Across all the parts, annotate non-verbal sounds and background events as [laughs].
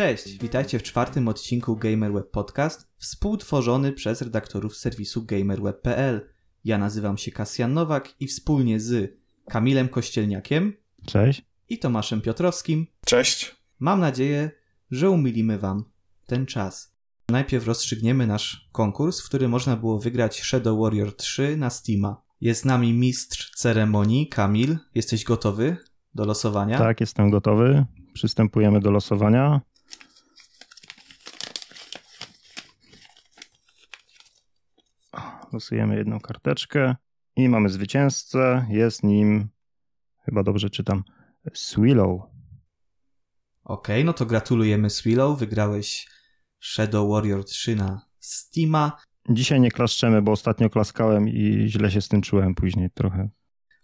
Cześć, witajcie w czwartym odcinku GamerWeb Podcast, współtworzony przez redaktorów serwisu gamerweb.pl. Ja nazywam się Kasjan Nowak i wspólnie z Kamilem Kościelniakiem Cześć. i Tomaszem Piotrowskim Cześć. mam nadzieję, że umilimy Wam ten czas. Najpierw rozstrzygniemy nasz konkurs, w którym można było wygrać Shadow Warrior 3 na Steama. Jest z nami mistrz ceremonii, Kamil. Jesteś gotowy do losowania? Tak, jestem gotowy. Przystępujemy do losowania. Losujemy jedną karteczkę i mamy zwycięzcę. Jest nim, chyba dobrze czytam, Swillow. Okej, no to gratulujemy Swillow. Wygrałeś Shadow Warrior 3 na Steama. Dzisiaj nie klaszczemy, bo ostatnio klaskałem i źle się z tym czułem później trochę.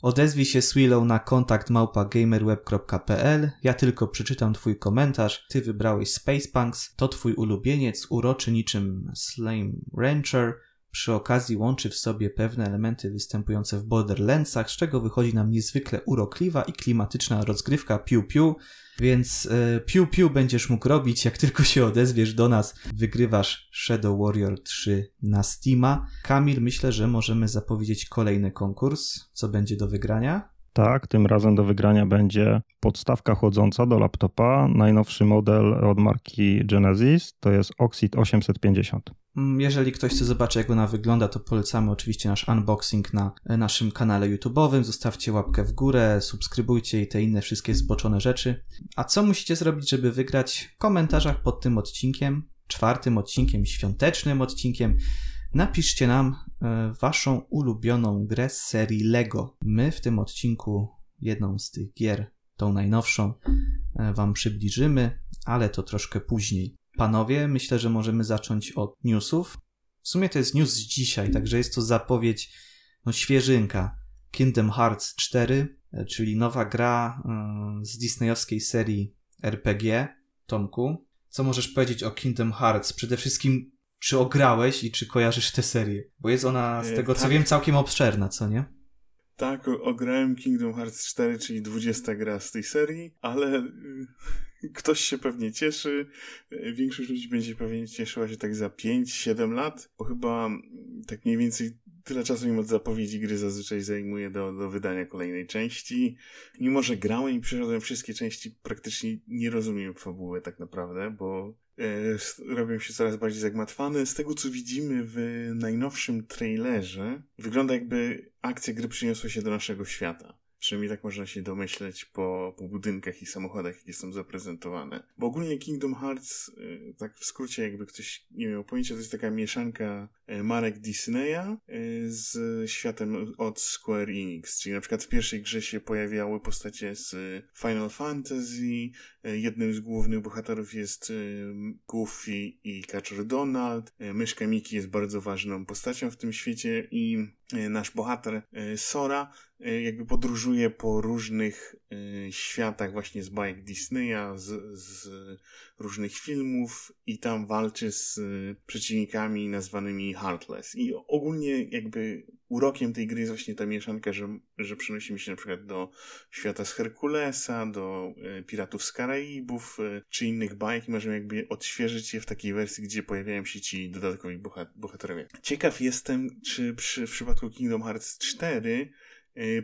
Odezwij się Swillow na kontakt małpa.gamerweb.pl. Ja tylko przeczytam twój komentarz. Ty wybrałeś Spacepunks. To twój ulubieniec, uroczy niczym Slime Rancher. Przy okazji łączy w sobie pewne elementy występujące w Borderlandsach, z czego wychodzi nam niezwykle urokliwa i klimatyczna rozgrywka Piu Piu. Więc e, Piu Piu będziesz mógł robić, jak tylko się odezwiesz do nas. Wygrywasz Shadow Warrior 3 na Steama. Kamil, myślę, że możemy zapowiedzieć kolejny konkurs. Co będzie do wygrania? Tak, tym razem do wygrania będzie podstawka chłodząca do laptopa. Najnowszy model od marki Genesis to jest Oxid 850. Mm, Jeżeli ktoś chce zobaczyć, jak ona wygląda, to polecamy oczywiście nasz unboxing na e, naszym kanale YouTube'owym. Zostawcie łapkę w górę, subskrybujcie i te inne wszystkie zboczone rzeczy. A co musicie zrobić, żeby wygrać? W komentarzach pod tym odcinkiem, czwartym odcinkiem, świątecznym odcinkiem, napiszcie nam e, waszą ulubioną grę z serii LEGO. My w tym odcinku jedną z tych gier, tą najnowszą, e, wam przybliżymy, ale to troszkę później. Panowie, myślę, że możemy zacząć od newsów. W sumie to jest news z dzisiaj, także jest to zapowiedź, no świeżynka. Kingdom Hearts 4, e, czyli nowa gra e, z disneyowskiej serii RPG. Tomku, co możesz powiedzieć o Kingdom Hearts? Przede wszystkim, czy ograłeś i czy kojarzysz tę serię? Bo jest ona, z E, tego co tak. wiem, całkiem obszerna, co nie? Tak, ograłem Kingdom Hearts 4, czyli 20 gra z tej serii, ale y, ktoś się pewnie cieszy. Y, Większość ludzi będzie pewnie cieszyła się tak za 5-7 lat, bo chyba mm, tak mniej więcej tyle czasu im od zapowiedzi gry zazwyczaj zajmuje do, do wydania kolejnej części. Mimo, że grałem i przeszedłem wszystkie części, praktycznie nie rozumiem fabuły tak naprawdę, bo robią się coraz bardziej zagmatwane. Z tego, co widzimy w najnowszym trailerze, wygląda jakby akcja gry przyniosła się do naszego świata. Przynajmniej tak można się domyśleć po, po budynkach i samochodach, jakie są zaprezentowane. Bo ogólnie Kingdom Hearts, e, tak w skrócie, jakby ktoś nie miał pojęcia, to jest taka mieszanka e, marek Disneya e, z światem od Square Enix. Czyli na przykład w pierwszej grze się pojawiały postacie z Final Fantasy, Jednym z głównych bohaterów jest Goofy i Kaczor Donald. Myszka Miki jest bardzo ważną postacią w tym świecie i nasz bohater Sora jakby podróżuje po różnych e, światach właśnie z bajek Disneya, z, z różnych filmów i tam walczy z e, przeciwnikami nazwanymi Heartless. I ogólnie jakby urokiem tej gry jest właśnie ta mieszanka, że, że przenosimy się na przykład do świata z Herkulesa, do e, Piratów z Karaibów, e, czy innych bajek i możemy jakby odświeżyć je w takiej wersji, gdzie pojawiają się ci dodatkowi boha- bohaterowie. Ciekaw jestem, czy przy, w przypadku Kingdom Hearts 4 e,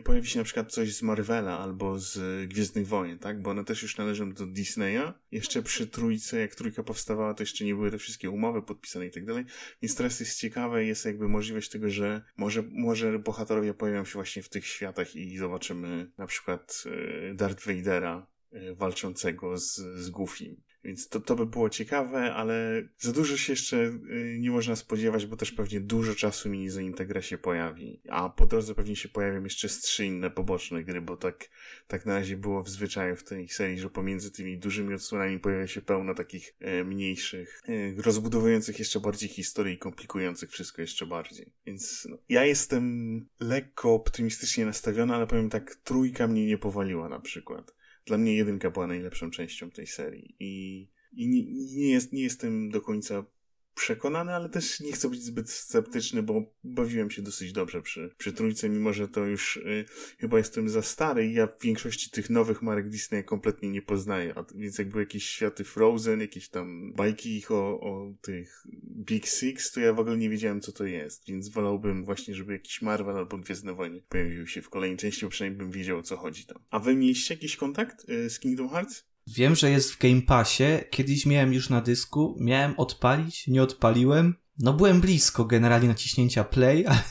pojawi się na przykład coś z Marvela albo z e, Gwiezdnych Wojen, tak? Bo one też już należą do Disneya. Jeszcze przy trójce, jak trójka powstawała, to jeszcze nie były te wszystkie umowy podpisane i tak dalej. Więc teraz jest ciekawe, jest jakby możliwość tego, że może, może bohaterowie pojawią się właśnie w tych światach i zobaczymy na przykład e, Darth Vadera walczącego z, z Goofy. Więc to, to by było ciekawe, ale za dużo się jeszcze y, nie można spodziewać, bo też pewnie dużo czasu minie zanim ta gra się pojawi. A po drodze pewnie się pojawią jeszcze z trzy inne poboczne gry, bo tak, tak na razie było w zwyczaju w tej serii, że pomiędzy tymi dużymi odsłonami pojawia się pełno takich e, mniejszych, e, rozbudowujących jeszcze bardziej historię i komplikujących wszystko jeszcze bardziej. Więc no, ja jestem lekko optymistycznie nastawiony, ale powiem tak, trójka mnie nie powaliła na przykład dla mnie jedynka była najlepszą częścią tej serii i, i nie, nie, jest, nie jestem do końca przekonany, ale też nie chcę być zbyt sceptyczny, bo bawiłem się dosyć dobrze przy, przy trójce, mimo że to już y, chyba jestem za stary i ja w większości tych nowych marek Disney kompletnie nie poznaję. A, więc jakby jakieś światy Frozen, jakieś tam bajki ich o, o tych Big Six, to ja w ogóle nie wiedziałem, co to jest, więc wolałbym właśnie, żeby jakiś Marvel albo Gwiezdne Wojny pojawił się w kolejnej części, bo przynajmniej bym wiedział, o co chodzi tam. A wy mieliście jakiś kontakt y, z Kingdom Hearts? Wiem, że jest w Game Passie. Kiedyś miałem już na dysku, miałem odpalić, nie odpaliłem. No byłem blisko generalnie naciśnięcia play, [laughs] ale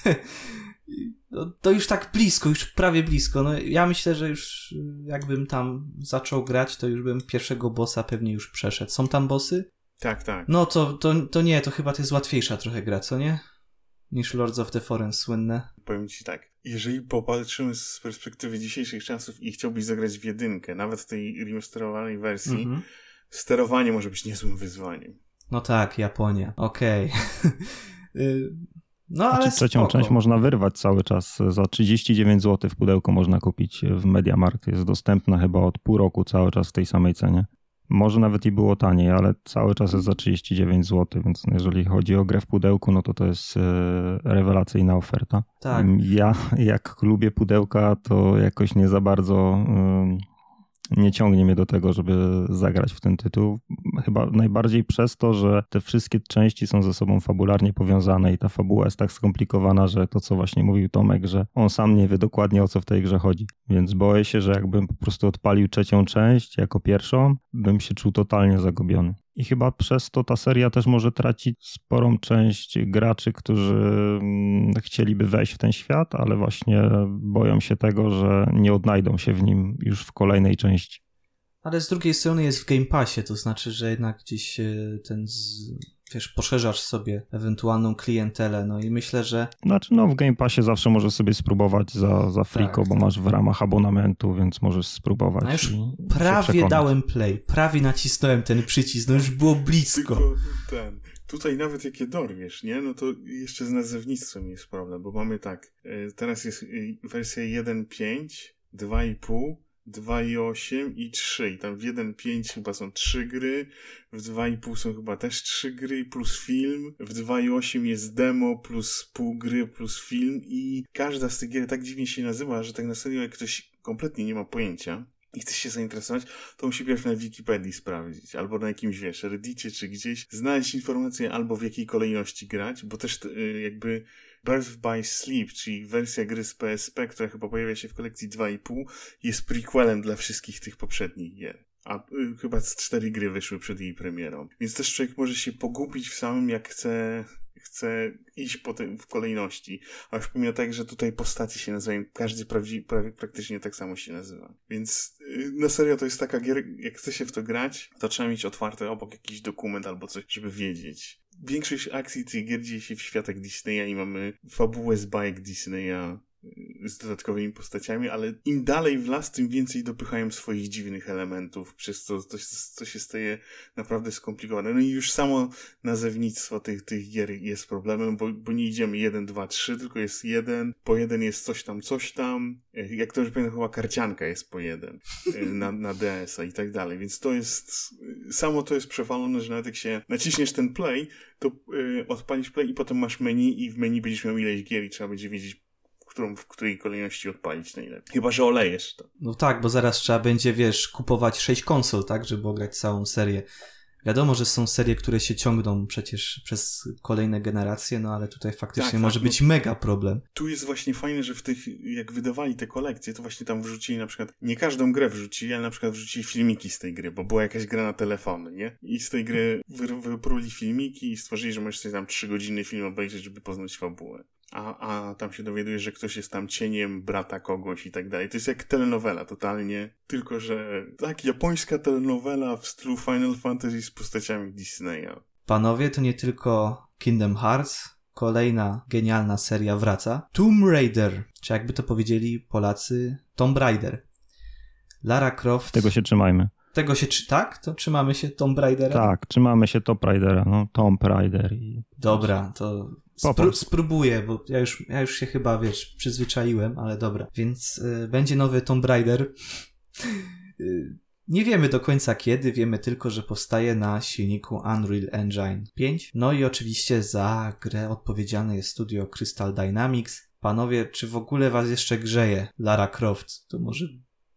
no, to już tak blisko, już prawie blisko. No, ja myślę, że już jakbym tam zaczął grać, to już bym pierwszego bossa pewnie już przeszedł. Są tam bossy? Tak, tak. No to, to, to nie, to chyba to jest łatwiejsza trochę gra, co nie? Niż Lords of the Fallen słynne. Powiem ci tak, jeżeli popatrzymy z perspektywy dzisiejszych czasów i chciałbyś zagrać w jedynkę, nawet w tej remasterowanej wersji, mm -hmm. sterowanie może być niezłym wyzwaniem. No tak, Japonia, okej. Okay. [laughs] no ale znaczy, trzecią spoko. część można wyrwać cały czas. Za 39 zł w pudełku można kupić w Mediamarkt. Jest dostępna chyba od pół roku cały czas w tej samej cenie. Może nawet i było taniej, ale cały czas jest za 39 zł, więc jeżeli chodzi o grę w pudełku, no to to jest e, rewelacyjna oferta. Tak. Ja, jak lubię pudełka, to jakoś nie za bardzo nie ciągnie mnie do tego, żeby zagrać w ten tytuł. Chyba najbardziej przez to, że te wszystkie części są ze sobą fabularnie powiązane i ta fabuła jest tak skomplikowana, że to, co właśnie mówił Tomek, że on sam nie wie dokładnie o co w tej grze chodzi. Więc boję się, że jakbym po prostu odpalił trzecią część jako pierwszą, bym się czuł totalnie zagubiony. I chyba przez to ta seria też może tracić sporą część graczy, którzy mm, chcieliby wejść w ten świat, ale właśnie boją się tego, że nie odnajdą się w nim już w kolejnej części. Ale z drugiej strony jest w Game Passie, to znaczy, że jednak gdzieś ten z wiesz, poszerzasz sobie ewentualną klientelę, no i myślę, że... Znaczy, no w Game Passie zawsze możesz sobie spróbować za, za friko, tak, bo tak. masz w ramach abonamentu, więc możesz spróbować. No już prawie dałem play, prawie nacisnąłem ten przycisk, no już było blisko. Tylko ten, tutaj nawet jak je dorwiesz, nie, no to jeszcze z nazewnictwem jest problem, bo mamy tak, e, teraz jest e, wersja 1.5, 2.5, 2,8 i 3. I tam w 1,5 chyba są 3 gry, w 2,5 są chyba też 3 gry plus film, w 2,8 jest demo plus pół gry plus film i każda z tych gier tak dziwnie się nazywa, że tak na serio jak ktoś kompletnie nie ma pojęcia, i chce się zainteresować, to musi pierw na Wikipedii sprawdzić, albo na jakimś, wiesz, Reddicie czy gdzieś, znaleźć informację albo w jakiej kolejności grać, bo też y, jakby Birth by Sleep, czyli wersja gry z PSP, która chyba pojawia się w kolekcji 2,5, jest prequelem dla wszystkich tych poprzednich gier. A y, chyba z cztery gry wyszły przed jej premierą. Więc też człowiek może się pogubić w samym, jak chce chce iść po tym w kolejności. A już pomimo tak, że tutaj postaci się nazywają, każdy prawdzi, prawie, praktycznie tak samo się nazywa. Więc yy, na serio to jest taka gier, jak chce się w to grać, to trzeba mieć otwarte obok jakiś dokument albo coś, żeby wiedzieć większość akcji tych gier dzieje się w światach Disneya i mamy fabułę z bajek Disneya y, z dodatkowymi postaciami, ale im dalej w las, tym więcej dopychają swoich dziwnych elementów, przez co to, to się staje naprawdę skomplikowane. No i już samo nazewnictwo tych, tych gier jest problemem, bo, bo nie idziemy 1, 2, 3, tylko jest jeden, po jeden jest coś tam, coś tam. Y, jak to już pamiętam, chyba karcianka jest po jeden y, na, na DS-a i tak dalej, więc to jest, samo to jest przewalone, że nawet jak się naciśniesz ten play, to yy, odpalisz play i potem masz menu i w menu będziesz miał ileś gier i trzeba będzie wiedzieć, którą, w której kolejności odpalić najlepiej. Chyba, że olejesz to. No tak, bo zaraz trzeba będzie, wiesz, kupować sześć konsol, tak, żeby ograć całą serię. Wiadomo, że są serie, które się ciągną przecież przez kolejne generacje, no ale tutaj faktycznie tak, może tak, być no, mega problem. Tu jest właśnie fajne, że w tych, jak wydawali te kolekcje, to właśnie tam wrzucili na przykład, nie każdą grę wrzucili, ale na przykład wrzucili filmiki z tej gry, bo była jakaś gra na telefony, nie? I z tej gry wy, wypruli filmiki i stworzyli, że możesz sobie tam trzy godziny film obejrzeć, żeby poznać fabułę a, a tam się dowiadujesz, że ktoś jest tam cieniem brata kogoś i tak dalej. To jest jak telenowela totalnie, tylko że tak, japońska telenowela w stylu Final Fantasy z postaciami Disneya. Panowie, to nie tylko Kingdom Hearts, kolejna genialna seria wraca. Tomb Raider, czy jakby to powiedzieli Polacy, Tomb Raider. Lara Croft. Tego się trzymajmy. Tego się, tak? To trzymamy się Tomb Raidera? Tak, trzymamy się Tomb Raidera, no Tomb Raider. I... Dobra, to Spró spróbuję, bo ja już, ja już się chyba, wiesz, przyzwyczaiłem, ale dobra. Więc y, będzie nowy Tomb Raider. Y, [laughs] Nie wiemy do końca kiedy, wiemy tylko, że powstaje na silniku Unreal Engine 5. No i oczywiście za grę odpowiedzialne jest studio Crystal Dynamics. Panowie, czy w ogóle was jeszcze grzeje Lara Croft? To może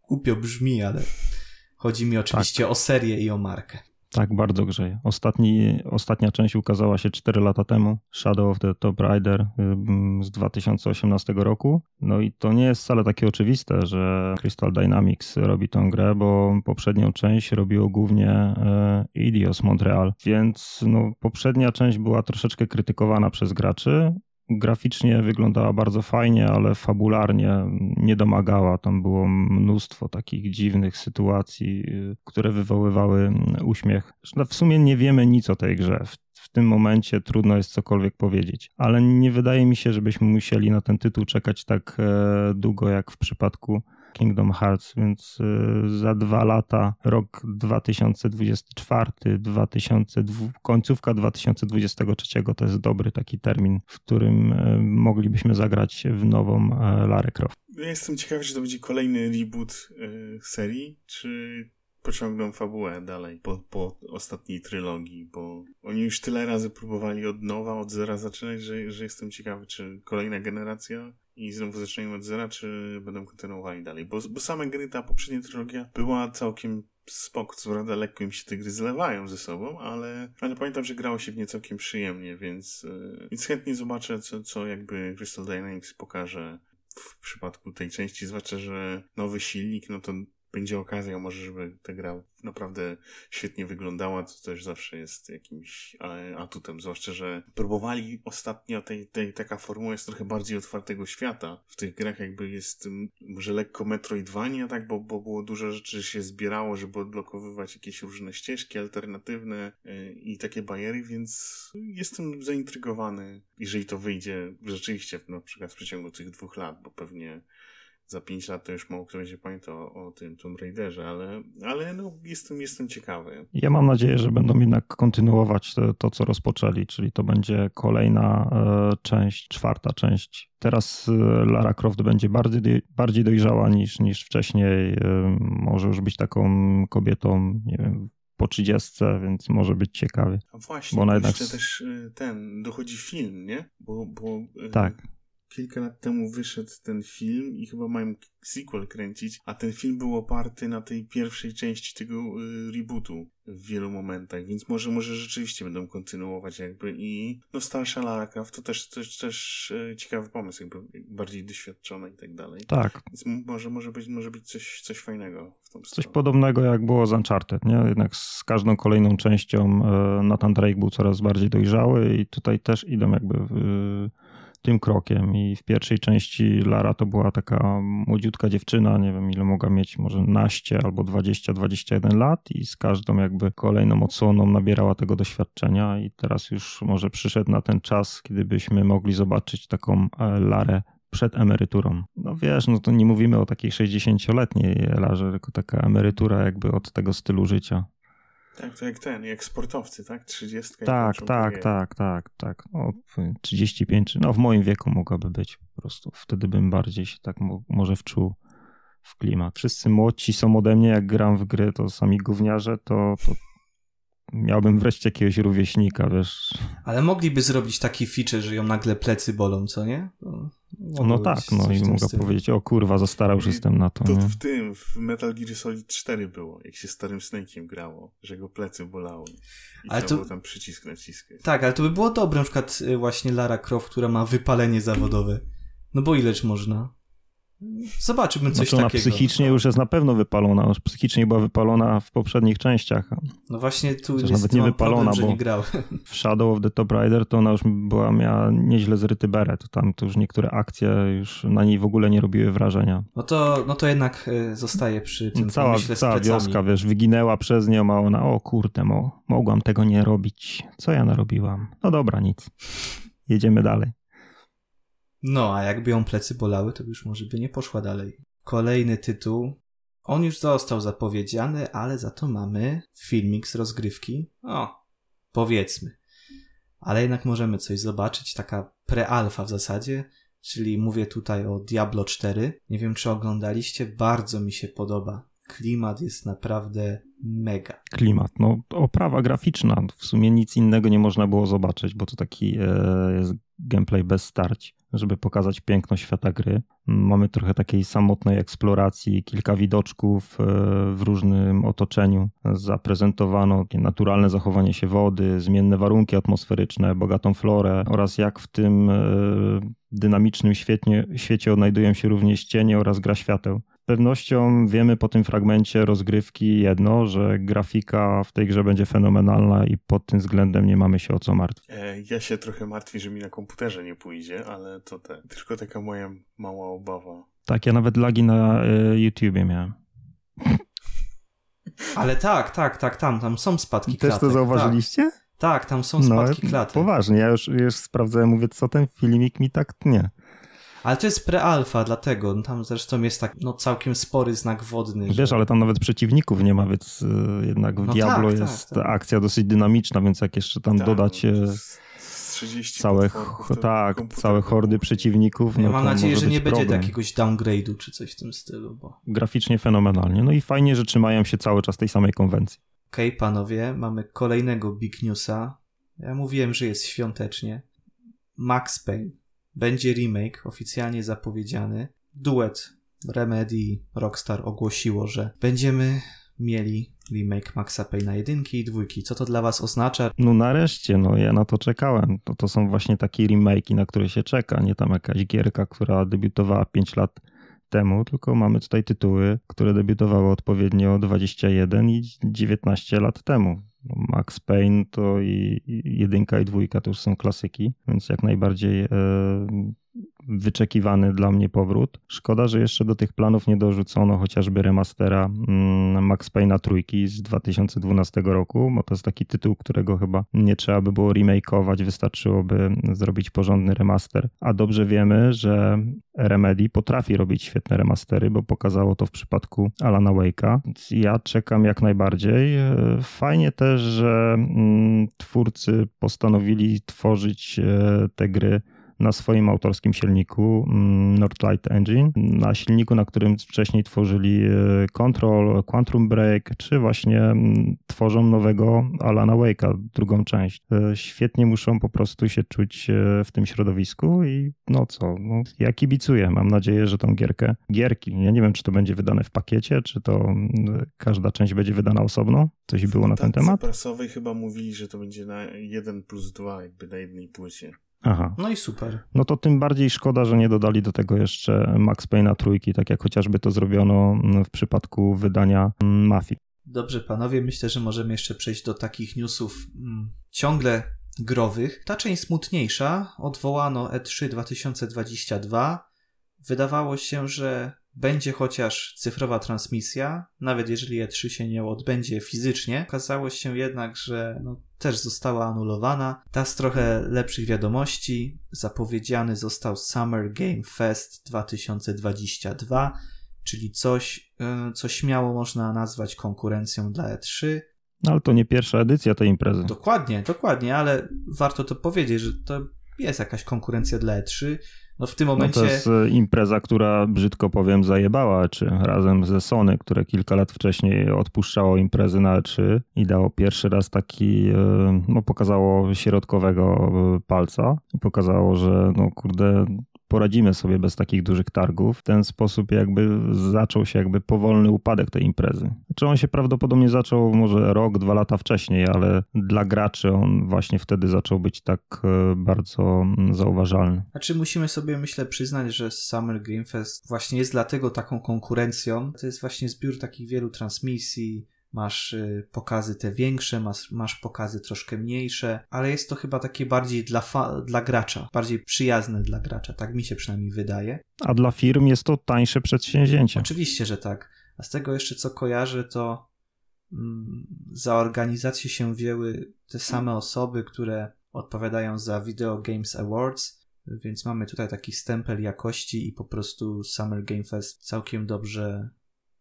głupio brzmi, ale chodzi mi oczywiście tak. o serię i o markę. Tak, bardzo grzeje. Ostatni, ostatnia część ukazała się 4 lata temu, Shadow of the Top Rider z 2018 roku. No i to nie jest wcale takie oczywiste, że Crystal Dynamics robi tą grę, bo poprzednią część robiło głównie e, Idios Montreal, więc no, poprzednia część była troszeczkę krytykowana przez graczy, graficznie wyglądała bardzo fajnie, ale fabularnie nie domagała. Tam było mnóstwo takich dziwnych sytuacji, y, które wywoływały mm, uśmiech. W sumie nie wiemy nic o tej grze. W tym momencie trudno jest cokolwiek powiedzieć, ale nie wydaje mi się, żebyśmy musieli na ten tytuł czekać tak e, długo jak w przypadku Kingdom Hearts, więc y, za dwa lata, rok 2024, 2002, końcówka 2023 to jest dobry taki termin, w którym y, moglibyśmy zagrać w nową y, Lara Croft. Ja jestem ciekawy, czy to będzie kolejny reboot serii, czy pociągną fabułę dalej po, po ostatniej trylogii, bo oni już tyle razy próbowali od nowa, od zera zaczynać, że, że jestem ciekawy, czy kolejna generacja i znowu zaczynają od zera, czy będą kontynuowali dalej. Bo, bo same gry, ta poprzednia trylogia była całkiem spoko, co prawda lekko im się te gry zlewają ze sobą, ale, ale pamiętam, że grało się w nie całkiem przyjemnie, więc, yy, więc chętnie zobaczę, co, co jakby Crystal Dynamics pokaże w przypadku tej części, zwłaszcza, że nowy silnik, no to będzie okazja może, żeby ta gra naprawdę świetnie wyglądała, to też zawsze jest jakimś atutem, zwłaszcza, że próbowali ostatnio tej, tej taka formuła jest trochę bardziej otwartego świata. W tych grach jakby jest może lekko Metroidvania, tak, bo, bo było dużo rzeczy się zbierało, żeby odblokowywać jakieś różne ścieżki alternatywne yy, i takie bariery, więc jestem zaintrygowany, jeżeli to wyjdzie rzeczywiście na przykład w przeciągu tych dwóch lat, bo pewnie za 5 lat to już mało kto będzie pamiętał o, o tym Tomb Raiderze, ale, ale no, jestem, jestem ciekawy. Ja mam nadzieję, że będą jednak kontynuować to, to co rozpoczęli, czyli to będzie kolejna e, część, czwarta część. Teraz e, Lara Croft będzie bardziej, bardziej dojrzała niż, niż wcześniej. E, może już być taką kobietą, nie wiem, po 30, więc może być ciekawy. A właśnie, bo ona jednak... też e, ten, dochodzi film, nie? Bo, bo e, tak kilka lat temu wyszedł ten film i chyba mają sequel kręcić, a ten film był oparty na tej pierwszej części tego y, rebootu w wielu momentach, więc może może rzeczywiście będą kontynuować jakby i no starsza Lara Croft to też, też, też y, ciekawy pomysł, jakby bardziej doświadczona i tak dalej. Tak. Więc może, może być, może być coś, coś fajnego w tą Coś podobnego jak było z Uncharted, nie? Jednak z każdą kolejną częścią y, Nathan Drake był coraz bardziej dojrzały i tutaj też idą jakby w, tym krokiem i w pierwszej części Lara to była taka młodziutka dziewczyna, nie wiem ile mogła mieć, może naście albo 20-21 lat i z każdą jakby kolejną odsłoną nabierała tego doświadczenia i teraz już może przyszedł na ten czas, kiedy byśmy mogli zobaczyć taką e, Larę przed emeryturą. No wiesz, no to nie mówimy o takiej 60-letniej Larze, tylko taka emerytura jakby od tego stylu życia. Tak, to jak ten, jak sportowcy, tak? 30. Tak, tak, tak, tak, tak. No, 35, no w moim wieku mogłaby być po prostu. Wtedy bym bardziej się tak może wczuł w klimat. Wszyscy młodsi są ode mnie, jak gram w gry, to sami gówniarze, to, to miałbym wreszcie jakiegoś rówieśnika, wiesz. Ale mogliby zrobić taki feature, że ją nagle plecy bolą, co nie? no tak, no i mogę powiedzieć, o kurwa, za stara już jestem na to. To nie? w tym, w Metal Gear Solid 4 było, jak się starym Snake'iem grało, że go plecy bolały. I ale to tam przycisk naciskać. Tak, ale to by było dobre, na przykład y, właśnie Lara Croft, która ma wypalenie zawodowe. No bo ileż można? Zobaczymy coś znaczy ona takiego. psychicznie już jest na pewno wypalona. Psychicznie była wypalona w poprzednich częściach. No właśnie tu jest nawet nie wypalona, problem, bo nie w Shadow of the Top Rider to ona już była, miała nieźle zryty beret. Tam to już niektóre akcje już na niej w ogóle nie robiły wrażenia. No to, no to jednak y, zostaje przy tym Cała, pomyśle cała wioska, wiesz, wyginęła przez nią, a ona, o kurde, mo, mogłam tego nie robić. Co ja narobiłam? No dobra, nic. Jedziemy dalej. No, a jakby ją plecy bolały, to już może by nie poszła dalej. Kolejny tytuł. On już został zapowiedziany, ale za to mamy filmik z rozgrywki. O, powiedzmy. Ale jednak możemy coś zobaczyć, taka prealfa w zasadzie, czyli mówię tutaj o Diablo 4. Nie wiem, czy oglądaliście, bardzo mi się podoba klimat jest naprawdę mega. Klimat, no oprawa graficzna, w sumie nic innego nie można było zobaczyć, bo to taki e, jest gameplay bez starć, żeby pokazać piękno świata gry. Mamy trochę takiej samotnej eksploracji, kilka widoczków e, w różnym otoczeniu. Zaprezentowano naturalne zachowanie się wody, zmienne warunki atmosferyczne, bogatą florę oraz jak w tym e, dynamicznym świecie, świecie odnajdują się również cienie oraz gra świateł pewnością wiemy po tym fragmencie rozgrywki jedno, że grafika w tej grze będzie fenomenalna i pod tym względem nie mamy się o co martwić. E, ja się trochę martwię, że mi na komputerze nie pójdzie, ale to te, tylko taka moja mała obawa. Tak, ja nawet lagi na y, YouTubie miałem. [laughs] Ale tak, tak, tak, tam, tam są spadki Też klatek. to zauważyliście? Tak, tak tam są spadki no, klatek. Poważnie, ja już, już sprawdzałem, mówię, co ten filmik mi tak nie. Ale to jest prealfa, dlatego no, tam zresztą jest tak no, całkiem spory znak wodny. Wiesz, że... ale tam nawet przeciwników nie ma, więc y, jednak w No Diablo tak, jest tak, tak. akcja dosyć dynamiczna, więc jak jeszcze tam Tak, dodać no, y, z- z 30 całe, tak, całe hordy przeciwników, no Ja to mam nadzieję, że nie być będzie problem. jakiegoś downgrade'u czy coś w tym stylu. Bo... Graficznie fenomenalnie. No i fajnie, że trzymają się cały czas tej samej konwencji. Okej, okay, panowie, mamy kolejnego big newsa. Ja mówiłem, że jest świątecznie. Max Payne. Będzie remake, oficjalnie zapowiedziany. Duet Remedy Rockstar ogłosiło, że będziemy mieli remake Maxa Payne'a jedynki i dwójki. Co to dla was oznacza? No nareszcie, no ja na to czekałem. To, to są właśnie takie remake'i, na które się czeka, nie tam jakaś gierka, która debiutowała 5 lat temu, tylko mamy tutaj tytuły, które debiutowały odpowiednio 21 i 19 lat temu. No, Max Payne to i jedynka i dwójka to już są klasyki, więc jak najbardziej e, wyczekiwany dla mnie powrót. Szkoda, że jeszcze do tych planów nie dorzucono chociażby remastera mm, Max Payne'a trójki z 2012 roku, bo to jest taki tytuł, którego chyba nie trzeba by było remakeować, wystarczyłoby zrobić porządny remaster. A dobrze wiemy, że Remedy potrafi robić świetne remastery, bo pokazało to w przypadku Alana Wake'a. Ja czekam jak najbardziej. E, Fajnie też, że mm, twórcy postanowili tworzyć e, te gry na swoim autorskim silniku mm, Northlight Engine, na silniku, na którym wcześniej tworzyli e, Control, Quantum Break, czy właśnie mm, tworzą nowego Alana Wake'a, drugą część. E, Świetnie muszą po prostu się czuć e, w tym środowisku i no co, no, ja kibicuję. Mam nadzieję, że tą gierkę, gierki, ja nie wiem, czy to będzie wydane w pakiecie, czy to mm, każda część będzie wydana osobno. Coś było na ten temat? prasowej chyba mówili, że to będzie na 1 plus 2, jakby na jednej płycie. Aha. No i super. No to tym bardziej szkoda, że nie dodali do tego jeszcze Max Payne'a trójki, tak jak chociażby to zrobiono w przypadku wydania mm, Mafii. Dobrze, panowie, myślę, że możemy jeszcze przejść do takich newsów mm, ciągle growych. Ta część smutniejsza. Odwołano E E3 2022. Wydawało się, że będzie chociaż cyfrowa transmisja, nawet jeżeli E3 się nie odbędzie fizycznie. Okazało się jednak, że no, też została anulowana. Ta z trochę lepszych wiadomości. Zapowiedziany został Summer Game Fest 2022, czyli coś, e, co śmiało można nazwać konkurencją dla E3. No ale to nie pierwsza edycja tej imprezy. Dokładnie, dokładnie, ale warto to powiedzieć, że to jest jakaś konkurencja dla E3. No w tym No momencie. to jest e, impreza, która brzydko powiem zajebała czy razem ze Sony, które kilka lat wcześniej odpuszczało imprezy na E3 i dało pierwszy raz taki, e, no pokazało środkowego e, palca i pokazało, że no kurde poradzimy sobie bez takich dużych targów. W ten sposób jakby zaczął się jakby powolny upadek tej imprezy. Czy on się prawdopodobnie zaczął może rok, dwa lata wcześniej, ale dla graczy on właśnie wtedy zaczął być tak e, bardzo mm, zauważalny. Znaczy musimy sobie, myślę, przyznać, że Summer Game Fest właśnie jest dlatego taką konkurencją. To jest właśnie zbiór takich wielu transmisji. Masz y, pokazy te większe, masz, masz pokazy troszkę mniejsze, ale jest to chyba takie bardziej dla, dla gracza, bardziej przyjazne dla gracza, tak mi się przynajmniej wydaje. A dla firm jest to tańsze przedsięwzięcie. Oczywiście, że tak. A z tego jeszcze co kojarzę, to mm, za organizację się wzięły te same osoby, które odpowiadają za Video Games Awards, więc mamy tutaj taki stempel jakości i po prostu Summer Game Fest całkiem dobrze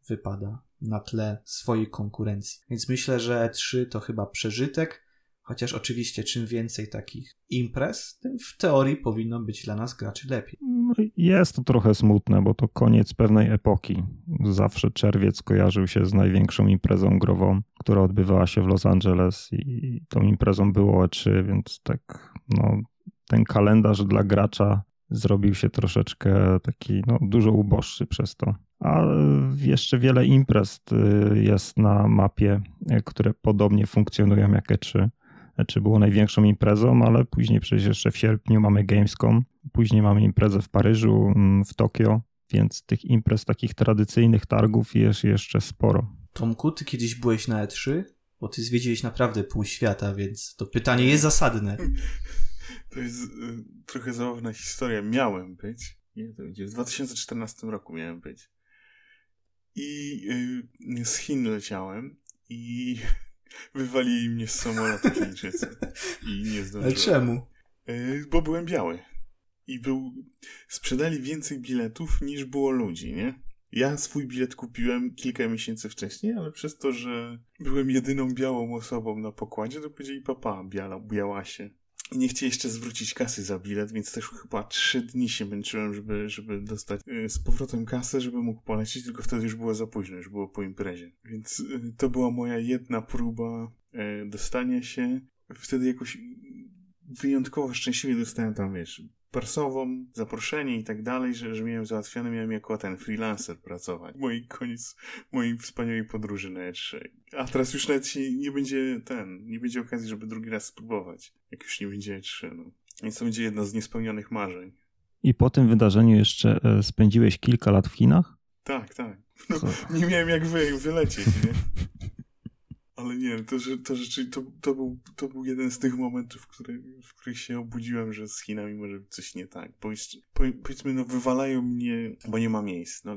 wypada na tle swojej konkurencji. Więc myślę, że E3 to chyba przeżytek. Chociaż oczywiście czym więcej takich imprez, tym w teorii powinno być dla nas graczy lepiej. No, jest to trochę smutne, bo to koniec pewnej epoki. Zawsze czerwiec kojarzył się z największą imprezą grową, która odbywała się w Los Angeles i tą imprezą było E3, więc tak no, ten kalendarz dla gracza zrobił się troszeczkę taki no, dużo uboższy przez to. A jeszcze wiele imprez y, jest na mapie, y, które podobnie funkcjonują jak E3. E3 było największą imprezą, ale później przecież jeszcze w sierpniu mamy Gamescom, później mamy imprezę w Paryżu, mm, w Tokio, więc tych imprez takich tradycyjnych targów jest jeszcze sporo. Tomku, ty kiedyś byłeś na E3? Bo ty zwiedziłeś naprawdę pół świata, więc to pytanie jest zasadne. [laughs] To jest y, trochę zabawna historia. Miałem być. Nie, to będzie. W 2014 roku miałem być. I y, z Chin leciałem i [laughs] wywalili mnie z samolotu Chińczycy. I nie zdążyłem. Ale czemu? Y, bo byłem biały. I był... Sprzedali więcej biletów niż było ludzi, nie? Ja swój bilet kupiłem kilka miesięcy wcześniej, ale przez to, że byłem jedyną białą osobą na pokładzie, to powiedzieli papa, biała, białasie. I nie chcieli jeszcze zwrócić kasy za bilet, więc też chyba trzy dni się męczyłem, żeby, żeby dostać y, z powrotem kasę, żeby mógł polecieć, tylko wtedy już było za późno, już było po imprezie. Więc y, to była moja jedna próba y, dostania się. Wtedy jakoś wyjątkowo szczęśliwie dostałem tam, wiesz, persową, zaproszenie i tak dalej, że, że miałem załatwione, miałem jako ten freelancer pracować. Mój koniec mojej wspaniałej podróży na E3. A teraz już nawet nie będzie ten, nie będzie okazji, żeby drugi raz spróbować, jak już nie będzie E3, no. Więc to będzie jedno z niespełnionych marzeń. I po tym wydarzeniu jeszcze e, spędziłeś kilka lat w Chinach? Tak, tak. No, nie miałem jak wy, wylecieć, nie? [laughs] Ale nie, to, to rzeczywiście to, to, był, to był jeden z tych momentów, który, w których się obudziłem, że z Chinami może być coś nie tak. Bo jeszcze, powiedzmy, no wywalają mnie, bo nie ma miejsc. No,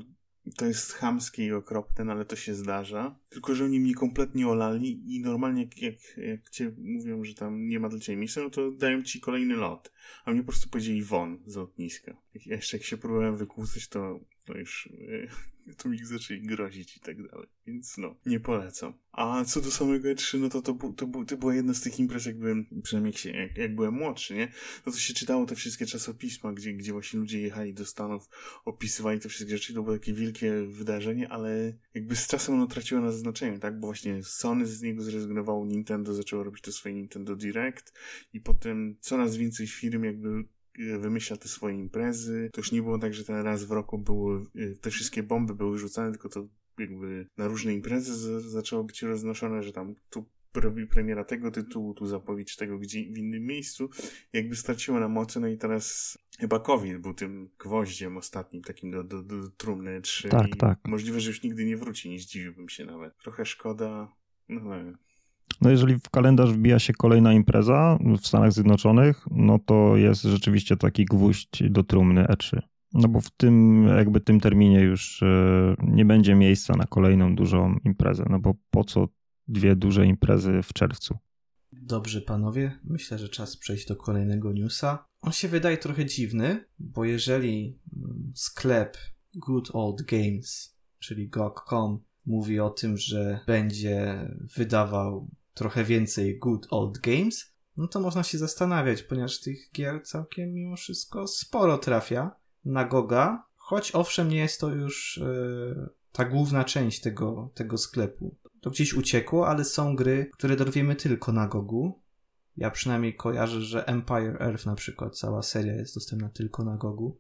to jest chamskie i okropne, no ale to się zdarza. Tylko, że oni mnie kompletnie olali i normalnie jak, jak, jak cię mówią, że tam nie ma dla ciebie miejsca, no to dają ci kolejny lot. A mnie po prostu powiedzieli won z lotniska. Jeszcze jak się próbowałem wykłócać, to, to już to mi zaczęli grozić i tak dalej. Więc no, nie polecam. A co do samego E3, no to to, to, to, to była jedna z tych imprez, jak byłem, przynajmniej jak, się, jak, jak byłem młodszy, nie? No to się czytało te wszystkie czasopisma, gdzie, gdzie właśnie ludzie jechali do Stanów, opisywali te wszystkie rzeczy, to było takie wielkie wydarzenie, ale jakby z czasem ono traciło na znaczeniu, tak? Bo właśnie Sony z niego zrezygnowało, Nintendo zaczęło robić to swoje Nintendo Direct i potem coraz więcej firm jakby wymyśla te swoje imprezy. To już nie było tak, że ten raz w roku były, te wszystkie bomby były rzucane, tylko to jakby na różne imprezy zaczęło być roznoszone, że tam tu robi premiera tego tytułu, tu zapowiedź tego gdzie w innym miejscu, jakby straciło na mocy, no i teraz chyba COVID był tym gwoździem ostatnim, takim do, do, do trumny 3 tak, tak. możliwe, że już nigdy nie wróci, nie zdziwiłbym się nawet. Trochę szkoda, no ale no jeżeli w kalendarz wbija się kolejna impreza w Stanach Zjednoczonych, no to jest rzeczywiście taki gwóźdź do trumny E3. No bo w tym jakby tym terminie już e, nie będzie miejsca na kolejną dużą imprezę, no bo po co dwie duże imprezy w czerwcu? Dobrze, panowie, myślę, że czas przejść do kolejnego newsa. On się wydaje trochę dziwny, bo jeżeli mm, sklep Good Old Games, czyli GOG.com, mówi o tym, że będzie wydawał trochę więcej Good Old Games, no to można się zastanawiać, ponieważ tych gier całkiem mimo wszystko sporo trafia na Goga, choć owszem nie jest to już yy, ta główna część tego, tego sklepu. To gdzieś uciekło, ale są gry, które dorwiemy tylko na Gogu. Ja przynajmniej kojarzę, że Empire Earth na przykład, cała seria jest dostępna tylko na Gogu.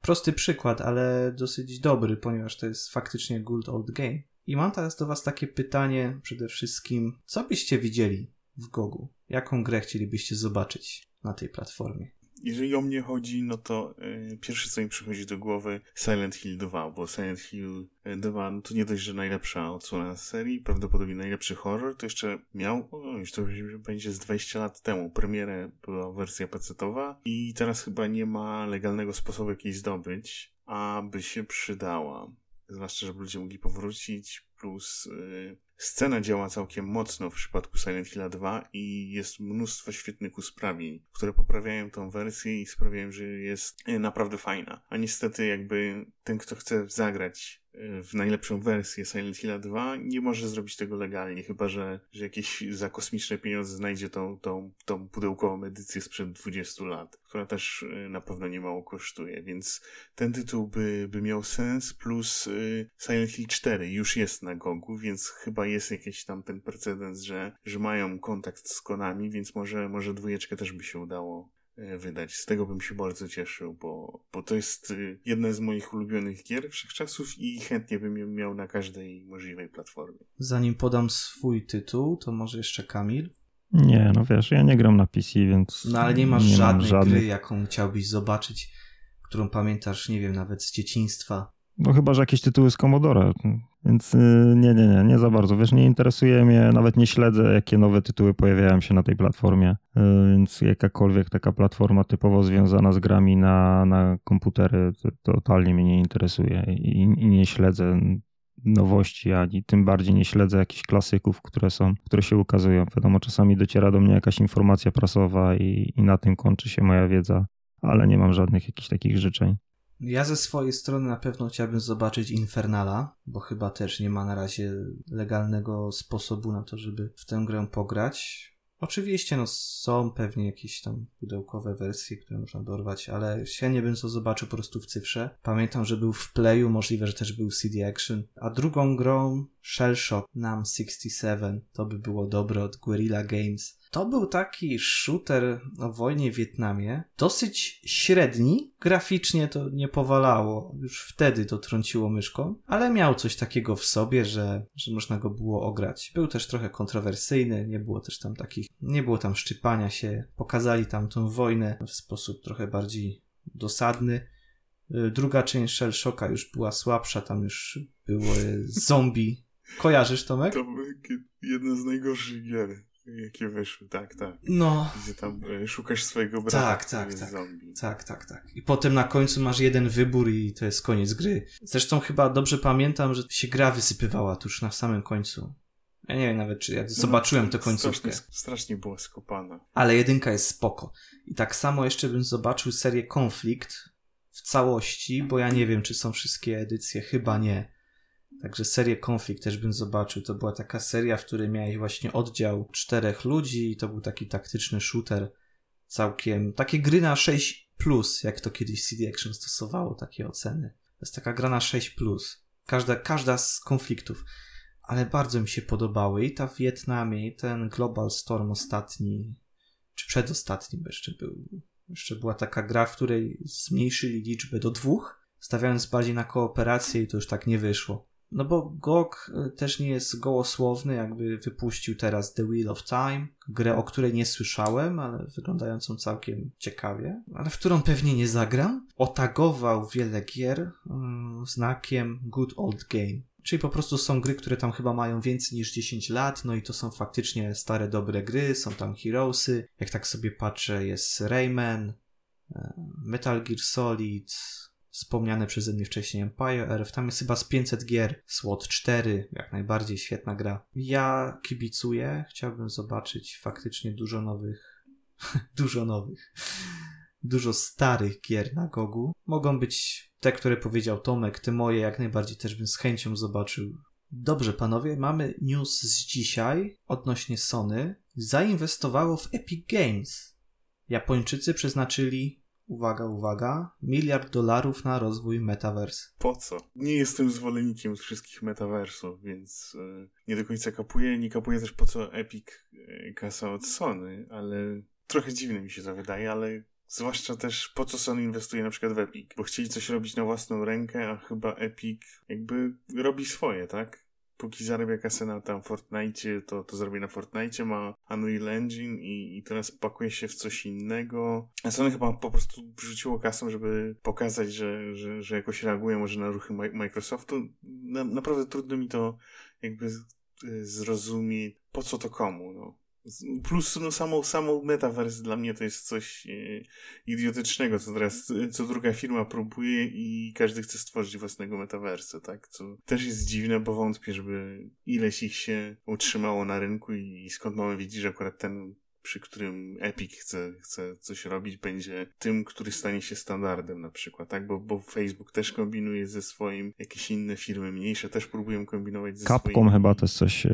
Prosty przykład, ale dosyć dobry, ponieważ to jest faktycznie Good Old Game. I mam teraz do Was takie pytanie przede wszystkim, co byście widzieli w Gogu? Jaką grę chcielibyście zobaczyć na tej platformie? Jeżeli o mnie chodzi, no to yy, pierwsze co mi przychodzi do głowy Silent Hill 2, bo Silent Hill 2 no to nie dość, że najlepsza odsłona serii, prawdopodobnie najlepszy horror, to jeszcze miał, o, już to będzie z 20 lat temu, premierę była wersja pecetowa i teraz chyba nie ma legalnego sposobu jak jej zdobyć, aby się przydała zwłaszcza, żeby ludzie mogli powrócić, plus yy, scena działa całkiem mocno w przypadku Silent Hill 2 i jest mnóstwo świetnych usprawnień, które poprawiają tą wersję i sprawiają, że jest y, naprawdę fajna. A niestety jakby ten, kto chce zagrać e, w najlepszą wersję Silent Hill 2, nie może zrobić tego legalnie, chyba że, że jakieś za kosmiczne pieniądze znajdzie tą, tą, tą pudełkową edycję sprzed 20 lat, która też e, na pewno nie mało kosztuje, więc ten tytuł by, by miał sens, plus e, Silent Hill 4 już jest na Gogu, więc chyba jest jakiś tam ten precedens, że, że mają kontakt z Konami, więc może, może dwójeczkę też by się udało wydać. Z tego bym się bardzo cieszył, bo, bo to jest y, jedna z moich ulubionych gier wszechczasów i chętnie bym ją miał na każdej możliwej platformie. Zanim podam swój tytuł, to może jeszcze Kamil. Nie, no wiesz, ja nie gram na PC, więc. No ale nie masz nie żadnej żadnych... gry, jaką chciałbyś zobaczyć, którą pamiętasz, nie wiem, nawet z dzieciństwa. No chyba, że jakieś tytuły z Commodore. Więc y, nie, nie, nie, nie za bardzo. Wiesz, nie interesuje mnie, nawet nie śledzę, jakie nowe tytuły pojawiają się na tej platformie. Y, więc jakakolwiek taka platforma typowo związana z grami na, na komputery to totalnie mnie nie interesuje i, i nie śledzę nowości, ani tym bardziej nie śledzę jakichś klasyków, które są, które się ukazują. Wiadomo, czasami dociera do mnie jakaś informacja prasowa i, i na tym kończy się moja wiedza, ale nie mam żadnych jakichś takich życzeń. Ja ze swojej strony na pewno chciałbym zobaczyć Infernala, bo chyba też nie ma na razie legalnego sposobu na to, żeby w tę grę pograć. Oczywiście, no są pewnie jakieś tam pudełkowe wersje, które można dorwać, ale średnio bym to zobaczył po prostu w cyfrze. Pamiętam, że był w Playu, możliwe, że też był CD Action. A drugą grą Shell Shock Nam 67, to by było dobre od Guerrilla Games. To był taki shooter o wojnie w Wietnamie, dosyć średni, graficznie to nie powalało, już wtedy to trąciło myszką, ale miał coś takiego w sobie, że, że można go było ograć. Był też trochę kontrowersyjny, nie było też tam takich, nie było tam szczypania się, pokazali tam tą wojnę w sposób trochę bardziej dosadny. Y, druga część Shell Shocka już była słabsza, tam już były zombie. [laughs] Kojarzysz, Tomek? To jedna z najgorszych gier jakie wyszły, tak, tak. No. Gdzie tam e, szukasz swojego brata, tak, tak, tak. zombie. Tak, tak, tak. I potem na końcu masz jeden wybór i to jest koniec gry. Zresztą chyba dobrze pamiętam, że się gra wysypywała tuż na samym końcu. Ja nie wiem nawet, czy ja no, zobaczyłem tę końcówkę. Strasznie, strasznie była skopana. Ale jedynka jest spoko. I tak samo jeszcze bym zobaczył serię Konflikt w całości, bo ja nie wiem, czy są wszystkie edycje. Chyba nie. Także serię Konflikt też bym zobaczył. To była taka seria, w której miałeś właśnie oddział czterech ludzi i to był taki taktyczny shooter całkiem... Takie gry na 6+, plus, jak to kiedyś CD Action stosowało, takie oceny. To jest taka gra na 6+. Plus. Każda, każda z konfliktów. Ale bardzo mi się podobały i ta w Wietnamie, i ten Global Storm ostatni, czy przedostatni jeszcze był. Jeszcze była taka gra, w której zmniejszyli liczbę do dwóch, stawiając bardziej na kooperację i to już tak nie wyszło. No bo GOG y, też nie jest gołosłowny, jakby wypuścił teraz The Wheel of Time, grę, o której nie słyszałem, ale wyglądającą całkiem ciekawie, ale w którą pewnie nie zagram. Otagował wiele gier yy, znakiem Good Old Game. Czyli po prostu są gry, które tam chyba mają więcej niż 10 lat, no i to są faktycznie stare, dobre gry, są tam Heroesy. Jak tak sobie patrzę, jest Rayman, y, Metal Gear Solid, wspomniane przeze mnie wcześniej Empire tam jest chyba z 500 gier, SWOT 4, jak najbardziej świetna gra. Ja kibicuję, chciałbym zobaczyć faktycznie dużo nowych, [laughs] dużo nowych, dużo starych gier na Gogu. Mogą być te, które powiedział Tomek, te moje jak najbardziej też bym z chęcią zobaczył. Dobrze, panowie, mamy news z dzisiaj odnośnie Sony. Zainwestowało w Epic Games. Japończycy przeznaczyli uwaga, uwaga, miliard dolarów na rozwój metaverse. Po co? Nie jestem zwolennikiem wszystkich metaversów, więc yy, nie do końca kapuję. Nie kapuję też po co Epic yy, kasa od Sony, ale trochę dziwne mi się to wydaje, ale Zwłaszcza też po co Sony inwestuje na przykład w Epic, bo chcieli coś robić na własną rękę, a chyba Epic jakby robi swoje, tak? Póki zarabia kasę na tam Fortnite, to, to zrobi na Fortnite, ma Unreal Engine i, i teraz pakuje się w coś innego. A Sony chyba po prostu wrzuciło kasę, żeby pokazać, że, że, że jakoś reaguje może na ruchy Microsoftu. Na, naprawdę trudno mi to jakby zrozumieć, po co to komu, no. Plus no, samo, samo metaverse dla mnie to jest coś e, idiotycznego, co teraz co druga firma próbuje i każdy chce stworzyć własnego metaverse, tak? Co też jest dziwne, bo wątpię, żeby ileś ich się utrzymało na rynku i, i skąd mamy wiedzieć, że akurat ten przy którym Epic chce, chce coś robić, będzie tym, który stanie się standardem na przykład, tak? Bo, bo Facebook też kombinuje ze swoim, jakieś inne firmy mniejsze też próbują kombinować ze Capcom swoimi. chyba też coś e,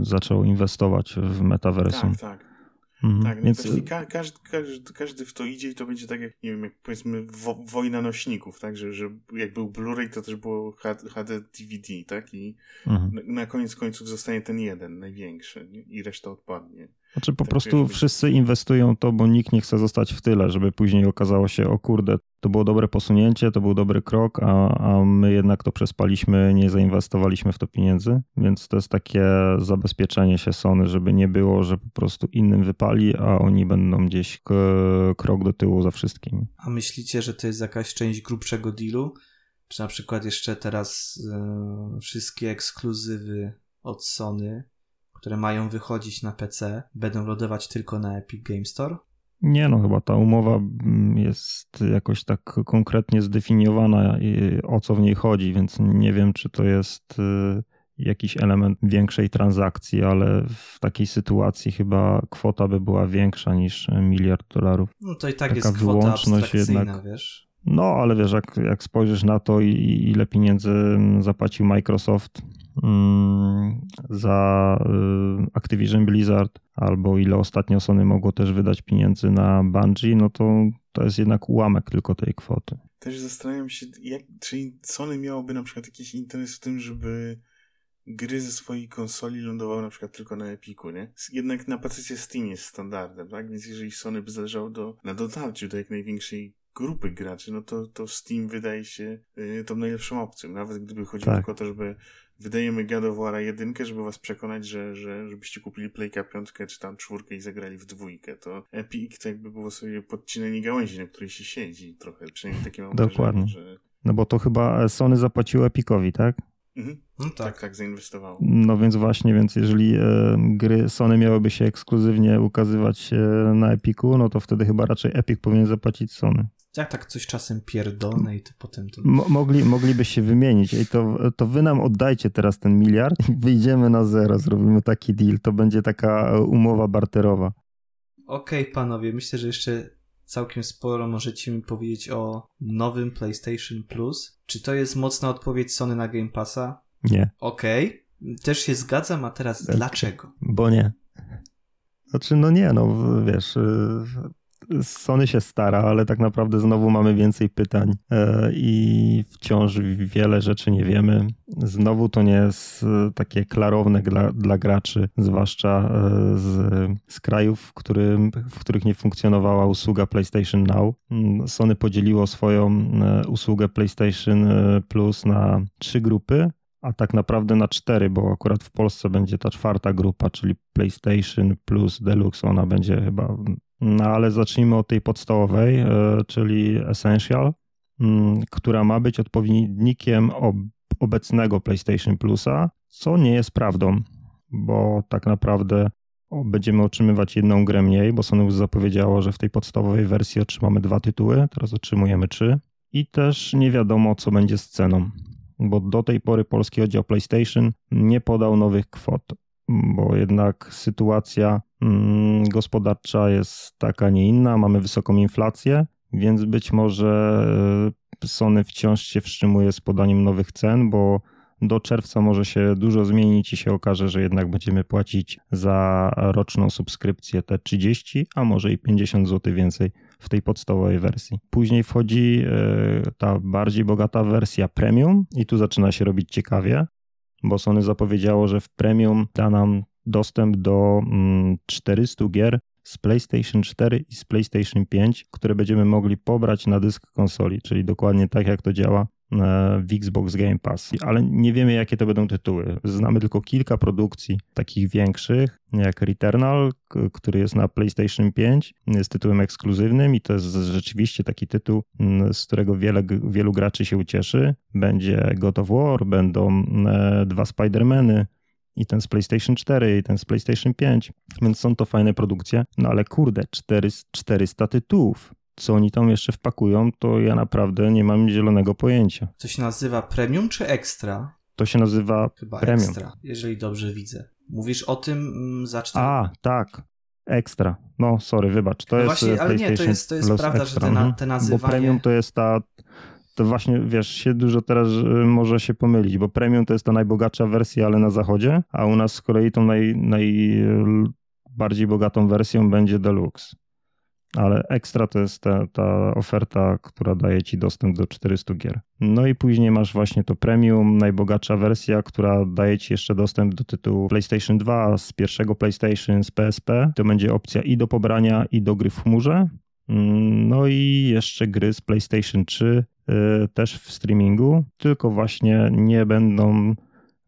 zaczął inwestować w metaversum. Tak, tak. Mhm. Tak, no Więc Więc... ka każdy, każdy, każdy w to idzie i to będzie tak jak, nie wiem, jak powiedzmy wo wojna nośników, tak, że, że jak był Blu-ray, to też było HD DVD, tak, i mhm. na, na koniec końców zostanie ten jeden, największy nie? i reszta odpadnie. Znaczy po Tak, prostu wszyscy inwestują to, bo nikt nie chce zostać w tyle, żeby później okazało się, o kurde, to było dobre posunięcie, to był dobry krok, a, a my jednak to przespaliśmy, nie zainwestowaliśmy w to pieniędzy, więc to jest takie zabezpieczenie się Sony, żeby nie było, że po prostu innym wypali, a oni będą gdzieś k- krok do tyłu za wszystkim. A myślicie, że to jest jakaś część grubszego dealu? Czy na przykład jeszcze teraz e, wszystkie ekskluzywy od Sony, które mają wychodzić na PC, będą lodować tylko na Epic Game Store? Nie no, chyba ta umowa mm, jest jakoś tak konkretnie zdefiniowana, i o co w niej chodzi, więc nie wiem, czy to jest y, jakiś element większej transakcji, ale w takiej sytuacji chyba kwota by była większa niż miliard dolarów. No to i tak Taka jest kwota abstrakcyjna, jednak. wiesz? No, ale wiesz, jak, jak spojrzysz na to ile pieniędzy mm, zapłacił Microsoft mm, za y, Activision Blizzard, albo ile ostatnio Sony mogło też wydać pieniędzy na Bungie, no to to jest jednak ułamek tylko tej kwoty. Też zastanawiam się, jak, czy Sony miałoby na przykład jakiś interes w tym, żeby gry ze swojej konsoli lądowały na przykład tylko na Epiku, nie? Jednak na PC Steam jest standardem, tak? Więc jeżeli Sony by zależało do, na dotarciu do jak największej grupy graczy, no to, to Steam wydaje się y, tą najlepszą opcją. Nawet gdyby chodziło Tak. tylko o to, żeby wydajemy God of War'a jedynkę, żeby was przekonać, że, że żebyście kupili Playka piątkę czy tam czwórkę i zagrali w dwójkę. To Epic to jakby było sobie podcinanie gałęzi, na której się siedzi trochę. Przynajmniej takie mam Dokładnie. wrażenie, że... No bo to chyba Sony zapłaciło Epicowi, tak? Mhm. No Tak, tak. tak, zainwestowało. No więc właśnie, więc jeżeli e, gry Sony miałyby się ekskluzywnie ukazywać e, na Epiku, no to wtedy chyba raczej Epic powinien zapłacić Sony. Jak tak coś czasem pierdolne i to potem to... Mogli, mogliby się wymienić. Ej, to, to wy nam oddajcie teraz ten miliard i wyjdziemy na zero, zrobimy taki deal. To będzie taka umowa barterowa. Okej, panowie, myślę, że jeszcze całkiem sporo możecie mi powiedzieć o nowym PlayStation Plus. Czy to jest mocna odpowiedź Sony na Game Passa? Nie, Okej, też się zgadzam, a teraz Tak. dlaczego? bo nie. Znaczy, no nie, no wiesz, y, Sony się stara, ale tak naprawdę znowu mamy więcej pytań e, i wciąż wiele rzeczy nie wiemy. Znowu to nie jest e, takie klarowne dla, dla graczy, zwłaszcza e, z, z krajów, w, którym, w których nie funkcjonowała usługa PlayStation Now. Mm, Sony podzieliło swoją usługę PlayStation Plus na trzy grupy a tak naprawdę na cztery, bo akurat w Polsce będzie ta czwarta grupa, czyli PlayStation plus Deluxe, ona będzie chyba. No ale zacznijmy od tej podstawowej, e, czyli Essential, mm, która ma być odpowiednikiem ob- obecnego PlayStation Plusa, co nie jest prawdą, bo tak naprawdę będziemy otrzymywać jedną grę mniej, bo Sony już zapowiedziało, że w tej podstawowej wersji otrzymamy dwa tytuły, teraz otrzymujemy trzy. I też nie wiadomo, co będzie z ceną bo do tej pory polski oddział PlayStation nie podał nowych kwot, bo jednak sytuacja mm, gospodarcza jest taka, nie inna. Mamy wysoką inflację, więc być może e, Sony wciąż się wstrzymuje z podaniem nowych cen, bo do czerwca może się dużo zmienić i się okaże, że jednak będziemy płacić za roczną subskrypcję te 30, a może i 50 zł więcej w tej podstawowej wersji. Później wchodzi e, ta bardziej bogata wersja premium i tu zaczyna się robić ciekawie, bo Sony zapowiedziało, że w premium da nam dostęp do mm, 400 gier z PlayStation 4 i z PlayStation 5, które będziemy mogli pobrać na dysk konsoli, czyli dokładnie tak jak to działa w Xbox Game Pass. Ale nie wiemy, jakie to będą tytuły. Znamy tylko kilka produkcji takich większych, jak Returnal, który jest na PlayStation 5, jest tytułem ekskluzywnym i to jest rzeczywiście taki tytuł, z którego wiele, wielu graczy się ucieszy. Będzie God of War, będą e, dwa Spider-Many, i ten z PlayStation 4, i ten z PlayStation 5, więc są to fajne produkcje. No ale kurde, 4, 400 tytułów. Co oni tam jeszcze wpakują, to ja naprawdę nie mam zielonego pojęcia. To się nazywa Premium czy Extra? To się nazywa Chyba Premium. Extra, jeżeli dobrze widzę. Mówisz o tym mm, za. A, tak. Ekstra. No, sorry, wybacz. To no jest właśnie, ale nie, to jest, to jest prawda, extra. że te, na, te nazywanie... Bo premium to jest ta to właśnie, wiesz, się dużo teraz y, może się pomylić, bo premium to jest ta najbogatsza wersja, ale na zachodzie, a u nas z kolei tą naj, najbardziej bogatą wersją będzie deluxe. Ale ekstra to jest ta, ta oferta, która daje ci dostęp do 400 gier. No i później masz właśnie to premium, najbogatsza wersja, która daje ci jeszcze dostęp do tytułu PlayStation 2 z pierwszego PlayStation, z PSP. To będzie opcja i do pobrania, i do gry w chmurze. Mm, no i jeszcze gry z PlayStation 3 Y, też w streamingu, tylko właśnie nie będą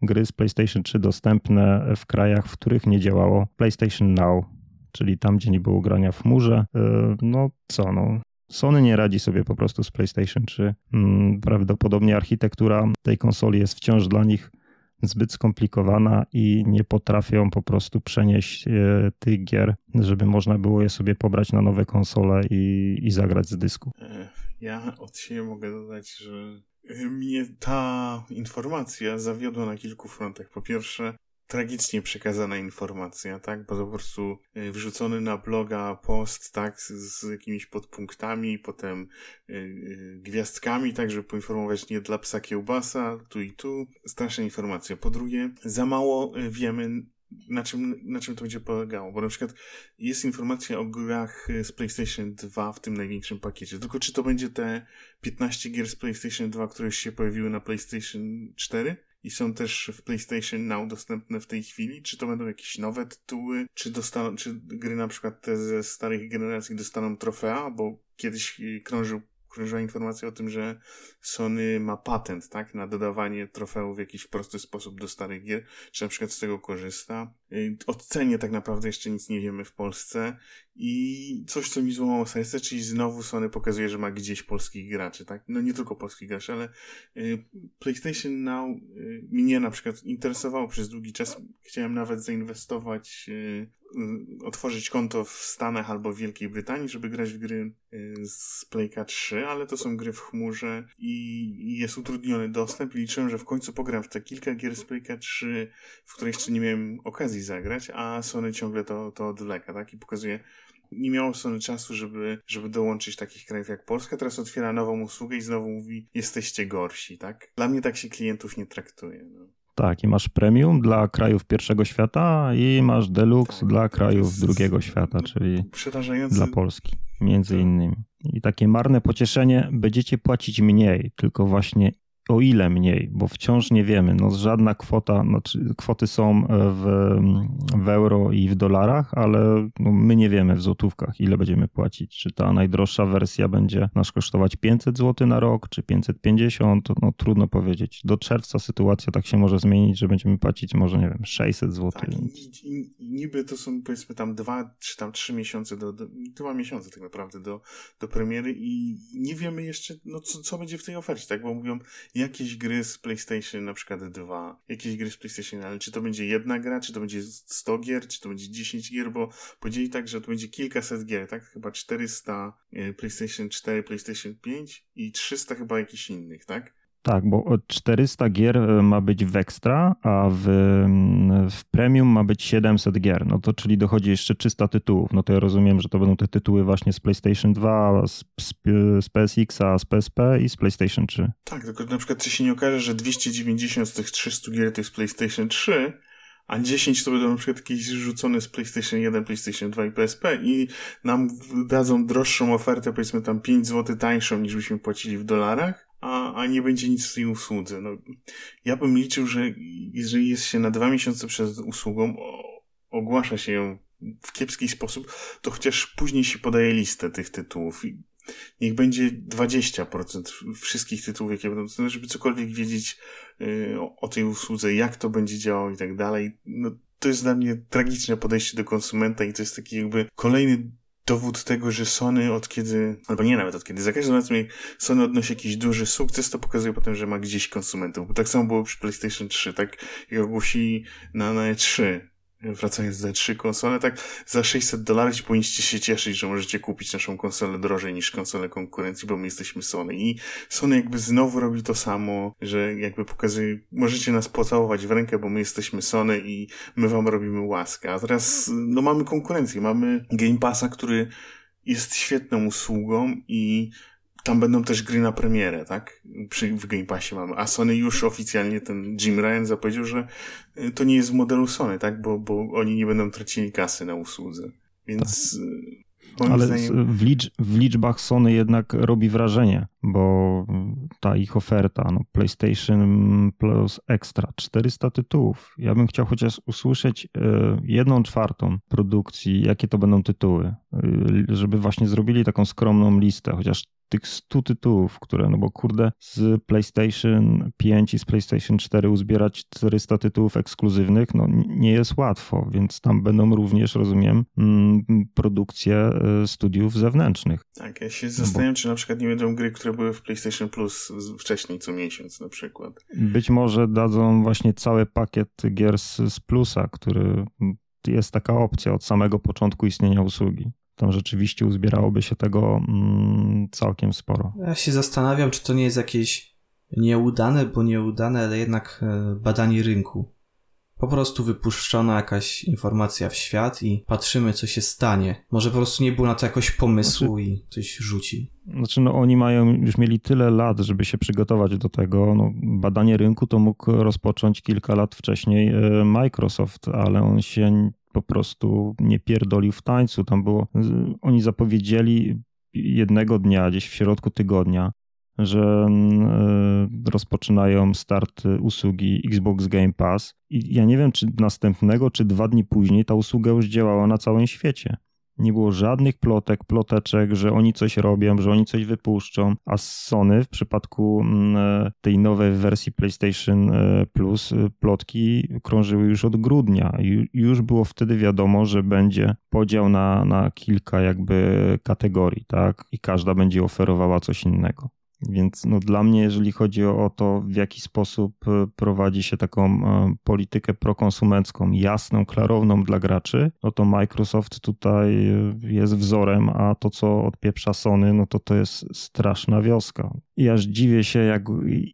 gry z PlayStation 3 dostępne w krajach, w których nie działało PlayStation Now, czyli tam, gdzie nie było grania w chmurze. Y, no co, no. Sony nie radzi sobie po prostu z PlayStation 3. Mm, prawdopodobnie architektura tej konsoli jest wciąż dla nich zbyt skomplikowana i nie potrafią po prostu przenieść e, tych gier, żeby można było je sobie pobrać na nowe konsole i, i zagrać z dysku. E, ja od siebie mogę dodać, że mnie ta informacja zawiodła na kilku frontach. Po pierwsze, tragicznie przekazana informacja, tak? Bo po prostu e, wrzucony na bloga post, tak? Z, z jakimiś podpunktami, potem yy, gwiazdkami, tak? Żeby poinformować nie dla psa kiełbasa, tu i tu. Straszna informacja. Po drugie, za mało wiemy na czym, na czym to będzie polegało, bo na przykład jest informacja o grach z PlayStation 2 w tym największym pakiecie, tylko czy to będzie te 15 gier z PlayStation 2, które się pojawiły na PlayStation 4? I są też w PlayStation Now dostępne w tej chwili? Czy to będą jakieś nowe tytuły? Czy, dostaną, czy gry na przykład te ze starych generacji dostaną trofea? Bo kiedyś krążył krążyła informacja o tym, że Sony ma patent, tak, na dodawanie trofeów w jakiś prosty sposób do starych gier, czy na przykład z tego korzysta. Y, o cenie tak naprawdę jeszcze nic nie wiemy w Polsce i coś, co mi złamało serce, czyli znowu Sony pokazuje, że ma gdzieś polskich graczy, tak? No nie tylko polskich graczy, ale y, PlayStation Now y, mnie na przykład interesowało przez długi czas. Chciałem nawet zainwestować otworzyć konto w Stanach albo w Wielkiej Brytanii, żeby grać w gry z Playka 3, ale to są gry w chmurze i jest utrudniony dostęp liczyłem, że w końcu pogram w te kilka gier z Playka 3, w których jeszcze nie miałem okazji zagrać, a Sony ciągle to, to odwleka, tak? I pokazuje, nie miało Sony czasu, żeby, żeby dołączyć takich krajów jak Polska. Teraz otwiera nową usługę i znowu mówi, jesteście gorsi, tak? Dla mnie tak się klientów nie traktuje. No. Tak, i masz premium dla krajów pierwszego świata i masz deluxe tak, dla krajów drugiego świata, czyli dla Polski, między tak. innymi. I takie marne pocieszenie, będziecie płacić mniej, tylko właśnie o ile mniej, bo wciąż nie wiemy. No, żadna kwota, znaczy kwoty są e, w, w euro i w dolarach, ale no, my nie wiemy w złotówkach, ile będziemy płacić. Czy ta najdroższa wersja będzie nas kosztować 500 zł na rok, czy 550, no trudno powiedzieć. Do czerwca sytuacja tak się może zmienić, że będziemy płacić może, nie wiem, 600 zł. Tak, niby to są powiedzmy tam dwa, czy tam trzy miesiące, do, do, dwa miesiące tak naprawdę do, do premiery i nie wiemy jeszcze, no co, co będzie w tej ofercie, tak, bo mówią, jakieś gry z PlayStation na przykład 2, jakieś gry z PlayStation, ale czy to będzie jedna gra, czy to będzie 100 gier, czy to będzie 10 gier, bo powiedzieli tak, że to będzie kilkaset gier, tak? Chyba 400 e, PlayStation 4, PlayStation 5 i 300 chyba jakichś innych, tak? Tak, bo 400 gier e, ma być w Extra, a w, mm, w Premium ma być 700 gier. No to czyli dochodzi jeszcze 300 tytułów. No to ja rozumiem, że to będą te tytuły właśnie z PlayStation 2, z, z, z PSX, z PSP i z PlayStation 3. Tak, tylko na przykład czy się nie okaże, że 290 z tych 300 gier to jest PlayStation 3, a 10 to będą na przykład jakieś rzucone z PlayStation 1, PlayStation 2 i PSP i nam dadzą droższą ofertę, powiedzmy tam 5 zł tańszą niż byśmy płacili w dolarach a, a nie będzie nic w tej usłudze. No, ja bym liczył, że jeżeli jest się na dwa miesiące przed usługą, ogłasza się ją w kiepski sposób, to chociaż później się podaje listę tych tytułów. I niech będzie 20% wszystkich tytułów, jakie będą żeby cokolwiek wiedzieć y, o, o tej usłudze, jak to będzie działało i tak dalej. No, to jest dla mnie tragiczne podejście do konsumenta i to jest taki jakby kolejny dowód tego, że Sony od kiedy, albo nie nawet od kiedy, za każdym razem jak Sony odnosi jakiś duży sukces, to pokazuje potem, że ma gdzieś konsumentów. Bo tak samo było przy PlayStation 3, tak jak ogłosili na, na E3 wracając do E3 konsole, tak za 600 dolarów powinniście się cieszyć, że możecie kupić naszą konsolę drożej niż konsolę konkurencji, bo my jesteśmy Sony. I Sony jakby znowu robi to samo, że jakby pokazuje, możecie nas pocałować w rękę, bo my jesteśmy Sony i my wam robimy łaskę. A teraz, no mamy konkurencję, mamy Game Passa, który jest świetną usługą i tam będą też gry na premierę, tak? Przy, w Game Passie mamy. A Sony już oficjalnie, ten Jim Ryan zapowiedział, że y, to nie jest w modelu Sony, tak? Bo, bo oni nie będą tracili kasy na usłudze. Więc y, ale zdaniem... w, licz, w, liczbach Sony jednak robi wrażenie, bo ta ich oferta, no PlayStation Plus Extra, 400 tytułów. Ja bym chciał chociaż usłyszeć e, jedną czwartą produkcji, jakie to będą tytuły, e, żeby właśnie zrobili taką skromną listę, chociaż tych 100 tytułów, które, no bo kurde, z PlayStation 5 i z PlayStation 4 uzbierać 400 tytułów ekskluzywnych, no nie jest łatwo, więc tam będą również, rozumiem, mm, produkcje e, studiów zewnętrznych. Tak, ja się zastanawiam, bo... czy na przykład nie będą gry, które były w PlayStation Plus wcześniej, co miesiąc na przykład. Być może dadzą właśnie cały pakiet gier z, z Plusa, który jest taka opcja od samego początku istnienia usługi tam rzeczywiście uzbierałoby się tego mm, całkiem sporo. Ja się zastanawiam, czy to nie jest jakieś nieudane, bo nieudane, ale jednak e, badanie rynku. Po prostu wypuszczona jakaś informacja w świat i patrzymy, co się stanie. Może po prostu nie było na to jakoś pomysłu znaczy, i coś rzuci. Znaczy, no oni mają, już mieli tyle lat, żeby się przygotować do tego. No, badanie rynku to mógł rozpocząć kilka lat wcześniej e, Microsoft, ale on się po prostu nie pierdolił w tańcu. Tam było, oni zapowiedzieli jednego dnia, gdzieś w środku tygodnia, że mm, e, rozpoczynają start usługi Xbox Game Pass. I ja nie wiem, czy następnego, czy dwa dni później ta usługa już działała na całym świecie. Nie było żadnych plotek, ploteczek, że oni coś robią, że oni coś wypuszczą, a Sony w przypadku mm, e, tej nowej wersji PlayStation e, Plus plotki krążyły już od grudnia. Już było wtedy wiadomo, że będzie podział na, na kilka jakby kategorii, tak? I każda będzie oferowała coś innego. Więc no dla mnie, jeżeli chodzi o to, w jaki sposób e, prowadzi się taką e, politykę prokonsumencką, jasną, klarowną dla graczy, no to Microsoft tutaj e, jest wzorem, a to, co odpieprza Sony, no to to jest straszna wioska. I aż dziwię się, jak,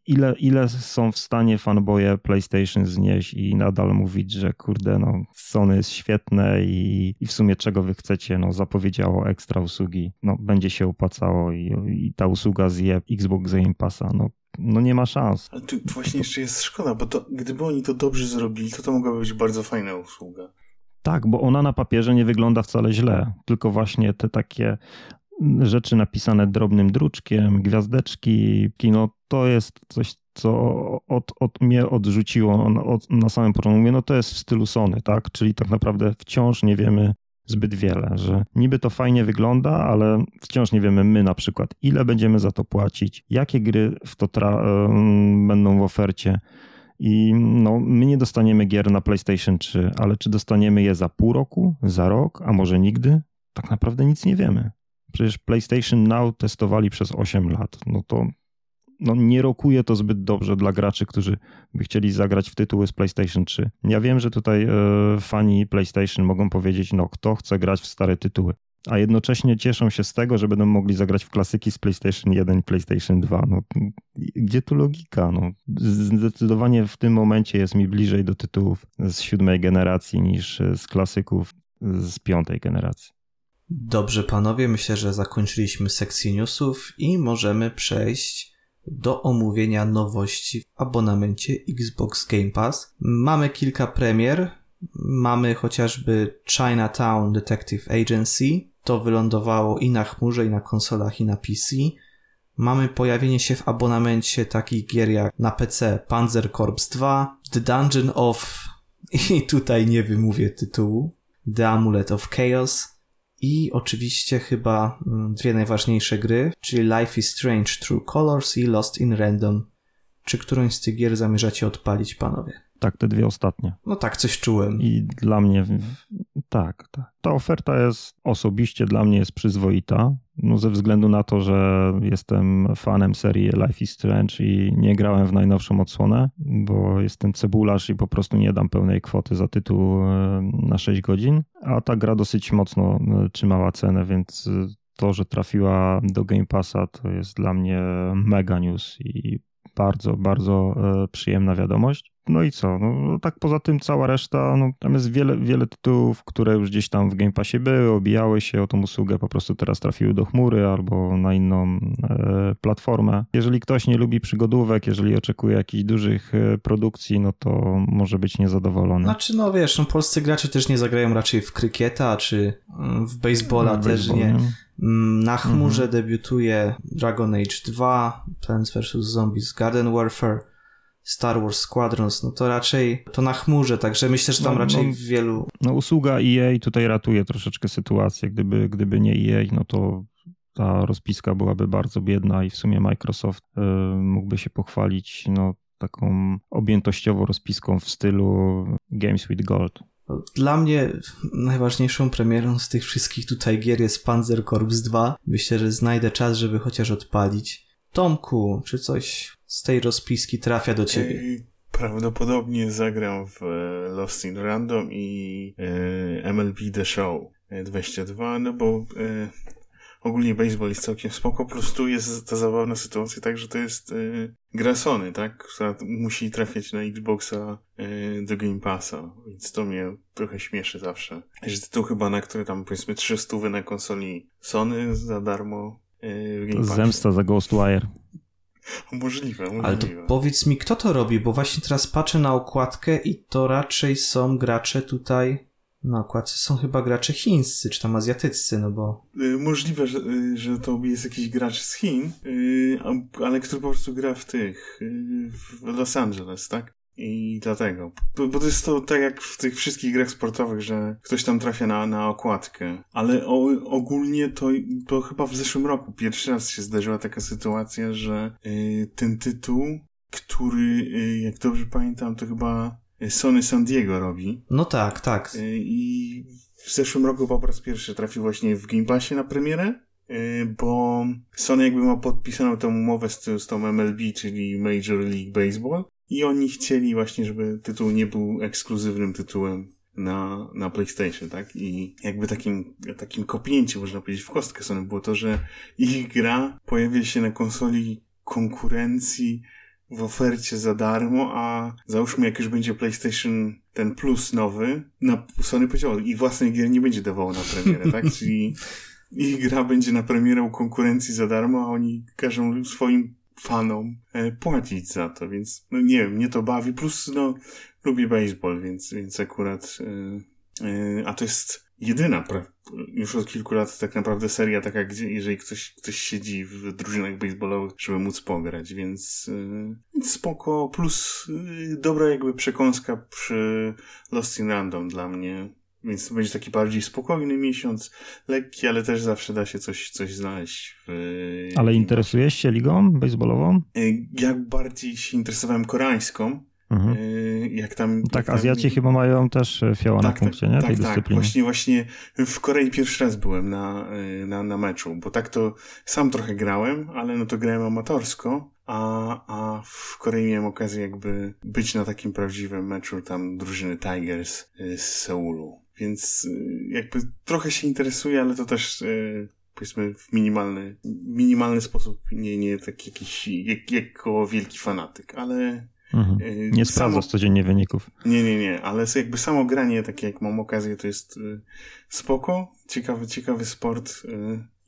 ile, ile są w stanie fanboye PlayStation znieść i nadal mówić, że kurde, no Sony jest świetne i, i w sumie czego wy chcecie, no zapowiedziało ekstra usługi, no będzie się opłacało i, i ta usługa zje Xbox Game Passa, no no nie ma szans. Ale tu właśnie jeszcze jest szkoda, bo to, gdyby oni to dobrze zrobili, to to mogła być bardzo fajna usługa. Tak, bo ona na papierze nie wygląda wcale źle, tylko właśnie te takie rzeczy napisane drobnym druczkiem, gwiazdeczki, kino, to jest coś, co od, od mnie odrzuciło od, na samym początku. Mówię, no to jest w stylu Sony, tak? Czyli tak naprawdę wciąż nie wiemy zbyt wiele, że niby to fajnie wygląda, ale wciąż nie wiemy my na przykład, ile będziemy za to płacić, jakie gry w to będą w ofercie. I no, my nie dostaniemy gier na PlayStation 3, ale czy dostaniemy je za pół roku, za rok, a może nigdy? Tak naprawdę nic nie wiemy. Przecież PlayStation Now testowali przez 8 lat. No to no nie rokuje to zbyt dobrze dla graczy, którzy by chcieli zagrać w tytuły z PlayStation 3. Ja wiem, że tutaj e, fani PlayStation mogą powiedzieć, no kto chce grać w stare tytuły, a jednocześnie cieszą się z tego, że będą mogli zagrać w klasyki z PlayStation 1 i PlayStation 2. No, gdzie tu logika? No, zdecydowanie w tym momencie jest mi bliżej do tytułów z siódmej generacji niż z klasyków z piątej generacji. Dobrze, panowie, myślę, że zakończyliśmy sekcję newsów i możemy przejść do omówienia nowości w abonamencie Xbox Game Pass. Mamy kilka premier. Mamy chociażby Chinatown Detective Agency. To wylądowało i na chmurze, i na konsolach, i na PC. Mamy pojawienie się w abonamencie takich gier jak na PC Panzer Corps 2, The Dungeon of... [laughs] i tutaj nie wymówię tytułu. The Amulet of Chaos, i oczywiście chyba mm, dwie najważniejsze gry, czyli Life is Strange True Colors i Lost in Random. Czy którąś z tych gier zamierzacie odpalić, panowie? Tak, te dwie ostatnie. No tak, coś czułem. I dla mnie, tak, tak. Ta oferta jest osobiście dla mnie jest przyzwoita. No ze względu na to, że jestem fanem serii Life is Strange i nie grałem w najnowszą odsłonę, bo jestem cebularz i po prostu nie dam pełnej kwoty za tytuł e, na 6 godzin, a ta gra dosyć mocno e, trzymała cenę, więc e, to, że trafiła do Game Passa to jest dla mnie mega news i bardzo, bardzo przyjemna wiadomość. No i co? No, no, tak poza tym cała reszta, no, tam jest wiele, wiele tytułów, które już gdzieś tam w Game Passie były, obijały się o tą usługę, po prostu teraz trafiły do chmury albo na inną e, platformę. Jeżeli ktoś nie lubi przygodówek, jeżeli oczekuje jakichś dużych e, produkcji, no to może być niezadowolony. Znaczy, no wiesz, no, polscy gracze też nie zagrają raczej w krykieta, czy mm, w baseballa no, też baseball, nie. nie. Mm, na chmurze mhm. debiutuje Dragon Age 2, Plants vs. Zombies Garden Warfare, Star Wars Squadrons, no to raczej to na chmurze, także myślę, że tam no, raczej no, wielu... No usługa EA tutaj ratuje troszeczkę sytuację, gdyby, gdyby nie EA, no to ta rozpiska byłaby bardzo biedna i w sumie Microsoft y, mógłby się pochwalić no, taką objętościową rozpiską w stylu Games with Gold. Dla mnie najważniejszą premierą z tych wszystkich tutaj gier jest Panzer Corps 2. Myślę, że znajdę czas, żeby chociaż odpalić. Tomku, czy coś z tej rozpiski trafia do ciebie? Prawdopodobnie zagram w e, Lost in Random i e, MLB The Show 22, no bo e, ogólnie baseball jest całkiem spoko, plus tu jest ta zabawna sytuacja tak, że to jest gra Sony, tak, która musi trafiać na Xboxa do Game Passa, więc to mnie trochę śmieszy zawsze. Że tytuł chyba, na który tam powiedzmy 300 na konsoli Sony za darmo w Game Passie. Zemsta za Ghostwire. Możliwe, [laughs] możliwe. Ale to powiedz mi, kto to robi, bo właśnie teraz patrzę na okładkę i to raczej są gracze tutaj na okładce są chyba gracze chińscy, czy tam azjatyccy, no bo... Y, możliwe, że, y, że to jest jakiś gracz z Chin, y, ale który po prostu gra w tych, w Los Angeles, tak? I dlatego. Bo, bo to jest to tak jak w tych wszystkich grach sportowych, że ktoś tam trafia na, na okładkę. Ale o, ogólnie to, to chyba w zeszłym roku pierwszy raz się zdarzyła taka sytuacja, że y, ten tytuł, który, y, jak dobrze pamiętam, to chyba Sony San Diego robi. No tak, tak. Y, I w zeszłym roku po raz pierwszy trafił właśnie w Game Passie na premierę y, bo Sony jakby ma podpisaną tę umowę z, z tą MLB, czyli Major League Baseball i oni chcieli właśnie, żeby tytuł nie był ekskluzywnym tytułem na, na PlayStation, tak? I jakby takim, takim kopnięciem, można powiedzieć, w kostkę Sony było to, że ich gra pojawia się na konsoli konkurencji w ofercie za darmo, a załóżmy, jak już będzie PlayStation ten plus nowy, na Sony powiedział, i własnej gier nie będzie dawało na premierę, tak? [laughs] Czyli ich gra będzie na premierę u konkurencji za darmo, a oni każą swoim fanom e, płacić za to, więc no nie wiem, mnie to bawi, plus no lubię baseball, więc, więc akurat e, e, a to jest jedyna już od kilku lat tak naprawdę seria taka, gdzie jeżeli ktoś, ktoś siedzi w drużynach baseballowych, żeby móc pograć, więc, więc spoko, plus dobra jakby przekąska przy Lost in Random dla mnie więc to będzie taki bardziej spokojny miesiąc, lekki, ale też zawsze da się coś, coś znaleźć. W, ale interesujesz się ligą baseballową? Y, ja bardziej się interesowałem koreańską. Mhm. Y, jak tam, tak, jak tam... Azjaci chyba mają też e, fioła tak, na punkcie, nie? Tak, Tej tak. Dyscypliny. Właśnie, właśnie w Korei pierwszy raz byłem na, na, na meczu, bo tak to sam trochę grałem, ale no to grałem amatorsko, a, a w Korei miałem okazję jakby być na takim prawdziwym meczu tam drużyny Tigers z Seulu. Więc y, jakby trochę się interesuje, ale to też y, powiedzmy w minimalny, minimalny sposób, nie, nie tak jakiś, jak, jako wielki fanatyk, ale Mhm. Y, nie sprawdzasz codziennie wyników. Nie, nie, nie, ale jakby samo granie, takie jak mam okazję, to jest spoko, ciekawy, ciekawy sport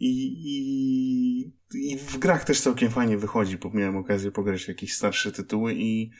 i, i, i w grach też całkiem fajnie wychodzi, bo miałem okazję pograć w jakieś starsze tytuły i,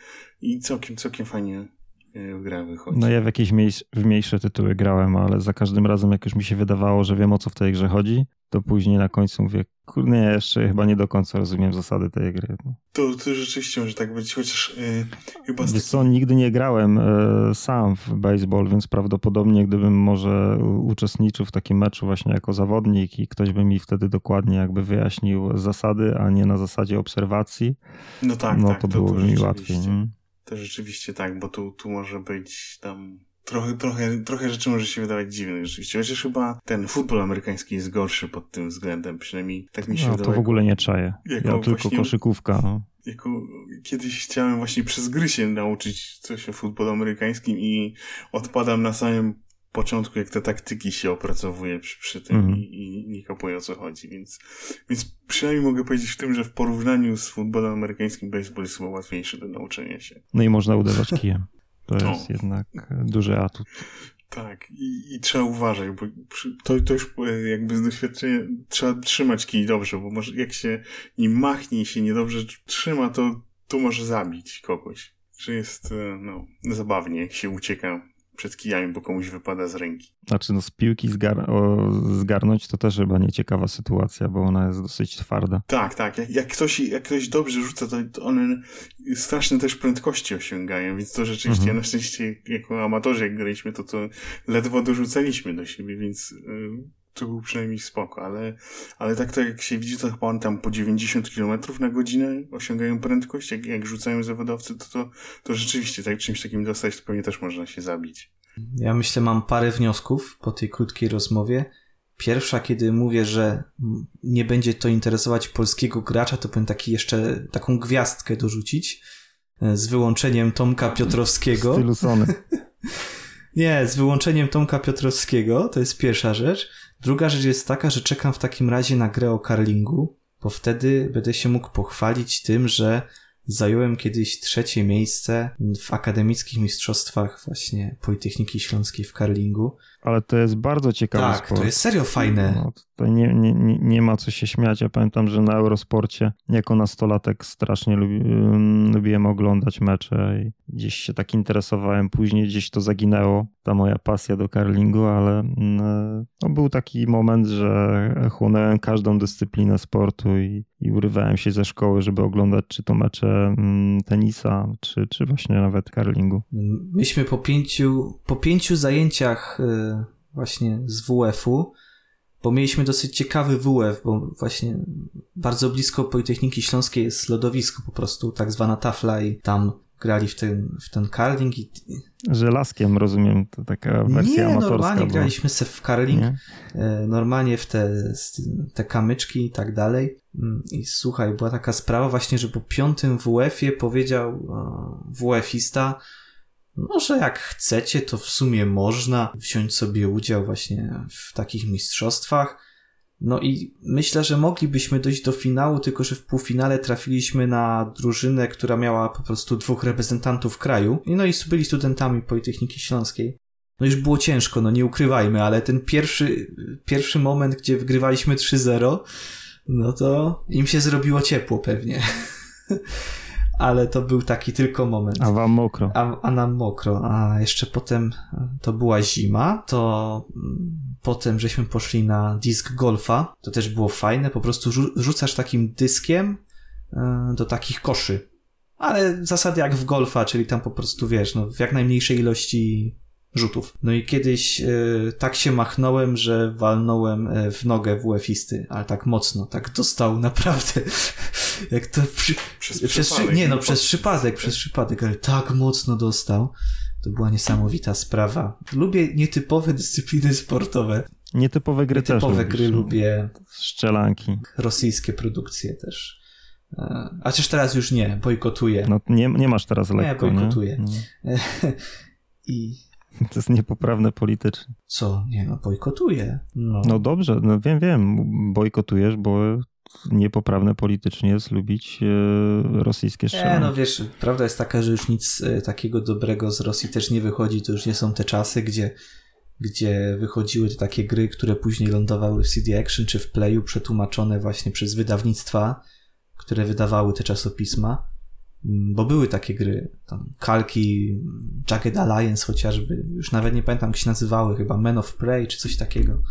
i całkiem, całkiem fajnie w grę wychodzi. No ja w jakieś mniejsze, w mniejsze tytuły grałem, ale za każdym razem jak już mi się wydawało, że wiem o co w tej grze chodzi, to później na końcu mówię, kurde, jeszcze chyba nie do końca rozumiem zasady tej gry. To, to rzeczywiście może tak być, chociaż yy, chyba... Wiesz co, nigdy nie grałem y, sam w baseball, więc prawdopodobnie gdybym może uczestniczył w takim meczu właśnie jako zawodnik i ktoś by mi wtedy dokładnie jakby wyjaśnił zasady, a nie na zasadzie obserwacji, no tak, no tak, to, to byłoby to mi łatwiej. Nie? To rzeczywiście tak, bo tu, tu może być tam trochę, trochę, trochę rzeczy może się wydawać dziwnych rzeczywiście. Chociaż chyba ten futbol amerykański jest gorszy pod tym względem, przynajmniej tak mi się no, wydaje. to w ogóle nie czaję. Ja tylko właśnie, koszykówka. No. Jako, kiedyś chciałem właśnie przez gry się nauczyć coś o futbolu amerykańskim i odpadam na samym początku, jak te taktyki się opracowuje przy, przy tym mm. i, i nie kapuję o co chodzi, więc, więc przynajmniej mogę powiedzieć w tym, że w porównaniu z futbolem amerykańskim baseball jest chyba łatwiejszy do nauczenia się. No i można uderzać kijem. To jest jednak duży atut. Tak, i, i trzeba uważać, bo to, to już jakby z doświadczenia trzeba trzymać kij dobrze, bo może jak się nim machnie i się niedobrze trzyma, to, to może zabić kogoś. Że jest e, no, zabawnie, jak się ucieka przed kijami, bo komuś wypada z ręki. Znaczy, no z piłki zgar o, zgarnąć to też chyba nieciekawa sytuacja, bo ona jest dosyć twarda. Tak, tak. Jak, jak, ktoś, jak ktoś dobrze rzuca, to, to one straszne też prędkości osiągają, więc to rzeczywiście, mhm. na szczęście jako amatorzy jak graliśmy, to to ledwo dorzucaliśmy do siebie, więc... Yy to był przynajmniej spoko, ale, ale tak to jak się widzi, to chyba on tam po 90 km na godzinę osiągają prędkość, jak, jak rzucają zawodowcy, to, to, to rzeczywiście tak, czymś takim dostać, to pewnie też można się zabić. Ja myślę, mam parę wniosków po tej krótkiej rozmowie. Pierwsza, kiedy mówię, że nie będzie to interesować polskiego gracza, to powiem taki jeszcze taką gwiazdkę dorzucić e, z wyłączeniem Tomka Piotrowskiego. Stylu Sony. [laughs] nie, z wyłączeniem Tomka Piotrowskiego, to jest pierwsza rzecz. Druga rzecz jest taka, że czekam w takim razie na grę o karlingu, bo wtedy będę się mógł pochwalić tym, że zająłem kiedyś trzecie miejsce w akademickich mistrzostwach właśnie Politechniki Śląskiej w karlingu. Ale to jest bardzo ciekawe. Tak, sport. to jest serio fajne. No, to nie, nie, nie ma co się śmiać. Ja pamiętam, że na Eurosporcie jako nastolatek strasznie lubi, lubiłem oglądać mecze i gdzieś się tak interesowałem. Później gdzieś to zaginęło, ta moja pasja do karlingu, ale no, był taki moment, że chłonąłem każdą dyscyplinę sportu i, i urywałem się ze szkoły, żeby oglądać czy to mecze tenisa, czy, czy właśnie nawet karlingu. Myśmy po pięciu, po pięciu zajęciach y, właśnie z WF-u bo mieliśmy dosyć ciekawy WF, bo właśnie bardzo blisko Politechniki Śląskiej jest lodowisko po prostu, tak zwana tafla i tam grali w ten, w ten curling i... Żelazkiem, rozumiem, to taka wersja Nie, amatorska. normalnie bo... graliśmy se w curling, Nie? E, normalnie w te, te kamyczki i tak dalej. Mm, I słuchaj, była taka sprawa właśnie, że po piątym WF-ie powiedział e, WF-ista, no, że jak chcecie, to w sumie można wziąć sobie udział właśnie w takich mistrzostwach. No i myślę, że moglibyśmy dojść do finału, tylko że w półfinale trafiliśmy na drużynę, która miała po prostu dwóch reprezentantów kraju. No i byli studentami Politechniki Śląskiej. No już było ciężko, no nie ukrywajmy, ale ten pierwszy, pierwszy moment, gdzie wygrywaliśmy 3-0, no to im się zrobiło ciepło pewnie. [laughs] ale to był taki tylko moment. A wam mokro. A, a nam mokro. A jeszcze potem to była zima, to mm, potem żeśmy poszli na disk golfa. To też było fajne, po prostu rzucasz takim dyskiem e, do takich koszy. Ale zasady jak w golfa, czyli tam po prostu wiesz, no, w jak najmniejszej ilości rzutów. No i kiedyś e, tak się machnąłem, że walnąłem e, w nogę WF-isty, ale tak mocno, tak dostał naprawdę, [laughs] jak to przy, przez, przez przypadek, Nie no, przez przypadek, przez przypadek, ale tak mocno dostał. To była niesamowita sprawa. Lubię nietypowe dyscypliny sportowe. Nietypowe gry Nietypowe też gry lubię. Strzelanki. Rosyjskie produkcje też. E, a chociaż teraz już nie, bojkotuję. No nie, nie masz teraz lekko, Nie, bojkotuję. Nie? [laughs] I [laughs] To jest niepoprawne politycznie. Co? Nie, no bojkotuję. No, no dobrze, no wiem, wiem, bojkotujesz, bo niepoprawne politycznie jest lubić e, rosyjskie strzelanie. Nie, no wiesz, prawda jest taka, że już nic e, takiego dobrego z Rosji też nie wychodzi, to już nie są te czasy, gdzie gdzie wychodziły te takie gry, które później lądowały w CD Action czy w Playu, przetłumaczone właśnie przez wydawnictwa, które wydawały te czasopisma. Mm, bo były takie gry, tam kalki, Jagged Alliance chociażby, już nawet nie pamiętam jak się nazywały, chyba Men of Prey czy coś takiego.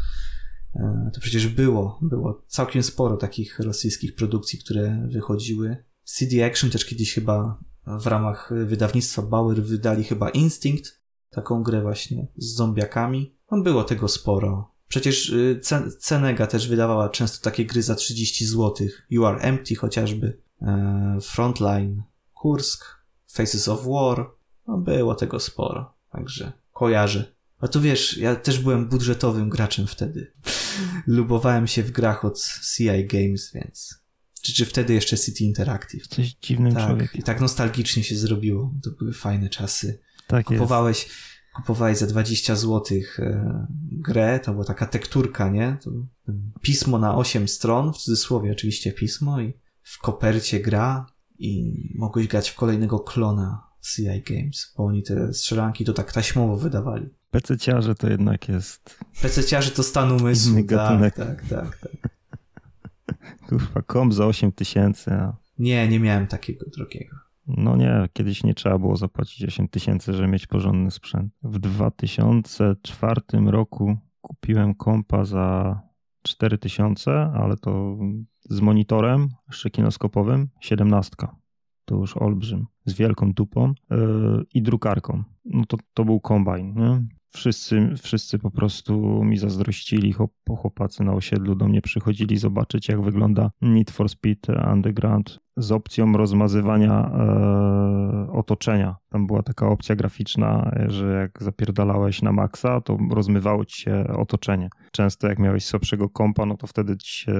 E, to przecież było, było całkiem sporo takich rosyjskich produkcji, które wychodziły. CD Action też kiedyś chyba w ramach wydawnictwa Bauer wydali chyba Instinct, taką grę właśnie z zombiakami. No było tego sporo. Przecież y, Cenega też wydawała często takie gry za 30 zł. You Are Empty chociażby, e, Frontline, Kursk, Faces of War. No było tego sporo, także kojarzę. A to wiesz, ja też byłem budżetowym graczem wtedy. [laughs] Lubowałem się w grach od CI Games, więc... Czy, czy wtedy jeszcze City Interactive. Coś dziwnym tak, człowiekiem. I tak nostalgicznie się zrobiło. To były fajne czasy. Tak jest. Kupowałeś, kupowałeś za 20 zł e, grę, to była taka tekturka, nie? Pismo na 8 stron, w cudzysłowie oczywiście pismo i w kopercie gra i mogłeś grać w kolejnego klona CI Games, bo oni te strzelanki to tak taśmowo wydawali. PC-ciarze to jednak jest PC-ciarzy to stan umysłu. Inny Tak, gatunek. tak, tak, tak. kurwa komp za 8 tysięcy. a- Nie, nie miałem takiego drogiego. No nie, kiedyś nie trzeba było zapłacić 8 tysięcy, żeby mieć porządny sprzęt. W 2004 roku kupiłem kompa za 4 tysiące, ale to z monitorem szykinoskopowym 17. To już olbrzym. Z wielką dupą yy, i drukarką. No to, to był kombajn, nie? Wszyscy, wszyscy po prostu mi zazdrościli, chłop- chłopacy na osiedlu do mnie przychodzili zobaczyć, jak wygląda Need for Speed Underground z opcją rozmazywania e, otoczenia. Tam była taka opcja graficzna, że jak zapierdalałeś na maksa, to rozmywało ci się otoczenie. Często jak miałeś słabszego kompa, no to wtedy ci się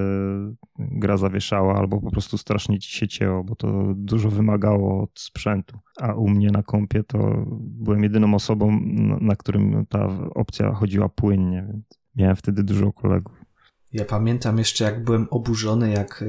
gra zawieszała albo po prostu strasznie ci się cięło, bo to dużo wymagało od sprzętu. A u mnie na kompie to byłem jedyną osobą, na którym ta opcja chodziła płynnie, więc miałem wtedy dużo kolegów. Ja pamiętam jeszcze, jak byłem oburzony, jak e,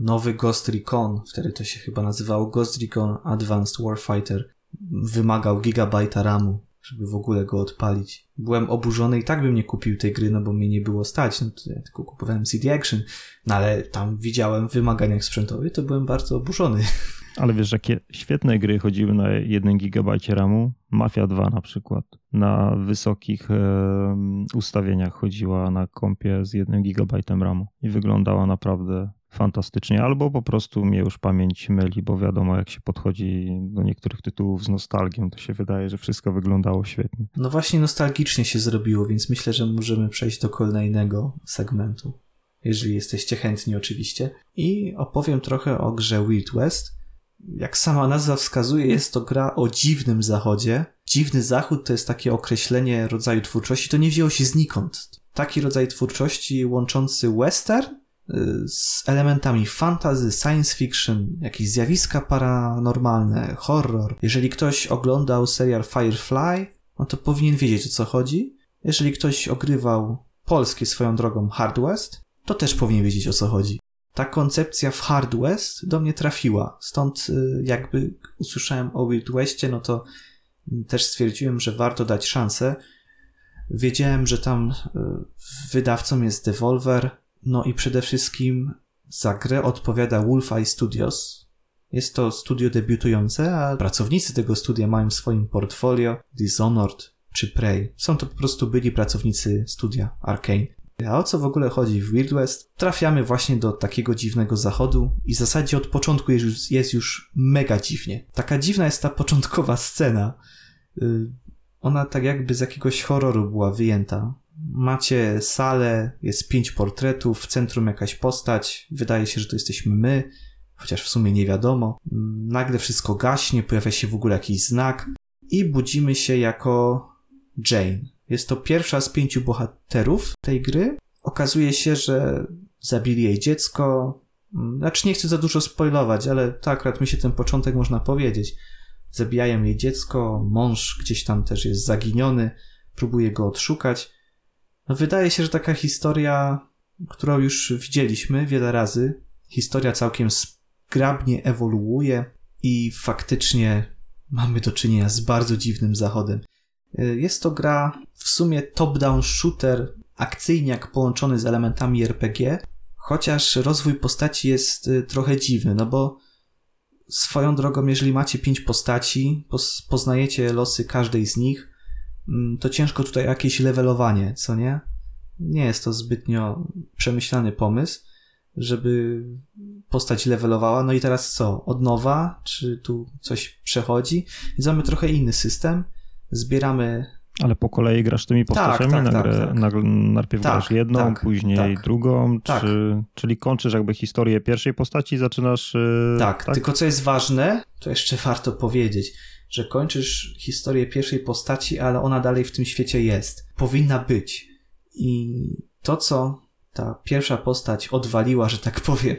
nowy Ghost Recon, wtedy to się chyba nazywało Ghost Recon Advanced Warfighter, wymagał gigabajta RAMu, żeby w ogóle go odpalić. Byłem oburzony i tak bym nie kupił tej gry, no bo mnie nie było stać, no to ja tylko kupowałem CD Action, no ale tam widziałem w wymaganiach sprzętowych, to byłem bardzo oburzony. [laughs] Ale wiesz, jakie świetne gry chodziły na 1 GB RAMu? Mafia 2 na przykład. Na wysokich ustawieniach chodziła na kompie z 1 GB RAMu i wyglądała naprawdę fantastycznie. Albo po prostu mnie już pamięć myli, bo wiadomo, jak się podchodzi do niektórych tytułów z nostalgią, to się wydaje, że wszystko wyglądało świetnie. No właśnie nostalgicznie się zrobiło, więc myślę, że możemy przejść do kolejnego segmentu. Jeżeli jesteście chętni oczywiście. I opowiem trochę o grze Wild West. Jak sama nazwa wskazuje, jest to gra o dziwnym zachodzie. Dziwny zachód to jest takie określenie rodzaju twórczości, to nie wzięło się znikąd. Taki rodzaj twórczości łączący western y, z elementami fantasy, science fiction, jakieś zjawiska paranormalne, horror. Jeżeli ktoś oglądał serial Firefly, no to powinien wiedzieć o co chodzi. Jeżeli ktoś ogrywał polskie swoją drogą Hard West, to też powinien wiedzieć o co chodzi. Ta koncepcja w Hard West do mnie trafiła, stąd y, jakby usłyszałem o Wild Westie, no to też stwierdziłem, że warto dać szansę. Wiedziałem, że tam y, wydawcą jest Devolver, no i przede wszystkim za grę odpowiada Wolfeye Studios. Jest to studio debiutujące, a pracownicy tego studia mają w swoim portfolio Dishonored czy Prey. Są to po prostu byli pracownicy studia Arkane. A o co w ogóle chodzi w Wild West? Trafiamy właśnie do takiego dziwnego zachodu i w zasadzie od początku jest już, jest już mega dziwnie. Taka dziwna jest ta początkowa scena. Y, Ona tak jakby z jakiegoś horroru była wyjęta. Macie salę, jest pięć portretów, w centrum jakaś postać, wydaje się, że to jesteśmy my, chociaż w sumie nie wiadomo. Mm, Nagle wszystko gaśnie, pojawia się w ogóle jakiś znak i budzimy się jako Jane. Jest to pierwsza z pięciu bohaterów tej gry. Okazuje się, że zabili jej dziecko. Mm, Znaczy nie chcę za dużo spoilować, ale to akurat mi się ten początek można powiedzieć. Zabijają jej dziecko, mąż gdzieś tam też jest zaginiony, próbuje go odszukać. No wydaje się, że taka historia, którą już widzieliśmy wiele razy, historia całkiem zgrabnie ewoluuje i faktycznie mamy do czynienia z bardzo dziwnym zachodem. Y, Jest to gra w sumie top-down shooter, akcyjniak połączony z elementami RPG, chociaż rozwój postaci jest y, trochę dziwny, no bo swoją drogą, jeżeli macie pięć postaci, pos- poznajecie losy każdej z nich, mm, to ciężko tutaj jakieś levelowanie, co nie? Nie jest to zbytnio przemyślany pomysł, żeby postać levelowała. No i teraz co? Od nowa? Czy tu coś przechodzi? Więc mamy trochę inny system. Zbieramy Ale po kolei grasz tymi tak, postaciami? Tak, tak, Nagle, tak, tak. Najpierw tak, grasz jedną, tak, później tak. drugą, czy, czyli kończysz jakby historię pierwszej postaci i zaczynasz... Yy, tak, tylko co jest ważne, to jeszcze warto powiedzieć, że kończysz historię pierwszej postaci, ale ona dalej w tym świecie jest. Powinna być. I to, co ta pierwsza postać odwaliła, że tak powiem,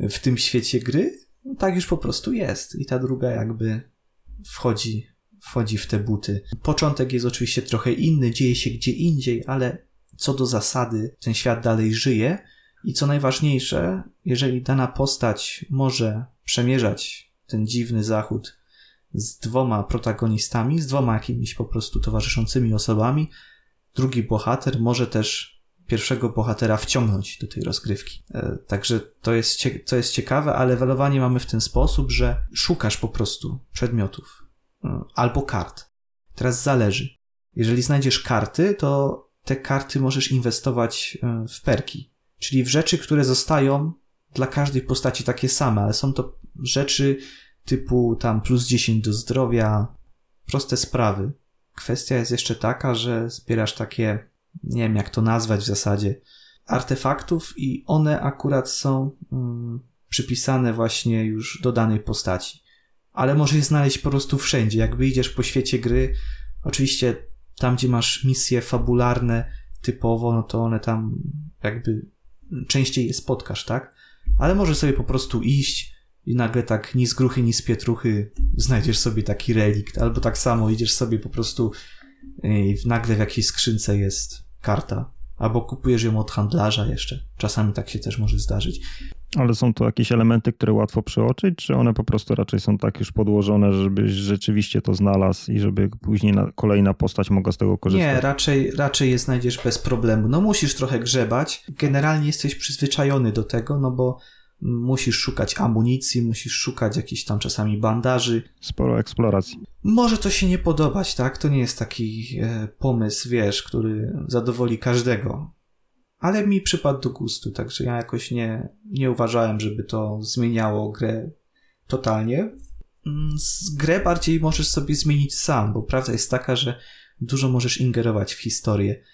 w tym świecie gry, no tak już po prostu jest. I ta druga jakby wchodzi, wchodzi w te buty. Początek jest oczywiście trochę inny, dzieje się gdzie indziej, ale co do zasady, ten świat dalej żyje. I co najważniejsze, jeżeli dana postać może przemierzać ten dziwny zachód z dwoma protagonistami, z dwoma jakimiś po prostu towarzyszącymi osobami, drugi bohater może też pierwszego bohatera wciągnąć do tej rozgrywki. E, także to jest, to jest ciekawe, ale levelowanie mamy w ten sposób, że szukasz po prostu przedmiotów albo kart. Teraz zależy. Jeżeli znajdziesz karty, to te karty możesz inwestować e, w perki, czyli w rzeczy, które zostają dla każdej postaci takie same, ale są to rzeczy typu tam plus 10 do zdrowia, proste sprawy. Kwestia jest jeszcze taka, że zbierasz takie nie wiem jak to nazwać w zasadzie, artefaktów i one akurat są mm, przypisane właśnie już do danej postaci. Ale możesz je znaleźć po prostu wszędzie. Jakby idziesz po świecie gry, oczywiście tam, gdzie masz misje fabularne typowo, no to one tam jakby częściej je spotkasz, tak? Ale możesz sobie po prostu iść i nagle tak ni z gruchy, ni z pietruchy znajdziesz sobie taki relikt, albo tak samo idziesz sobie po prostu i nagle w jakiejś skrzynce jest karta, albo kupujesz ją od handlarza jeszcze. Czasami tak się też może zdarzyć. Ale są to jakieś elementy, które łatwo przeoczyć, czy one po prostu raczej są tak już podłożone, żebyś rzeczywiście to znalazł i żeby później na, kolejna postać mogła z tego korzystać? Nie, raczej, raczej je znajdziesz bez problemu. No musisz trochę grzebać. Generalnie jesteś przyzwyczajony do tego, no bo musisz szukać amunicji, musisz szukać jakichś tam czasami bandaży. Sporo eksploracji. Może to się nie podobać, tak? To nie jest taki e, pomysł, wiesz, który zadowoli każdego. Ale mi przypadł do gustu, także ja jakoś nie, nie uważałem, żeby to zmieniało grę totalnie. Mm, grę bardziej możesz sobie zmienić sam, bo prawda jest taka, że dużo możesz ingerować w historię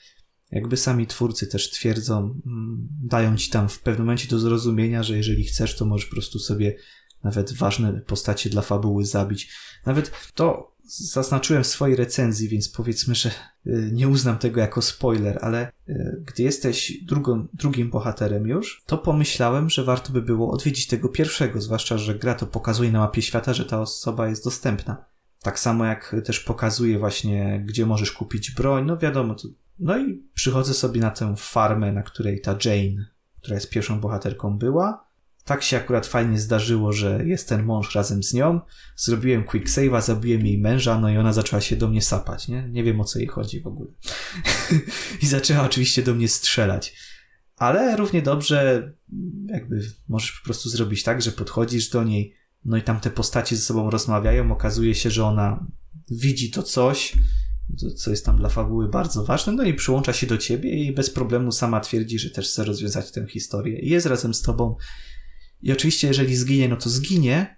jakby sami twórcy też twierdzą, mm, dają ci tam w pewnym momencie do zrozumienia, że jeżeli chcesz, to możesz po prostu sobie nawet ważne postacie dla fabuły zabić. Nawet to zaznaczyłem w swojej recenzji, więc powiedzmy, że y, nie uznam tego jako spoiler, ale y, gdy jesteś drugą, drugim bohaterem już, to pomyślałem, że warto by było odwiedzić tego pierwszego, zwłaszcza, że gra to pokazuje na mapie świata, że ta osoba jest dostępna. Tak samo jak też pokazuje właśnie, gdzie możesz kupić broń. No wiadomo, to no i przychodzę sobie na tę farmę, na której ta Jane, która jest pierwszą bohaterką, była. Tak się akurat fajnie zdarzyło, że jest ten mąż razem z nią. Zrobiłem quick save'a, zabiłem jej męża, no i ona zaczęła się do mnie sapać, nie? Nie wiem o co jej chodzi w ogóle. [laughs] I zaczęła oczywiście do mnie strzelać. Ale równie dobrze, jakby możesz po prostu zrobić tak, że podchodzisz do niej, no i tam te postacie ze sobą rozmawiają, okazuje się, że ona widzi to coś, co jest tam dla fabuły bardzo ważne, no i przyłącza się do ciebie i bez problemu sama twierdzi, że też chce rozwiązać tę historię. I jest razem z tobą. I oczywiście, jeżeli zginie, no to zginie.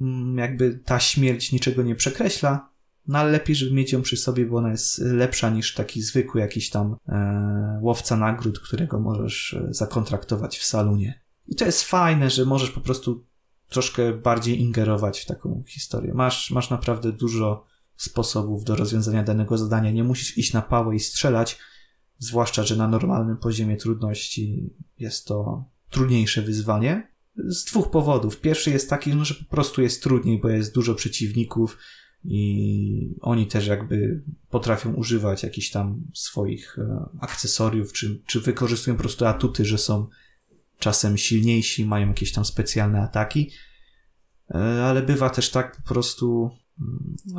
Mm, jakby ta śmierć niczego nie przekreśla, no ale lepiej, żeby mieć ją przy sobie, bo ona jest lepsza niż taki zwykły jakiś tam e, łowca nagród, którego możesz e, zakontraktować w salonie. I to jest fajne, że możesz po prostu troszkę bardziej ingerować w taką historię. Masz, masz naprawdę dużo sposobów do rozwiązania danego zadania. Nie musisz iść na pałę i strzelać, zwłaszcza, że na normalnym poziomie trudności jest to trudniejsze wyzwanie. Z dwóch powodów. Pierwszy jest taki, no, że po prostu jest trudniej, bo jest dużo przeciwników i oni też jakby potrafią używać jakichś tam swoich e, akcesoriów, czy, czy wykorzystują po prostu atuty, że są czasem silniejsi, mają jakieś tam specjalne ataki. E, ale bywa też tak po prostu,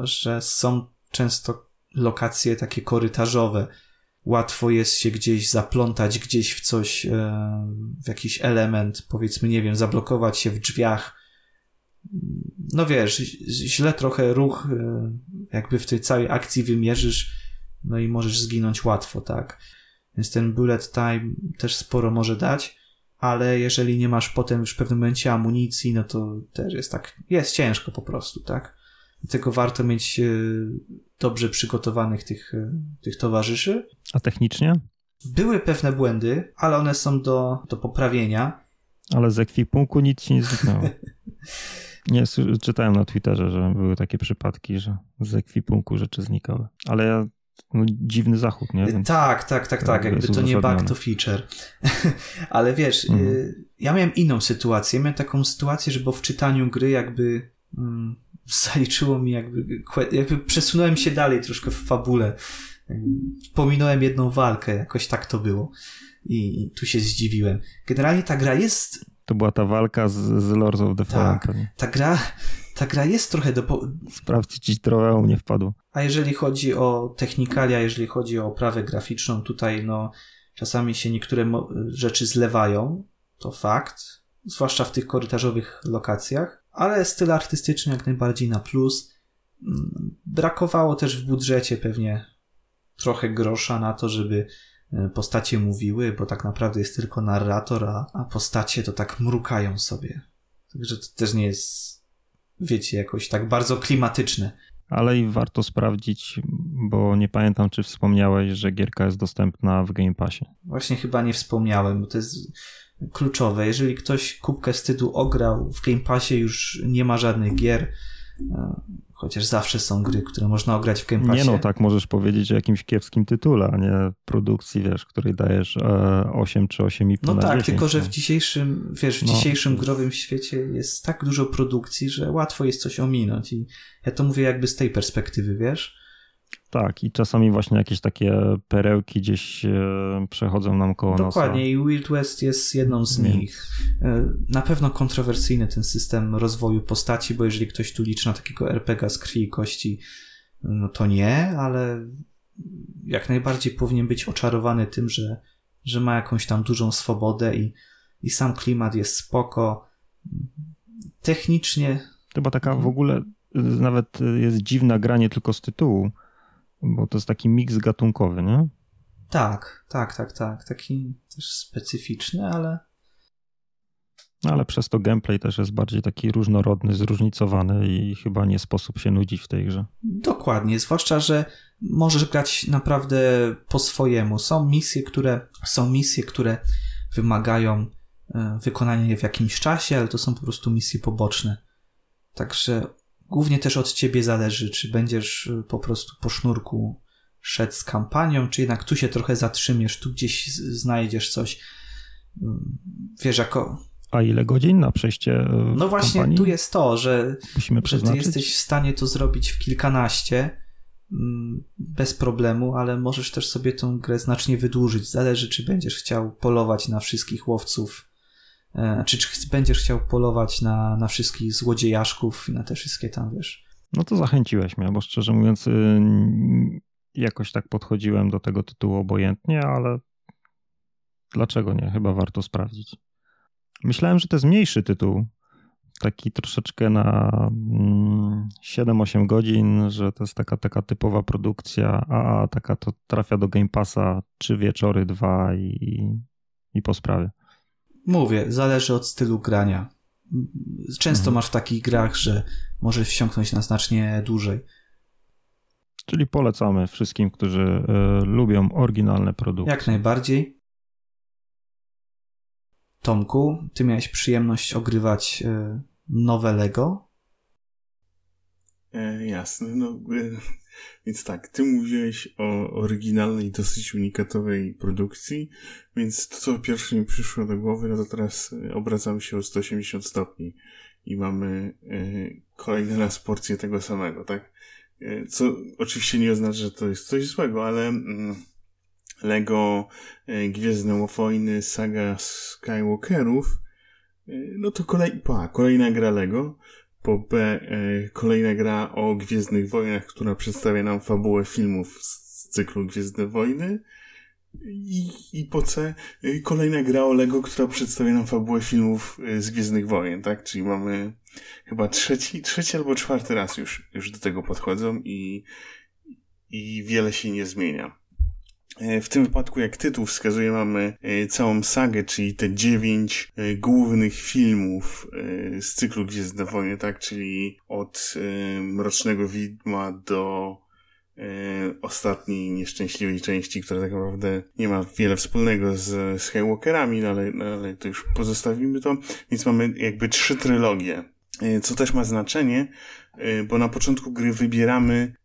że są często lokacje takie korytarzowe. Łatwo jest się gdzieś zaplątać, gdzieś w coś, e, w jakiś element, powiedzmy, nie wiem, zablokować się w drzwiach. No wiesz, źle trochę ruch, e, jakby w tej całej akcji wymierzysz, no i możesz zginąć łatwo, tak. Więc ten bullet time też sporo może dać, ale jeżeli nie masz potem już w pewnym momencie amunicji, no to też jest tak, jest ciężko po prostu, tak. Dlatego warto mieć dobrze przygotowanych tych, tych towarzyszy. A technicznie? Były pewne błędy, ale one są do, do poprawienia. Ale z ekwipunku nic ci nie [laughs] zniknęło. Nie, czytałem na Twitterze, że były takie przypadki, że z ekwipunku rzeczy znikały. Ale ja no, dziwny zachód, nie? Więc tak, tak, tak, tak. Jakby to nie bug, to feature. [laughs] Ale wiesz, mhm. Y, ja miałem inną sytuację. Miałem taką sytuację, że bo w czytaniu gry jakby mm, zaliczyło mi jakby, jakby przesunąłem się dalej troszkę w fabule. Pominąłem jedną walkę, jakoś tak to było. I, tu się zdziwiłem. Generalnie ta gra jest to była ta walka z, z Lords of the Fallen. Tak, ta gra, ta gra jest trochę do... Po... Sprawdźcie, ci trochę u mnie wpadło. A jeżeli chodzi o technikalia, jeżeli chodzi o oprawę graficzną, tutaj no czasami się niektóre rzeczy zlewają, to fakt, zwłaszcza w tych korytarzowych lokacjach, ale styl artystyczny jak najbardziej na plus. Mm, brakowało też w budżecie pewnie trochę grosza na to, żeby E, postacie mówiły, bo tak naprawdę jest tylko narrator, a, a postacie to tak mrukają sobie. Także to też nie jest, wiecie, jakoś tak bardzo klimatyczne. Ale i warto sprawdzić, bo nie pamiętam, czy wspomniałeś, że gierka jest dostępna w Game Passie. Właśnie chyba nie wspomniałem, bo to jest kluczowe. Jeżeli ktoś kubkę wstydu ograł, w Game Passie już nie ma żadnych gier, e, Chociaż zawsze są gry, które można ograć w Game Passie. Nie no, tak możesz powiedzieć o jakimś kiepskim tytule, a nie produkcji, wiesz, której dajesz 8 e, czy 8,5 No tak, 10, tylko że w dzisiejszym, wiesz, w no. dzisiejszym growym świecie jest tak dużo produkcji, że łatwo jest coś ominąć i ja to mówię jakby z tej perspektywy, wiesz? Tak, i czasami właśnie jakieś takie perełki gdzieś e, przechodzą nam koło Dokładnie, nosa. i Wild West jest jedną z Więc. nich. E, na pewno kontrowersyjny ten system rozwoju postaci, bo jeżeli ktoś tu liczy na takiego RPG z krwi i kości, no to nie, ale jak najbardziej powinien być oczarowany tym, że, że ma jakąś tam dużą swobodę i, i sam klimat jest spoko. Technicznie. Chyba taka w ogóle nawet jest dziwna gra nie tylko z tytułu, bo to jest taki miks gatunkowy, nie? Tak, tak, tak, tak. Taki też specyficzny, ale. No, ale przez to gameplay też jest bardziej taki różnorodny, zróżnicowany i chyba nie sposób się nudzić w tej grze. Dokładnie, zwłaszcza, że możesz grać naprawdę po swojemu. Są misje, które są misje, które wymagają e, wykonania je w jakimś czasie, ale to są po prostu misje poboczne. Także Głównie też od ciebie zależy, czy będziesz y, po prostu po sznurku szedł z kampanią, czy jednak tu się trochę zatrzymiesz, tu gdzieś znajdziesz coś. Mm, wiesz, jako. A ile godzin na przejście? Y, no właśnie, kampanii? tu jest to, że, Musimy że ty jesteś w stanie to zrobić w kilkanaście mm, bez problemu, ale możesz też sobie tą grę znacznie wydłużyć. Zależy, czy będziesz chciał polować na wszystkich łowców czy, czy będziesz chciał polować na, na wszystkich złodziejaszków i na te wszystkie tam, wiesz. No to zachęciłeś mnie, bo szczerze mówiąc y, jakoś tak podchodziłem do tego tytułu obojętnie, ale dlaczego nie? Chyba warto sprawdzić. Myślałem, że to jest mniejszy tytuł, taki troszeczkę na 7-8 mm, godzin, że to jest taka, taka typowa produkcja, a taka to trafia do Game Passa 3 wieczory, dwa i, i po sprawie. Mówię, zależy od stylu grania. Często mhm. masz w takich grach, że możesz wsiąknąć na znacznie dłużej. Czyli polecamy wszystkim, którzy y, lubią oryginalne produkty. Jak najbardziej. Tomku, ty miałeś przyjemność ogrywać y, nowe Lego? E, jasne. No, y, więc tak, ty mówiłeś o oryginalnej, dosyć unikatowej produkcji, więc to, co pierwsze mi przyszło do głowy, no to teraz e, obracamy się o 180 stopni i mamy y, kolejny raz porcję tego samego, tak? Y, co oczywiście nie oznacza, że to jest coś złego, ale mm, Lego y, Gwiezdne Wojny, saga Skywalkerów, no to kolej, pa, kolejna gra Lego, po B e, kolejna gra o Gwiezdnych Wojnach, która przedstawia nam fabułę filmów z cyklu Gwiezdne Wojny. I, I po C e, kolejna gra o Lego, która przedstawia nam fabułę filmów e, z Gwiezdnych Wojen, tak? Czyli mamy chyba trzeci, trzeci albo czwarty raz już, już do tego podchodzą i, i wiele się nie zmienia. E, w tym wypadku, jak tytuł wskazuje, mamy e, całą sagę, czyli te dziewięć e, głównych filmów z cyklu Gwiezdne Wojny, tak? Czyli od Mrocznego Widma do ostatniej nieszczęśliwej części, która tak naprawdę nie ma wiele wspólnego z Skywalkerami, no ale, no ale to już pozostawimy to. Więc mamy jakby trzy trylogie, co też ma znaczenie, bo na początku gry wybieramy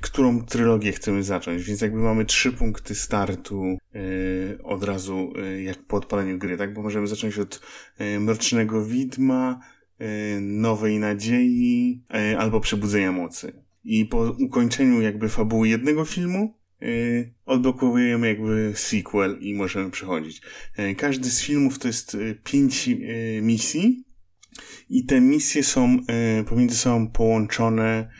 którą trylogię chcemy zacząć, więc jakby mamy trzy punkty startu y, od razu y, jak po odpaleniu gry, tak? Bo możemy zacząć od Mrocznego Widma, Nowej Nadziei albo Przebudzenia Mocy. I po ukończeniu jakby fabuły jednego filmu odblokowujemy jakby sequel i możemy przechodzić. Każdy z filmów to jest pięć misji i te misje są pomiędzy sobą połączone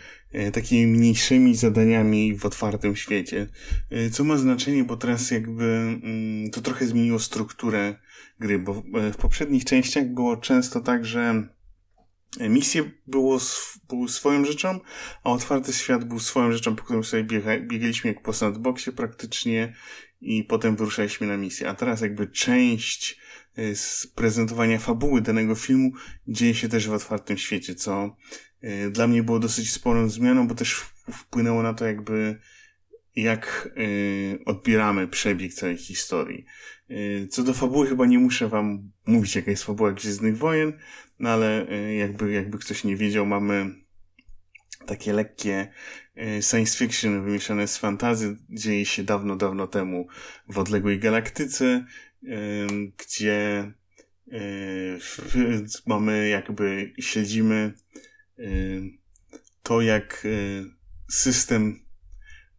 takimi mniejszymi zadaniami w otwartym świecie. E, co ma znaczenie, bo teraz jakby mm, to trochę zmieniło strukturę gry, bo e, w poprzednich częściach było często tak, że misje było, były swoją rzeczą, a otwarty świat był swoją rzeczą, po którym sobie biega, biegaliśmy jak po sandboxie praktycznie i potem wyruszaliśmy na misję. A teraz jakby część z prezentowania fabuły danego filmu dzieje się też w otwartym świecie, co dla mnie było dosyć sporą zmianą, bo też wpłynęło na to jakby jak y, odbieramy przebieg całej historii. Y, co do fabuły chyba nie muszę wam mówić jaka jest fabuła Gwiezdnych Wojen, no ale jakby, jakby ktoś nie wiedział, mamy takie lekkie science fiction wymieszane z fantazy, dzieje się dawno, dawno temu w odległej galaktyce, gdzie mamy jakby, śledzimy to, jak y, system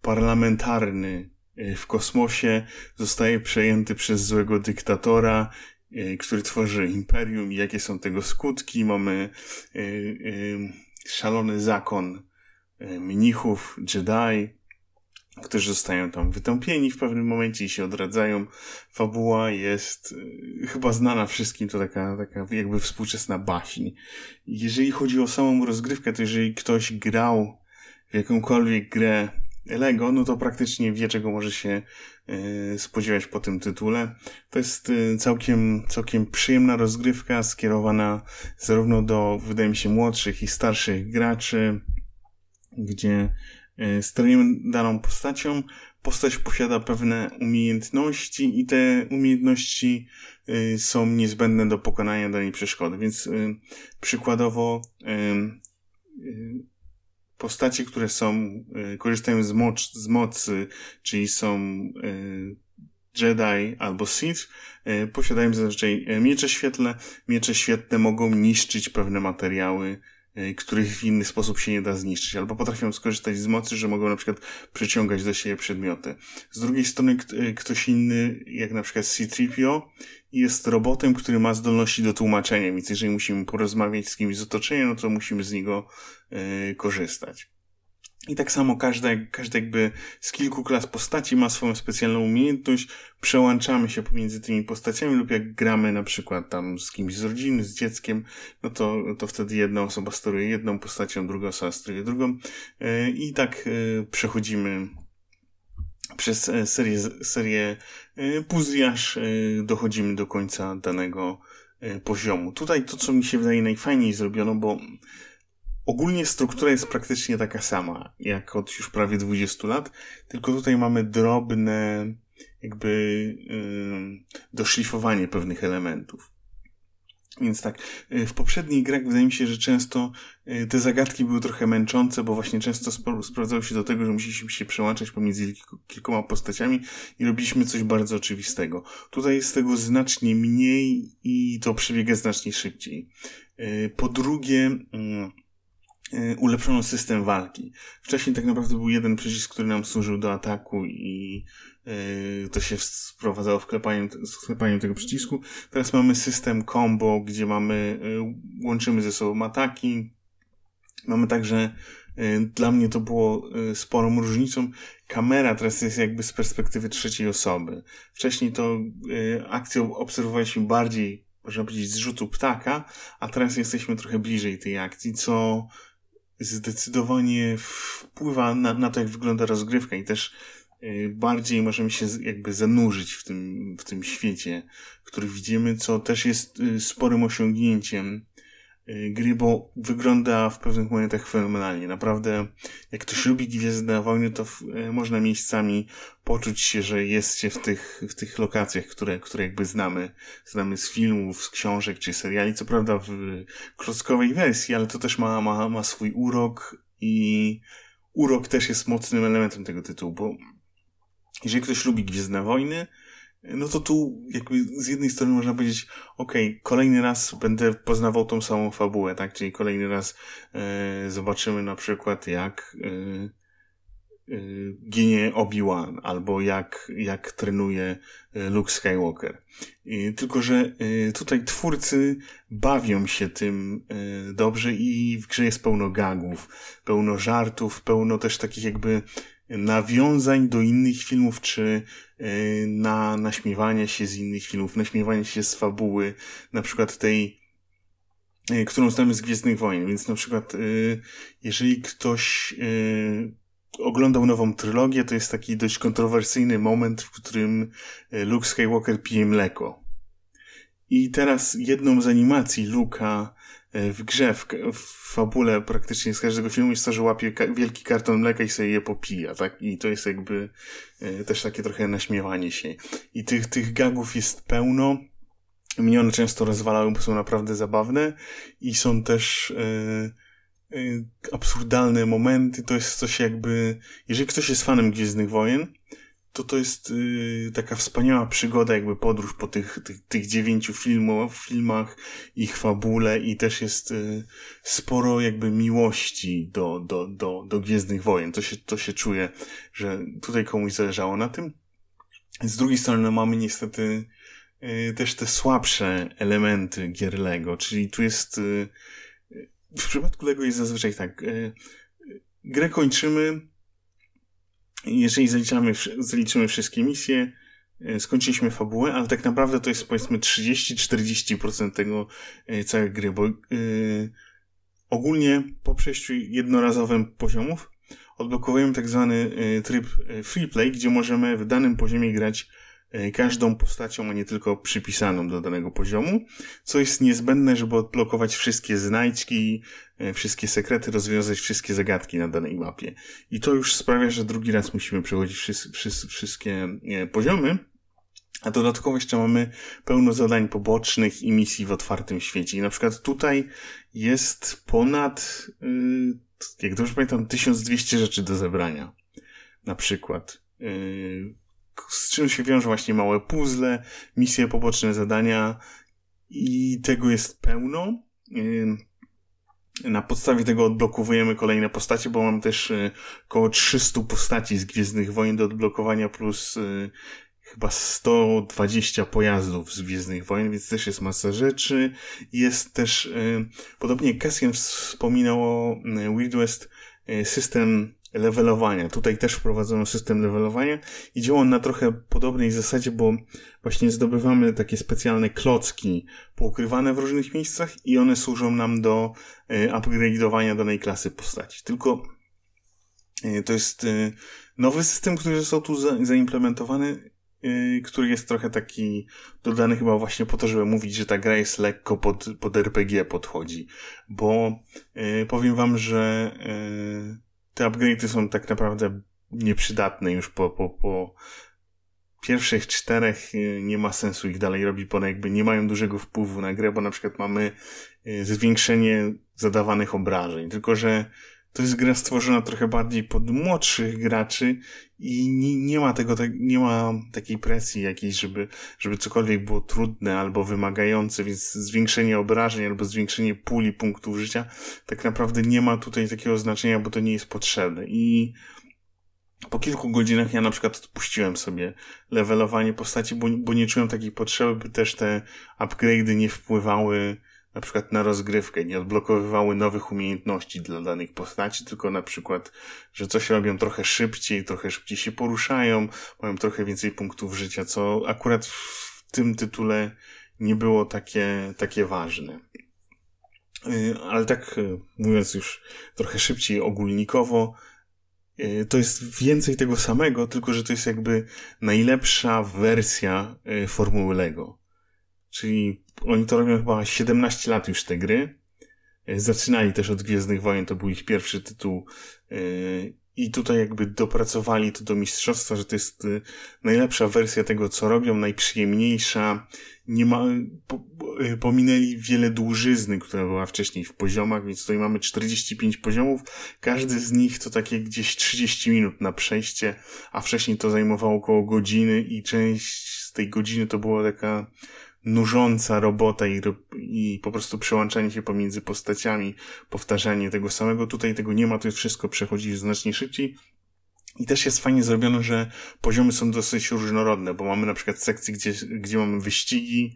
parlamentarny y, w kosmosie zostaje przejęty przez złego dyktatora, który tworzy imperium i jakie są tego skutki. Mamy szalony zakon mnichów, Jedi, którzy zostają tam wytąpieni w pewnym momencie i się odradzają. Fabuła jest y, chyba znana wszystkim, to taka, taka jakby współczesna baśń. Jeżeli chodzi o samą rozgrywkę, to jeżeli ktoś grał w jakąkolwiek grę Lego, no to praktycznie wie, czego może się y, spodziewać po tym tytule. To jest y, całkiem, całkiem przyjemna rozgrywka, skierowana zarówno do, wydaje mi się, młodszych i starszych graczy, gdzie sterujemy daną postacią. Postać posiada pewne umiejętności i te umiejętności e, są niezbędne do pokonania danej przeszkody. Więc e, przykładowo postacie, które są, korzystają z, moc, z mocy, czyli są Jedi albo Sith, posiadają zazwyczaj miecze świetlne. Miecze świetne mogą niszczyć pewne materiały, E, których w inny sposób się nie da zniszczyć, albo potrafią skorzystać z mocy, że mogą na przykład przyciągać do siebie przedmioty. Z drugiej strony e, ktoś inny, jak na przykład C-3PO, jest robotem, który ma zdolności do tłumaczenia, więc jeżeli musimy porozmawiać z kimś z otoczenia, no to musimy z niego y, korzystać. I tak samo każda, każda jakby z kilku klas postaci ma swoją specjalną umiejętność, przełączamy się pomiędzy tymi postaciami lub jak gramy na przykład tam z kimś z rodziny, z dzieckiem, no to, to wtedy jedna osoba steruje jedną postacią, druga osoba steruje drugą e, i tak e, przechodzimy przez e, serię, serię puzli, aż dochodzimy do końca danego poziomu. Tutaj to, co mi się wydaje najfajniej zrobiono, bo Ogólnie struktura jest praktycznie taka sama, jak od już prawie 20 lat, tylko tutaj mamy drobne, jakby yy, doszlifowanie pewnych elementów. Więc tak, y, w poprzednich grach wydaje mi się, że często y, te zagadki były trochę męczące, bo właśnie często sprawdzały się do tego, że musieliśmy się przełączać pomiędzy kilkoma postaciami i robiliśmy coś bardzo oczywistego. Tutaj jest tego znacznie mniej i to przebiega znacznie szybciej. Y, po drugie, Y, ulepszono system walki. Wcześniej tak naprawdę był jeden przycisk, który nam służył do ataku i yy, to się sprowadzało wklepaniem, wklepaniem tego przycisku. Teraz mamy system combo, gdzie mamy, yy, łączymy ze sobą ataki. Mamy także, dla mnie to było sporą różnicą. Kamera teraz jest jakby z perspektywy trzeciej osoby. Wcześniej to akcję obserwowaliśmy bardziej, można powiedzieć, z rzutu ptaka, a teraz jesteśmy trochę bliżej tej akcji, co zdecydowanie wpływa na, na to, jak wygląda rozgrywka i też bardziej możemy się jakby zanurzyć w tym, w tym świecie, który widzimy, co też jest sporym osiągnięciem. Y, gry, bo wygląda w pewnych momentach fenomenalnie. Naprawdę, jak ktoś lubi Gwiezdne Wojny, to w, y, można miejscami poczuć się, że jest się w tych, w tych lokacjach, które, które jakby znamy. Znamy z filmów, z książek czy seriali, co prawda w klockowej wersji, ale to też ma, ma, ma swój urok i urok też jest mocnym elementem tego tytułu, bo jeżeli ktoś lubi Gwiezdne Wojny, no to tu jakby z jednej strony można powiedzieć, okay, kolejny raz będę poznawał tą samą fabułę, tak? Czyli kolejny raz e, zobaczymy na przykład jak e, ginie Obi-Wan, albo jak, jak trenuje Luke Skywalker. Tylko, że tutaj twórcy bawią się tym dobrze i w grze jest pełno gagów, pełno żartów, pełno też takich jakby nawiązań do innych filmów, czy na naśmiewanie się z innych filmów, naśmiewanie się z fabuły, na przykład tej, e, którą znamy z Gwiezdnych Wojen. Więc na przykład, e, jeżeli ktoś oglądał nową trylogię, to jest taki dość kontrowersyjny moment, w którym Luke Skywalker pije mleko. I teraz jedną z animacji Luka w grze, w, w fabule praktycznie z każdego filmu jest to, że łapie ka wielki karton mleka i sobie je popija, tak? I to jest jakby e, też takie trochę naśmiewanie się. I tych, tych gagów jest pełno. Mnie one często rozwalały, bo są naprawdę zabawne i są też e, e, absurdalne momenty. To jest coś jakby, jeżeli ktoś jest fanem Gwiezdnych Wojen, to to jest y, taka wspaniała przygoda, jakby podróż po tych, tych, tych dziewięciu filmów, filmach, ich fabule i też jest y, sporo jakby miłości do, do, do, do Gwiezdnych Wojen. To się, to się czuje, że tutaj komuś zależało na tym. Z drugiej strony no, mamy niestety y, też te słabsze elementy gier Lego, czyli tu jest w przypadku Lego jest zazwyczaj tak, grę kończymy, jeżeli zaliczamy, zaliczymy wszystkie misje, e, skończyliśmy fabułę, ale tak naprawdę to jest powiedzmy 30-40% tego e, całej gry, bo yy, ogólnie po przejściu jednorazowym poziomów odblokowujemy tak zwany tryb free play, gdzie możemy w danym poziomie grać każdą postacią, a nie tylko przypisaną do danego poziomu, co jest niezbędne, żeby odblokować wszystkie znajdźki, e, wszystkie sekrety, rozwiązać wszystkie zagadki na danej mapie. I to już sprawia, że drugi raz musimy przechodzić wszystkie e, poziomy, a dodatkowo jeszcze mamy pełno zadań pobocznych i misji w otwartym świecie. I na przykład tutaj jest ponad, jak dobrze pamiętam, 1200 rzeczy do zebrania. Na przykład z czym się wiążą właśnie małe puzzle, misje, poboczne zadania i tego jest pełno. Na podstawie tego odblokowujemy kolejne postacie, bo mam też y, około 300 postaci z Gwiezdnych Wojen do odblokowania, plus y, chyba 120 pojazdów z Gwiezdnych Wojen, więc też jest masa rzeczy. Jest też, y, podobnie jak Cassian wspominał o Weird West, system levelowania. Tutaj też wprowadzono system levelowania i działa on na trochę podobnej zasadzie, bo właśnie zdobywamy takie specjalne klocki poukrywane w różnych miejscach i one służą nam do e, upgrade'owania danej klasy postaci. Tylko e, to jest e, nowy system, który został tu zaimplementowany, który jest trochę taki dodany chyba właśnie po to, żeby mówić, że ta gra jest lekko pod, pod RPG podchodzi. Bo powiem wam, że te upgrade'y są tak naprawdę nieprzydatne już po, po, po pierwszych czterech y, nie ma sensu ich dalej robić, one jakby nie mają dużego wpływu na grę, bo na przykład mamy y, zwiększenie zadawanych obrażeń, tylko że to jest gra stworzona trochę bardziej pod młodszych graczy i nie, nie ma tego, tak, nie ma takiej presji jakiejś, żeby, żeby cokolwiek było trudne albo wymagające, więc zwiększenie obrażeń albo zwiększenie puli punktów życia tak naprawdę nie ma tutaj takiego znaczenia, bo to nie jest potrzebne. I po kilku godzinach ja na przykład odpuściłem sobie levelowanie postaci, bo, bo nie czułem takiej potrzeby, by też te upgrade'y nie wpływały na przykład na rozgrywkę, nie odblokowywały nowych umiejętności dla danych postaci, tylko na przykład, że coś robią trochę szybciej, trochę szybciej się poruszają, mają trochę więcej punktów życia, co akurat w tym tytule nie było takie, takie ważne. Y, ale tak y, mówiąc już trochę szybciej ogólnikowo, y, to jest więcej tego samego, tylko że to jest jakby najlepsza wersja formuły Lego. Czyli oni to robią chyba 17 lat już te gry. Zaczynali też od Gwiezdnych Wojen, to był ich pierwszy tytuł i tutaj jakby dopracowali to do mistrzostwa, że to jest y, najlepsza wersja tego, co robią, najprzyjemniejsza. Nie ma, po, pominęli wiele dłużyzny, która była wcześniej w poziomach, więc tutaj mamy 45 poziomów. Każdy z nich to takie gdzieś 30 minut na przejście, a wcześniej to zajmowało około godziny i część z tej godziny to była taka nużąca robota i, i po prostu przełączanie się pomiędzy postaciami, powtarzanie tego samego. Tutaj tego nie ma, to wszystko przechodzi znacznie szybciej. I też jest fajnie zrobione, że poziomy są dosyć różnorodne, bo mamy na przykład sekcje, gdzie, gdzie mamy wyścigi,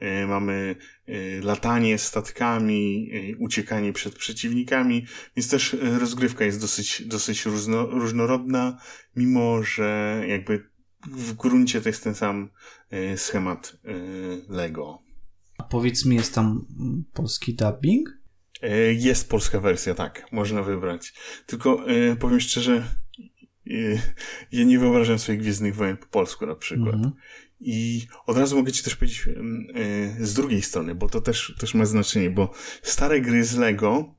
yy, mamy yy, latanie statkami, yy, uciekanie przed przeciwnikami, więc też rozgrywka jest dosyć, dosyć różno, różnorodna, mimo że jakby w gruncie to jest ten sam e, schemat e, Lego. A powiedz mi, jest tam polski dubbing? E, jest polska wersja, tak, można wybrać. Tylko powiem szczerze, ja nie wyobrażam sobie Gwiezdnych Wojen po polsku na przykład. Mhm. I od razu mogę ci też powiedzieć z drugiej strony, bo to też, też ma znaczenie, bo stare gry z Lego,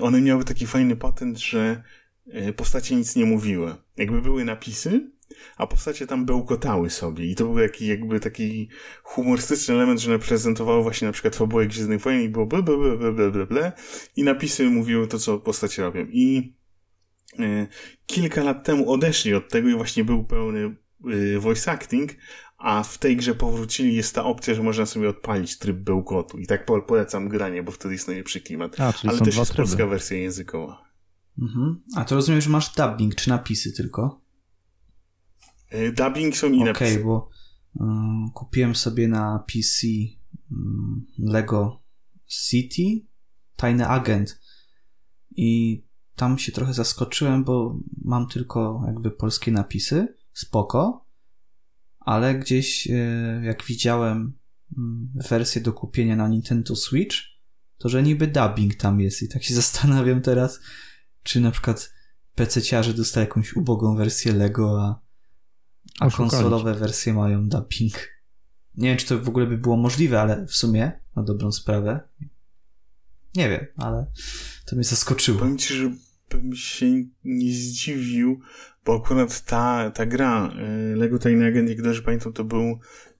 one miały taki fajny patent, że postacie nic nie mówiły. Jakby były napisy, a postacie tam bełkotały sobie i to był jakiś jakby taki humorystyczny element, że prezentowało właśnie na przykład fabułę Gwiezdnych Wojen i było ble, ble, ble, ble, ble, ble, i napisy mówiły to, co postacie robią. I y, kilka lat temu odeszli od tego i właśnie był pełny y, voice acting, a w tej grze powrócili, jest ta opcja, że można sobie odpalić tryb bełkotu. I tak polecam granie, bo wtedy jest najlepszy klimat. A, Ale też jest tryby. polska wersja językowa. Mhm. A to rozumiem, że masz dubbing, czy napisy tylko? E, dubbing są inne. Okej, okay, bo um, kupiłem sobie na PC um, Lego City, Tajny Agent. I tam się trochę zaskoczyłem, bo mam tylko jakby polskie napisy, spoko, ale gdzieś e, jak widziałem mm, wersję do kupienia na Nintendo Switch, to że niby dubbing tam jest. I tak się [laughs] zastanawiam teraz, czy na przykład PC-ciarze dostają jakąś ubogą wersję Lego, a a konsolowe wersje mają dubbing. Nie wiem, czy to w ogóle by było możliwe, ale w sumie, na dobrą sprawę, nie wiem, ale to mnie zaskoczyło. Powiem ci, że bym się nie zdziwił, bo akurat ta, ta gra y, Lego Tajny Agent, jak dobrze pamiętam, to był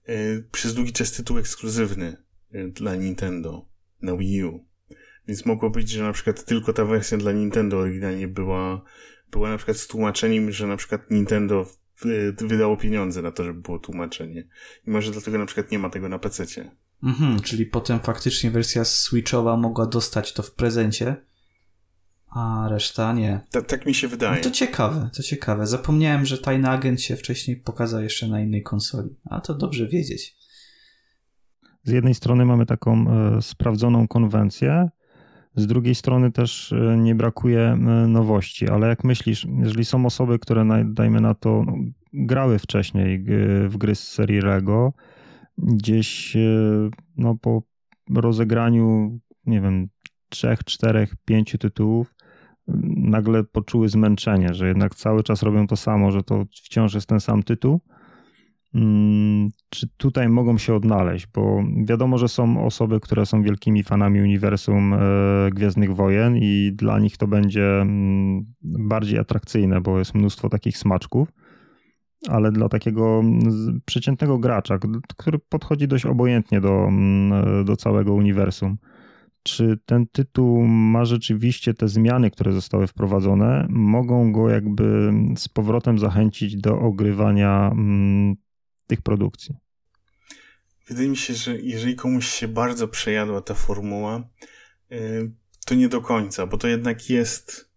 y, przez długi czas tytuł ekskluzywny y, dla Nintendo na Wii U. Więc mogło być, że na przykład tylko ta wersja dla Nintendo oryginalnie była, była na przykład z tłumaczeniem, że na przykład Nintendo wydało pieniądze na to, żeby było tłumaczenie. I może dlatego na przykład nie ma tego na PC-cie. Mhm, czyli potem faktycznie wersja Switchowa mogła dostać to w prezencie, a reszta nie. Ta, tak mi się wydaje. No to ciekawe, to ciekawe. Zapomniałem, że Tajny Agent się wcześniej pokazał jeszcze na innej konsoli. A to dobrze wiedzieć. Z jednej strony mamy taką e, sprawdzoną konwencję, z drugiej strony też e, nie brakuje e, nowości, ale jak myślisz, jeżeli są osoby, które dajmy na to, no, grały wcześniej w gry z serii Lego, gdzieś e, no, po rozegraniu, nie wiem, trzech, czterech, pięciu tytułów, nagle poczuły zmęczenie, że jednak cały czas robią to samo, że to wciąż jest ten sam tytuł czy tutaj mogą się odnaleźć, bo wiadomo, że są osoby, które są wielkimi fanami uniwersum e, Gwiezdnych Wojen i dla nich to będzie mm, bardziej atrakcyjne, bo jest mnóstwo takich smaczków, ale dla takiego mm, przeciętnego gracza, który podchodzi dość obojętnie do, do całego uniwersum, czy ten tytuł ma rzeczywiście te zmiany, które zostały wprowadzone, mogą go jakby z powrotem zachęcić do ogrywania tych produkcji. Wydaje mi się, że jeżeli komuś się bardzo przejadła ta formuła, y, to nie do końca, bo to jednak jest,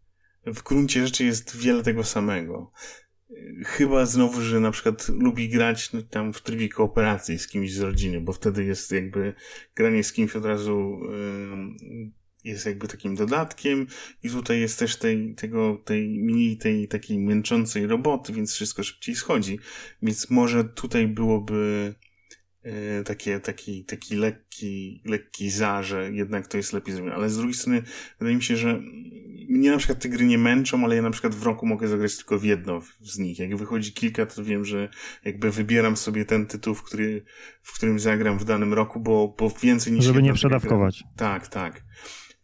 w gruncie rzeczy jest wiele tego samego. Y, chyba znowu, że na przykład lubi grać no, tam w trybie kooperacji z kimś z rodziny, bo wtedy jest jakby granie z kimś od razu jest jakby takim dodatkiem i tutaj jest też tej, tego, tej mniej tej takiej męczącej roboty, więc wszystko szybciej schodzi. Więc może tutaj byłoby e, takie, taki, taki lekki, lekki za, że jednak to jest lepiej zrobione. Ale z drugiej strony wydaje mi się, że mnie na przykład te gry nie męczą, ale ja na przykład w roku mogę zagrać tylko w jedno z nich. Jak wychodzi kilka, to wiem, że jakby wybieram sobie ten tytuł, w, który, w którym zagram w danym roku, bo, bo więcej niż Żeby nie przedawkować. Tak, tak.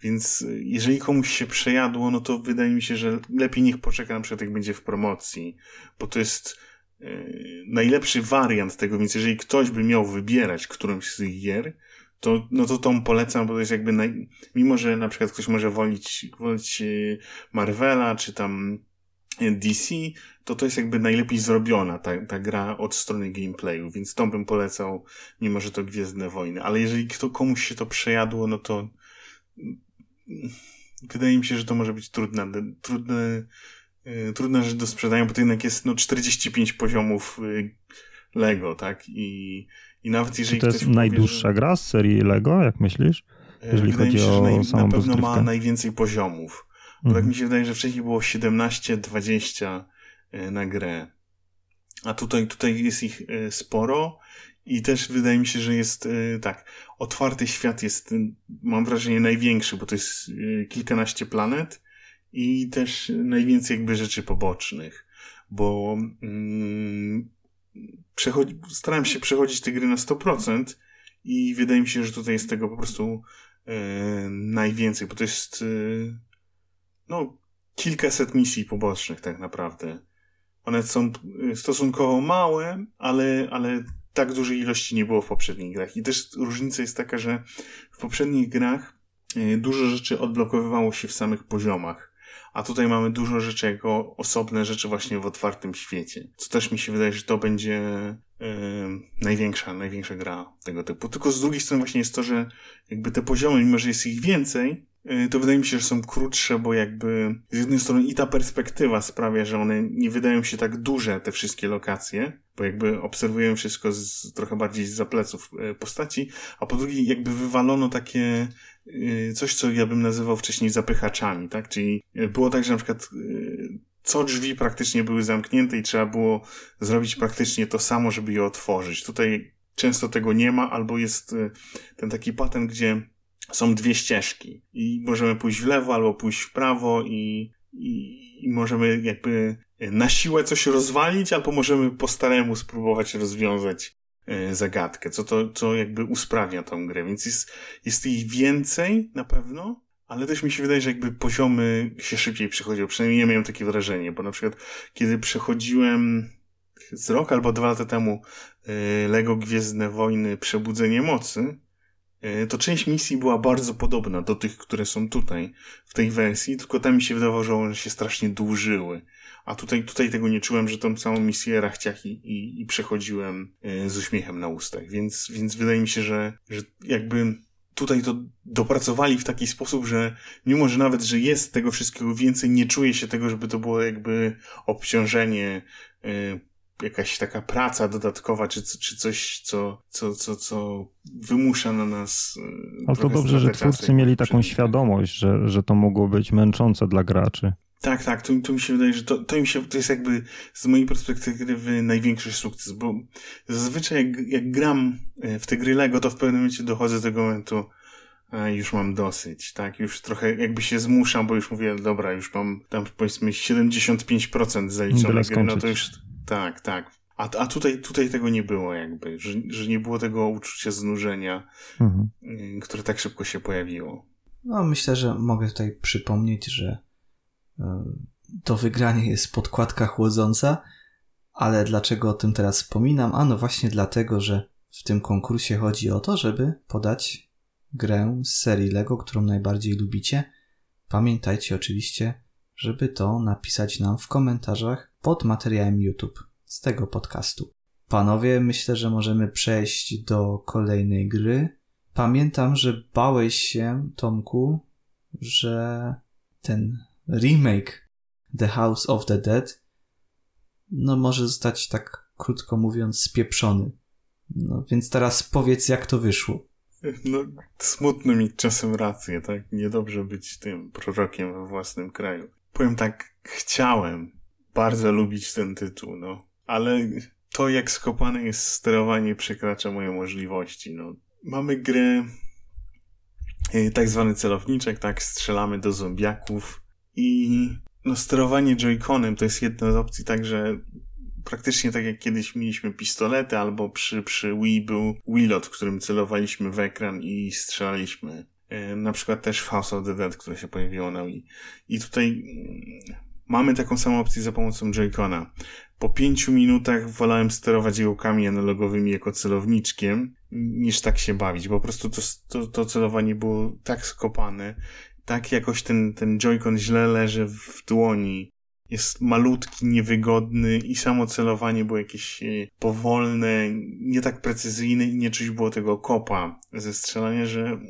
Więc jeżeli komuś się przejadło, no to wydaje mi się, że lepiej niech poczeka na przykład jak będzie w promocji, bo to jest yy, najlepszy wariant tego, więc jeżeli ktoś by miał wybierać którąś z tych gier, to, no to tą polecam, bo to jest jakby, naj... mimo że na przykład ktoś może wolić, wolić y, Marvela, czy tam y, DC, to to jest jakby najlepiej zrobiona ta, ta gra od strony gameplayu, więc tą bym polecał, mimo że to Gwiezdne Wojny. Ale jeżeli kto, komuś się to przejadło, no to wydaje mi się, że to może być trudne, trudne, yy, trudna rzecz do sprzedania, bo to jednak jest no 45 poziomów yy, Lego, tak? I, i nawet jeżeli Czy to jest najdłuższa powie, że... gra z serii Lego, jak myślisz? Yy, jeżeli wydaje chodzi mi się, że naj, na pewno ma najwięcej poziomów. Bo tak mhm. tak mi się wydaje, że wcześniej było 17-20 yy, na grę. A tutaj, tutaj jest ich sporo i też wydaje mi się, że jest y, tak, otwarty świat jest, y, mam wrażenie, największy, bo to jest y, kilkanaście planet i też najwięcej jakby rzeczy pobocznych, bo mm, przechodzi, staram się przechodzić te gry na 100% i wydaje mi się, że tutaj jest tego po prostu e, najwięcej, bo to jest e, no, kilkaset misji pobocznych tak naprawdę. One są stosunkowo małe, ale, ale tak dużej ilości nie było w poprzednich grach. I też różnica jest taka, że w poprzednich grach e, dużo rzeczy odblokowywało się w samych poziomach. A tutaj mamy dużo rzeczy jako osobne rzeczy właśnie w otwartym świecie. Co też mi się wydaje, że to będzie yy, największa, największa gra tego typu. Tylko z drugiej strony właśnie jest to, że jakby te poziomy, mimo że jest ich więcej, Y, to wydaje mi się, że są krótsze, bo jakby z jednej strony i ta perspektywa sprawia, że one nie wydają się tak duże, te wszystkie lokacje, bo jakby obserwujemy wszystko z, trochę bardziej z zapleców y, postaci, a po drugie jakby wywalono takie y, coś, co ja bym nazywał wcześniej zapychaczami, tak? Czyli było tak, że na przykład co drzwi praktycznie były zamknięte i trzeba było zrobić praktycznie to samo, żeby je otworzyć. Tutaj często tego nie ma, albo jest ten taki patent, gdzie są dwie ścieżki i możemy pójść w lewo albo pójść w prawo i, i, i możemy jakby na siłę coś rozwalić, albo możemy po staremu spróbować rozwiązać e, zagadkę, co to, co jakby usprawnia tą grę, więc jest, jest ich więcej na pewno, ale też mi się wydaje, że jakby poziomy się szybciej przychodziły, przynajmniej ja miałem takie wrażenie, bo na przykład kiedy przechodziłem z rok albo dwa lata temu e, Lego Gwiezdne Wojny Przebudzenie Mocy, to część misji była bardzo podobna do tych, które są tutaj, w tej wersji, tylko tam mi się wydawało, że one się strasznie dłużyły. A tutaj, tutaj tego nie czułem, że tą całą misję rachciach i, i, i przechodziłem e, z uśmiechem na ustach. Więc, więc wydaje mi się, że, że jakby tutaj to dopracowali w taki sposób, że mimo, że nawet, że jest tego wszystkiego więcej, nie czuję się tego, żeby to było jakby obciążenie e, jakaś taka praca dodatkowa, czy, czy coś, co, co, co, co wymusza na nas. E, Ale to dobrze, że twórcy mieli taką świadomość, że, że to mogło być męczące dla graczy. Tak, tak, to, to mi się wydaje, że to, to, mi się, to jest jakby z mojej perspektywy największy sukces, bo zazwyczaj jak, jak gram e, w te gry Lego, to w pewnym momencie dochodzę do tego momentu, a już mam dosyć, tak, już trochę jakby się zmuszam, bo już mówię, dobra, już mam tam powiedzmy 75% zaliczone gry, no to już tak, tak. A, a tutaj, tutaj tego nie było jakby, że, że nie było tego uczucia znużenia, mhm. Y, które tak szybko się pojawiło. No, myślę, że mogę tutaj przypomnieć, że to wygranie jest podkładka chłodząca, ale dlaczego o tym teraz wspominam? A no właśnie dlatego, że w tym konkursie chodzi o to, żeby podać grę z serii Lego, którą najbardziej lubicie. Pamiętajcie oczywiście, żeby to napisać nam w komentarzach pod materiałem YouTube z tego podcastu. Panowie, myślę, że możemy przejść do kolejnej gry. Pamiętam, że bałeś się, Tomku, że ten remake The House of the Dead no może zostać tak krótko mówiąc spieprzony. No więc teraz powiedz jak to wyszło. No, smutno mieć czasem rację, tak? Niedobrze być tym prorokiem we własnym kraju. Powiem tak, chciałem bardzo lubić ten tytuł, no. Ale to, jak skopane jest sterowanie, przekracza moje możliwości, no. Mamy grę, e, tak zwany celowniczek, tak, strzelamy do zombiaków I no, sterowanie Joy-Conem to jest jedna z opcji, także praktycznie tak jak kiedyś mieliśmy pistolety, albo przy, przy Wii był Wiilot, w którym celowaliśmy w ekran i strzelaliśmy. E, na przykład też w House of the Dead, które się pojawiło na Wii. I tutaj mm, mamy taką samą opcję za pomocą Joy-Cona. Po pięciu minutach wolałem sterować jełkami analogowymi jako celowniczkiem, niż tak się bawić. Po prostu to, to, to celowanie było tak skopane, tak jakoś ten, ten Joy-Con źle leży w dłoni. Jest malutki, niewygodny i samo celowanie było jakieś e, powolne, nie tak precyzyjne i nie czuć było tego kopa ze strzelania, że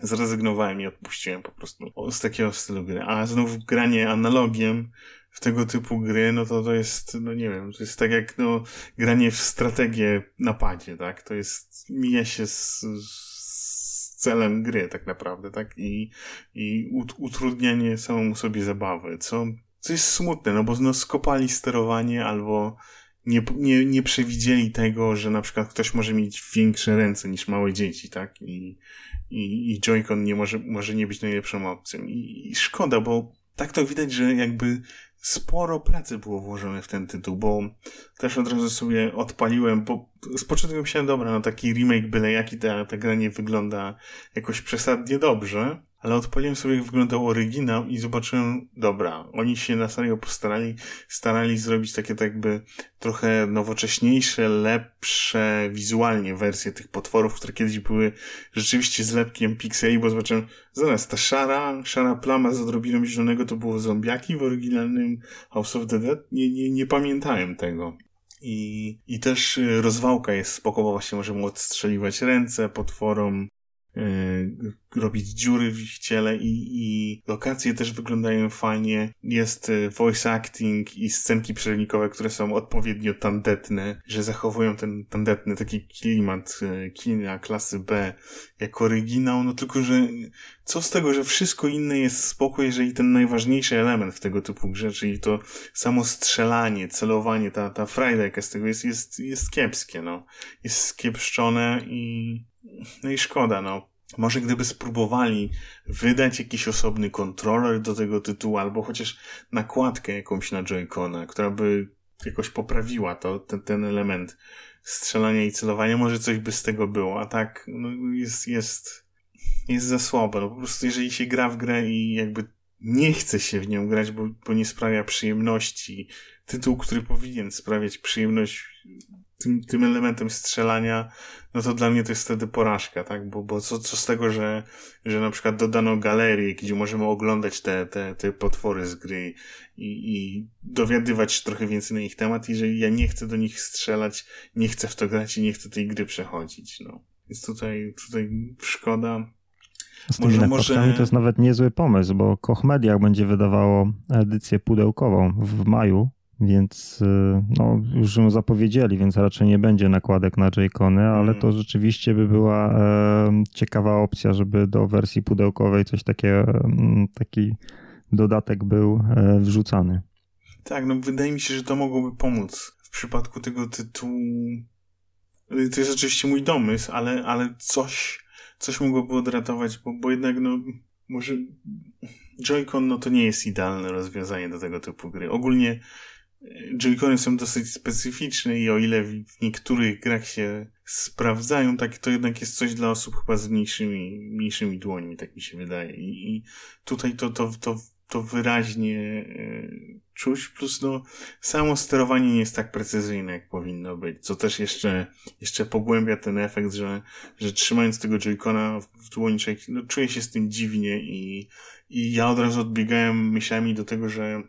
zrezygnowałem i odpuściłem po prostu z takiego stylu gry. A znów granie analogiem w tego typu gry, no to to jest, no nie wiem, to jest tak jak no, granie w strategię na padzie, tak? To jest, mija się z, z celem gry tak naprawdę, tak? I, i utrudnianie samemu sobie zabawy, co, co jest smutne, no bo no, skopali sterowanie albo nie, nie, nie przewidzieli tego, że na przykład ktoś może mieć większe ręce niż małe dzieci, tak? I, i, i Joy-Con nie może, może nie być najlepszą opcją. I, I szkoda, bo tak to widać, że jakby sporo pracy było włożone w ten tytuł, bo też od razu sobie odpaliłem, bo z początku myślałem, dobra, no taki remake byle jaki, ta, ta gra nie wygląda jakoś przesadnie dobrze, ale odpaliłem sobie, jak wyglądał oryginał i zobaczyłem, dobra, oni się na serio postarali, starali zrobić takie tak jakby trochę nowocześniejsze, lepsze wizualnie wersje tych potworów, które kiedyś były rzeczywiście zlepkiem pikseli, bo zobaczyłem, zaraz, ta szara, szara plama z odrobiną zielonego to było zombiaki w oryginalnym House of the Dead? Nie, nie, nie pamiętałem tego. I, I też rozwałka jest spoko, bo właśnie możemy odstrzeliwać ręce potworom, Y, robić dziury w ich ciele i, i lokacje też wyglądają fajnie. Jest y, voice acting i scenki przerywnikowe, które są odpowiednio tandetne, że zachowują ten tandetny taki klimat y, kina klasy B jako oryginał, no tylko, że co z tego, że wszystko inne jest spoko, jeżeli ten najważniejszy element w tego typu grze, czyli to samo strzelanie, celowanie, ta, ta frajda jaka z tego jest, jest, jest kiepskie, no. Jest skiepszczone i no i szkoda, no. Może gdyby spróbowali wydać jakiś osobny kontroler do tego tytułu, albo chociaż nakładkę jakąś na Joy-Cona, która by jakoś poprawiła to, ten, ten element strzelania i celowania, może coś by z tego było, a tak no, jest, jest, jest za słabo. No, po prostu jeżeli się gra w grę i jakby nie chce się w nią grać, bo, bo nie sprawia przyjemności, tytuł, który powinien sprawiać przyjemność tym, tym elementem strzelania, no to dla mnie to jest wtedy porażka, tak? Bo, bo co, co z tego, że, że na przykład dodano galerię, gdzie możemy oglądać te, te, te potwory z gry i, i dowiadywać się trochę więcej na ich temat, jeżeli ja nie chcę do nich strzelać, nie chcę w to grać i nie chcę tej gry przechodzić, no. Więc tutaj, tutaj szkoda. Z tymi może, może... to jest nawet niezły pomysł, bo Koch Media będzie wydawało edycję pudełkową w maju więc y, no, już ją zapowiedzieli, więc raczej nie będzie nakładek na J-Cony, ale to mm. rzeczywiście by była e, ciekawa opcja, żeby do wersji pudełkowej coś takiego, taki dodatek był e, wrzucany. Tak, no wydaje mi się, że to mogłoby pomóc w przypadku tego tytułu. To jest oczywiście mój domysł, ale, ale coś, coś mogłoby odratować, bo, bo jednak no może Joy-Con no to nie jest idealne rozwiązanie do tego typu gry. Ogólnie Joy-Cony są dosyć specyficzne i o ile w niektórych grach się sprawdzają, tak to jednak jest coś dla osób chyba z mniejszymi, mniejszymi dłońmi, tak mi się wydaje. I, i tutaj to, to, to, to wyraźnie e, czuć, plus no, samo sterowanie nie jest tak precyzyjne, jak powinno być, co też jeszcze, jeszcze pogłębia ten efekt, że, że trzymając tego Joy-Cona w dłoni, no, czuję się z tym dziwnie i, i ja od razu odbiegałem myślami do tego, że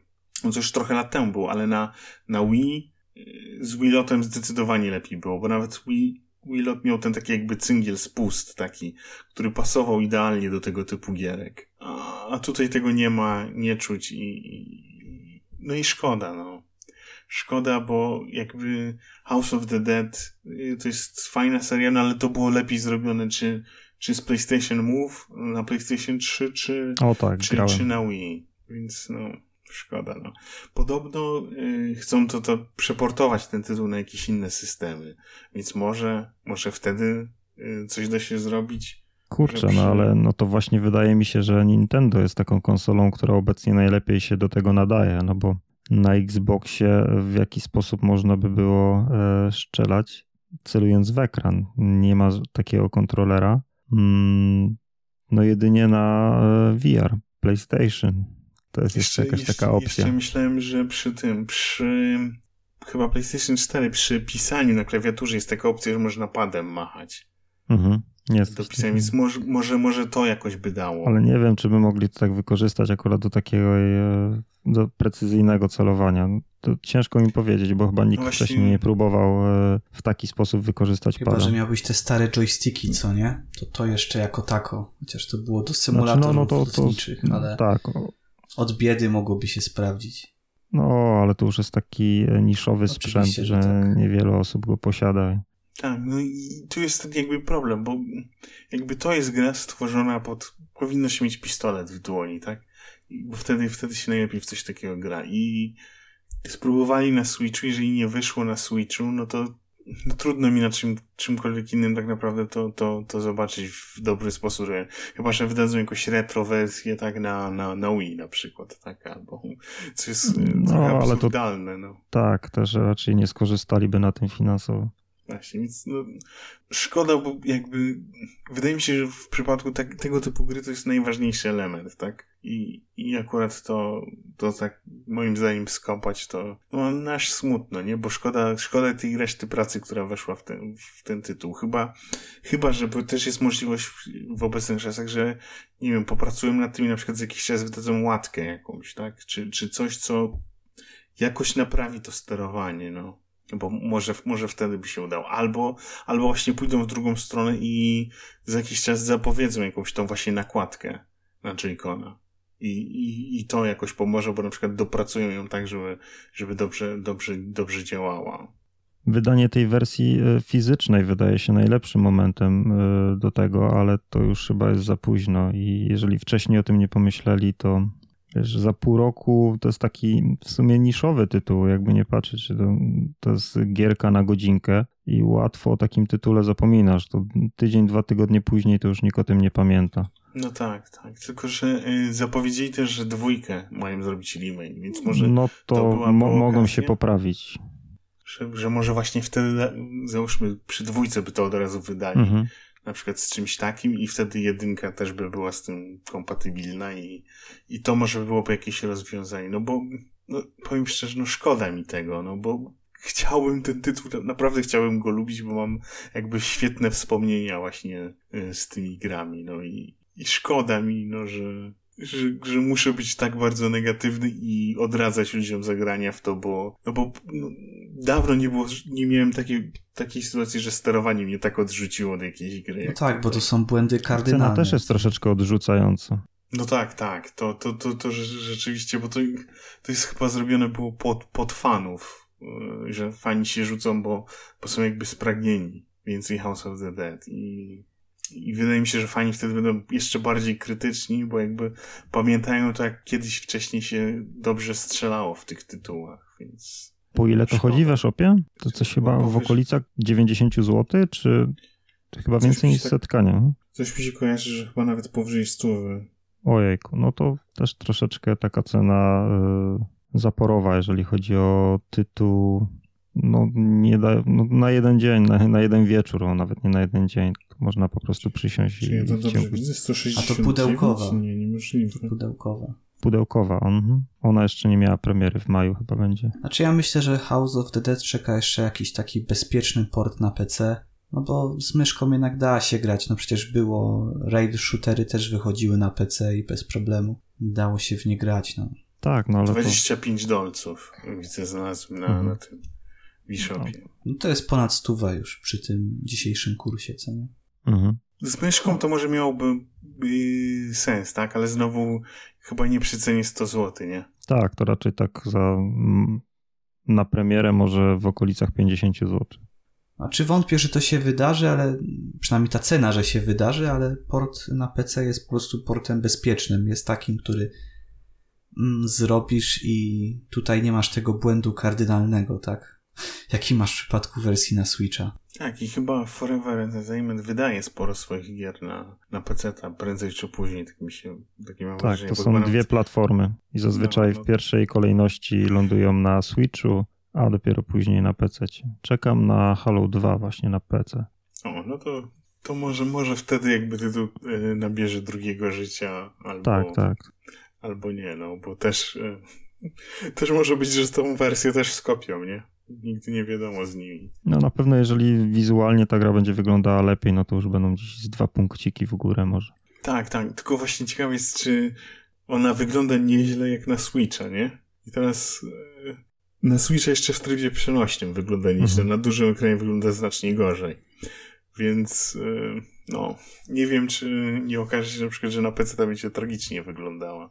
no to już trochę lat temu było, ale na, na Wii y, z Wiilotem zdecydowanie lepiej było, bo nawet Wii, Wiilot miał ten taki jakby cyngiel spust taki, który pasował idealnie do tego typu gierek. A, a tutaj tego nie ma, nie czuć i, i, no i szkoda, no. Szkoda, bo jakby House of the Dead y, to jest fajna seria, no ale to było lepiej zrobione, czy, czy z PlayStation Move na PlayStation 3, czy, o tak, czy, czy na Wii. Więc no, Szkoda, no. Podobno y, chcą to, to przeportować ten tytuł na jakieś inne systemy, więc może, może wtedy y, coś da się zrobić. Kurczę, no ale no to właśnie wydaje mi się, że Nintendo jest taką konsolą, która obecnie najlepiej się do tego nadaje, no bo na Xboxie w jaki sposób można by było e, strzelać, celując w ekran. Nie ma takiego kontrolera. Mm, no jedynie na e, VR, PlayStation. To jest jeszcze, jeszcze jakaś taka opcja. Jeszcze myślałem, że przy tym, przy chyba PlayStation 4, przy pisaniu na klawiaturze jest taka opcja, że można padem machać. Mhm. Jest. Do pisania, więc może, może, może to jakoś by dało. Ale nie wiem, czy by mogli to tak wykorzystać akurat do takiego e, do precyzyjnego celowania. To ciężko mi powiedzieć, bo chyba nikt no Właśnie... wcześniej nie próbował e, w taki sposób wykorzystać Chyba, pada. że miałbyś te stare joysticki, co nie? To to jeszcze jako tako. Chociaż to było do symulatorów znaczy, no, no to, to, ale tak. Od biedy mogłoby się sprawdzić. No, ale to już jest taki e, niszowy Oczywiście, sprzęt, że, że tak. niewiele osób go posiada. Tak, no i tu jest ten jakby problem, bo jakby to jest gra stworzona pod... Powinno się mieć pistolet w dłoni, tak? Bo wtedy, wtedy się najlepiej w coś takiego gra. I spróbowali na Switchu, jeżeli nie wyszło na Switchu, no to no trudno mi na czym, czymkolwiek innym tak naprawdę to, to, to zobaczyć w dobry sposób, że chyba, że wydadzą jakąś retro wersję tak na, na, na Wii na przykład, tak, albo co jest no, ale to, no. Tak, też raczej nie skorzystaliby na tym finansowo. Właśnie, więc no, szkoda, bo jakby wydaje mi się, że w przypadku tak, tego typu gry to jest najważniejszy element, tak? I, i akurat to, to tak moim zdaniem skąpać to no, nasz smutno, nie? Bo szkoda, szkoda tej reszty pracy, która weszła w ten, w ten tytuł. Chyba, chyba, że też jest możliwość w obecnych czasach, że nie wiem, popracują nad tym i na przykład za jakiś czas wydadzą łatkę jakąś, tak? Czy, czy coś, co jakoś naprawi to sterowanie, no bo może, może wtedy by się udało. Albo, albo właśnie pójdą w drugą stronę i za jakiś czas zapowiedzą jakąś tą właśnie nakładkę na J-Cona. I, i, I to jakoś pomoże, bo na przykład dopracują ją tak, żeby, żeby dobrze, dobrze, dobrze działała. Wydanie tej wersji e, fizycznej wydaje się najlepszym momentem e, do tego, ale to już chyba jest za późno i jeżeli wcześniej o tym nie pomyśleli, to Wiesz, za pół roku to jest taki w sumie niszowy tytuł, jakby nie patrzeć. To, to jest gierka na godzinkę i łatwo o takim tytule zapominasz. To tydzień, dwa tygodnie później to już nikt o tym nie pamięta. No tak, tak. Tylko, że y, zapowiedzieli też, że dwójkę mają zrobić remake, więc może. No to, to mo mogą się poprawić. Że, że może właśnie wtedy, załóżmy, przy dwójce by to od razu wydali. Mhm na przykład z czymś takim i wtedy jedynka też by była z tym kompatybilna i, i to może by byłoby jakieś rozwiązanie, no bo no, powiem szczerze, no szkoda mi tego, no bo chciałbym ten tytuł, naprawdę chciałbym go lubić, bo mam jakby świetne wspomnienia właśnie y, z tymi grami, no i, i szkoda mi, no, że, że, że muszę być tak bardzo negatywny i odradzać ludziom zagrania w to, bo, no bo no, dawno nie było, nie miałem takiej, takiej sytuacji, że sterowanie mnie tak odrzuciło od jakiejś gry. No tak, bo to są błędy kardynalne. Cena też jest troszeczkę odrzucająca. No tak, tak, to, to, to, to rzeczywiście, bo to, to jest chyba zrobione było pod, pod fanów, y, że fani się rzucą, bo, bo są jakby spragnieni więcej House of the Dead i i wydaje mi się, że fani wtedy będą jeszcze bardziej krytyczni, bo jakby pamiętają to, jak kiedyś wcześniej się dobrze strzelało w tych tytułach, więc... Po ile to chodzi w Eshopie? To coś chyba w okolicach 90 zł, czy chyba więcej niż tak, setka, nie? Coś mi się kojarzy, że chyba nawet powyżej 100. Ojejku, no to też troszeczkę taka cena y, zaporowa, jeżeli chodzi o tytuł no, nie da, no, na jeden dzień, na, na jeden wieczór, o, nawet nie na jeden dzień. można po prostu przysiąść Czyli i... Ja to dobrze widzę, 160 A to pudełkowa. Nie, niemożliwe. To pudełkowa. Pudełkowa, mhm. Ona jeszcze nie miała premiery w maju chyba będzie. Znaczy ja myślę, że House of the Dead czeka jeszcze jakiś taki bezpieczny port na PC, no bo z myszką jednak da się grać, no przecież było, raid shootery też wychodziły na PC i bez problemu dało się w nie grać, no. Tak, no ale 25 to... dolców, widzę, znalazłem na, mhm. na tym no. no to jest ponad stówę już przy tym dzisiejszym kursie, co nie? Mhm. Z myszką to może miałoby sens, tak? Ale znowu chyba nie przy cenie 100 zł, nie? Tak, to raczej tak za na premierę może w okolicach 50 zł. A czy wątpię, że to się wydarzy, ale przynajmniej ta cena, że się wydarzy, ale port na PC jest po prostu portem bezpiecznym. Jest takim, który mm, zrobisz i tutaj nie masz tego błędu kardynalnego, tak? Jaki masz w przypadku wersji na Switcha. Tak, i chyba Forever Entertainment wydaje sporo swoich gier na, na PC, prędzej czy później, tak mi się takie mam Tak, wrażenie, to są dwie nawet- platformy i zazwyczaj No, no. w pierwszej kolejności lądują na Switchu, a dopiero później na PC. Czekam na Halo 2 właśnie na PC. O, no to, to może, może wtedy jakby tytuł e, nabierze drugiego życia, albo, Tak, tak. albo nie, no, bo też, e, [laughs] też może być, że tą wersję też skopią, nie? Nigdy nie wiadomo z nimi. No na pewno jeżeli wizualnie ta gra będzie wyglądała lepiej, no to już będą gdzieś z dwa punkciki w górę może. Tak, tak, tylko właśnie ciekawe jest, czy ona wygląda nieźle jak na Switcha, nie? I teraz e, na Switcha jeszcze w trybie przenośnym wygląda nieźle, Mhm. na dużym ekranie wygląda znacznie gorzej. Więc e, no, nie wiem, czy nie okaże się na przykład, że na PC ta będzie tragicznie wyglądała.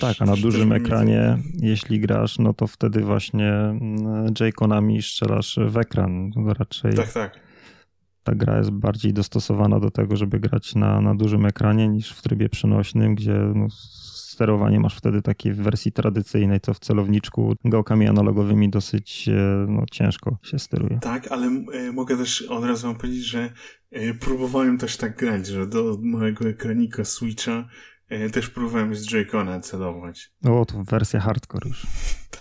Tak, a na dużym bym nie- ekranie, jeśli grasz, no to wtedy właśnie mm, J-Conami strzelasz w ekran. Raczej Tak, tak. ta gra jest bardziej dostosowana do tego, żeby grać na, na dużym ekranie niż w trybie przenośnym, gdzie no, sterowanie masz wtedy takie w wersji tradycyjnej, co w celowniczku gałkami analogowymi dosyć e, no, ciężko się steruje. Tak, ale e, mogę też od razu wam powiedzieć, że e, próbowałem też tak grać, że do mojego ekranika Switcha też próbowałem z J-Cona celować. O, to wersja hardcore już. [laughs]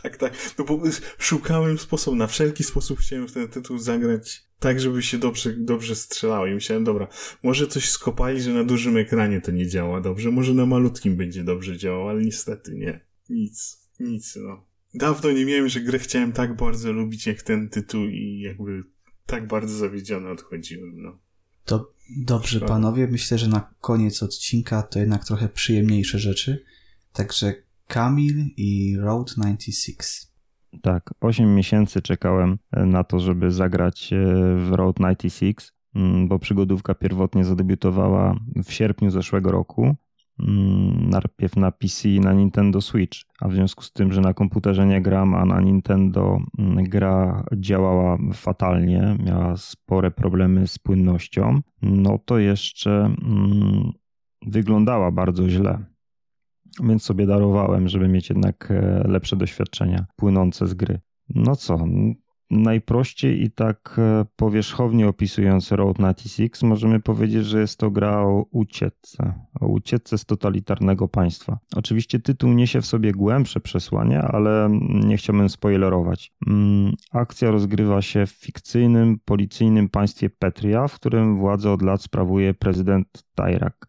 Tak, tak. No bo szukałem sposobu, na wszelki sposób chciałem w ten tytuł zagrać tak, żeby się dobrze, dobrze strzelało. I myślałem, dobra, może coś skopali, że na dużym ekranie to nie działa dobrze, może na malutkim będzie dobrze działało, ale niestety nie. Nic, nic, no. Dawno nie miałem, że grę chciałem tak bardzo lubić jak ten tytuł i jakby tak bardzo zawiedziony odchodziłem, no. To dobrze, Szkoda. panowie. Myślę, że na koniec odcinka to jednak trochę przyjemniejsze rzeczy. Także Kamil i Road 96. Tak, 8 miesięcy czekałem e, na to, żeby zagrać e, w Road 96, mm, bo przygodówka pierwotnie zadebiutowała w sierpniu zeszłego roku. Mm, Najpierw na PC i na Nintendo Switch, a w związku z tym, że na komputerze nie gram, a na Nintendo mm, gra działała fatalnie, miała spore problemy z płynnością, no to jeszcze mm, wyglądała bardzo źle więc sobie darowałem, żeby mieć jednak e, lepsze doświadczenia płynące z gry. No co, najprościej i tak e, powierzchownie opisując Road 96 możemy powiedzieć, że jest to gra o ucieczce, o ucieczce z totalitarnego państwa. Oczywiście tytuł niesie w sobie głębsze przesłanie, ale nie chciałbym spoilerować. Mm, Akcja rozgrywa się w fikcyjnym, policyjnym państwie Petria, w którym władzę od lat sprawuje prezydent Tajrak.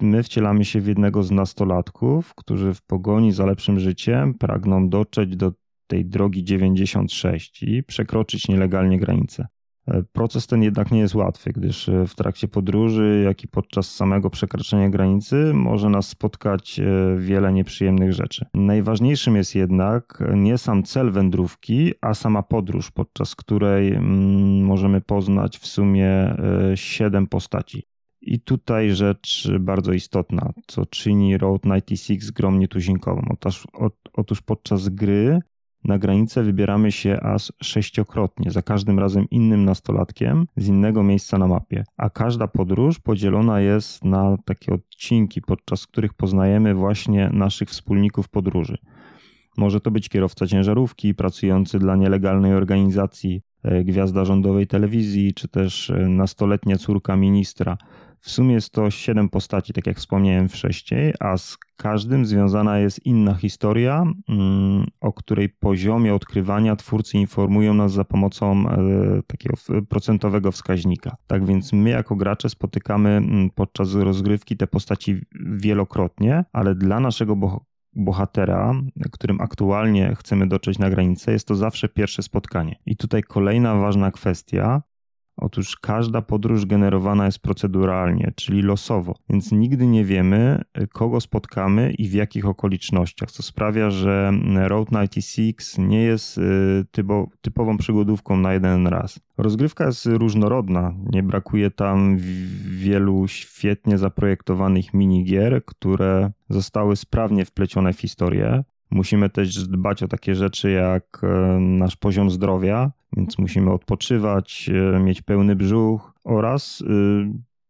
My wcielamy się w jednego z nastolatków, którzy w pogoni za lepszym życiem pragną dotrzeć do tej drogi 96 i przekroczyć nielegalnie granicę. E, Proces ten jednak nie jest łatwy, gdyż e, w trakcie podróży, jak i podczas samego przekroczenia granicy może nas spotkać e, wiele nieprzyjemnych rzeczy. Najważniejszym jest jednak nie sam cel wędrówki, a sama podróż, podczas której mm, możemy poznać w sumie siedem postaci. I tutaj rzecz bardzo istotna, co czyni Road 96 grą nietuzinkową. Otóż, otóż podczas gry na granicę wybieramy się aż sześciokrotnie, za każdym razem innym nastolatkiem z innego miejsca na mapie, a każda podróż podzielona jest na takie odcinki, podczas których poznajemy właśnie naszych wspólników podróży. Może to być kierowca ciężarówki, pracujący dla nielegalnej organizacji, e, gwiazda rządowej telewizji, czy też e, nastoletnia córka ministra. W sumie jest to siedem postaci, tak jak wspomniałem wcześniej, a z każdym związana jest inna historia, mm, o której poziomie odkrywania twórcy informują nas za pomocą e, takiego procentowego wskaźnika. Tak więc my jako gracze spotykamy mm, podczas rozgrywki te postaci wielokrotnie, ale dla naszego boh- bohatera, którym aktualnie chcemy dotrzeć na granicę, jest to zawsze pierwsze spotkanie. I tutaj kolejna ważna kwestia. Otóż każda podróż generowana jest proceduralnie, czyli losowo, więc nigdy nie wiemy, kogo spotkamy i w jakich okolicznościach, co sprawia, że Road 96 nie jest y, typo, typową przygodówką na jeden raz. Rozgrywka jest różnorodna, nie brakuje tam wielu świetnie zaprojektowanych minigier, które zostały sprawnie wplecione w historię. Musimy też dbać o takie rzeczy jak e, nasz poziom zdrowia, więc musimy odpoczywać, e, mieć pełny brzuch oraz y,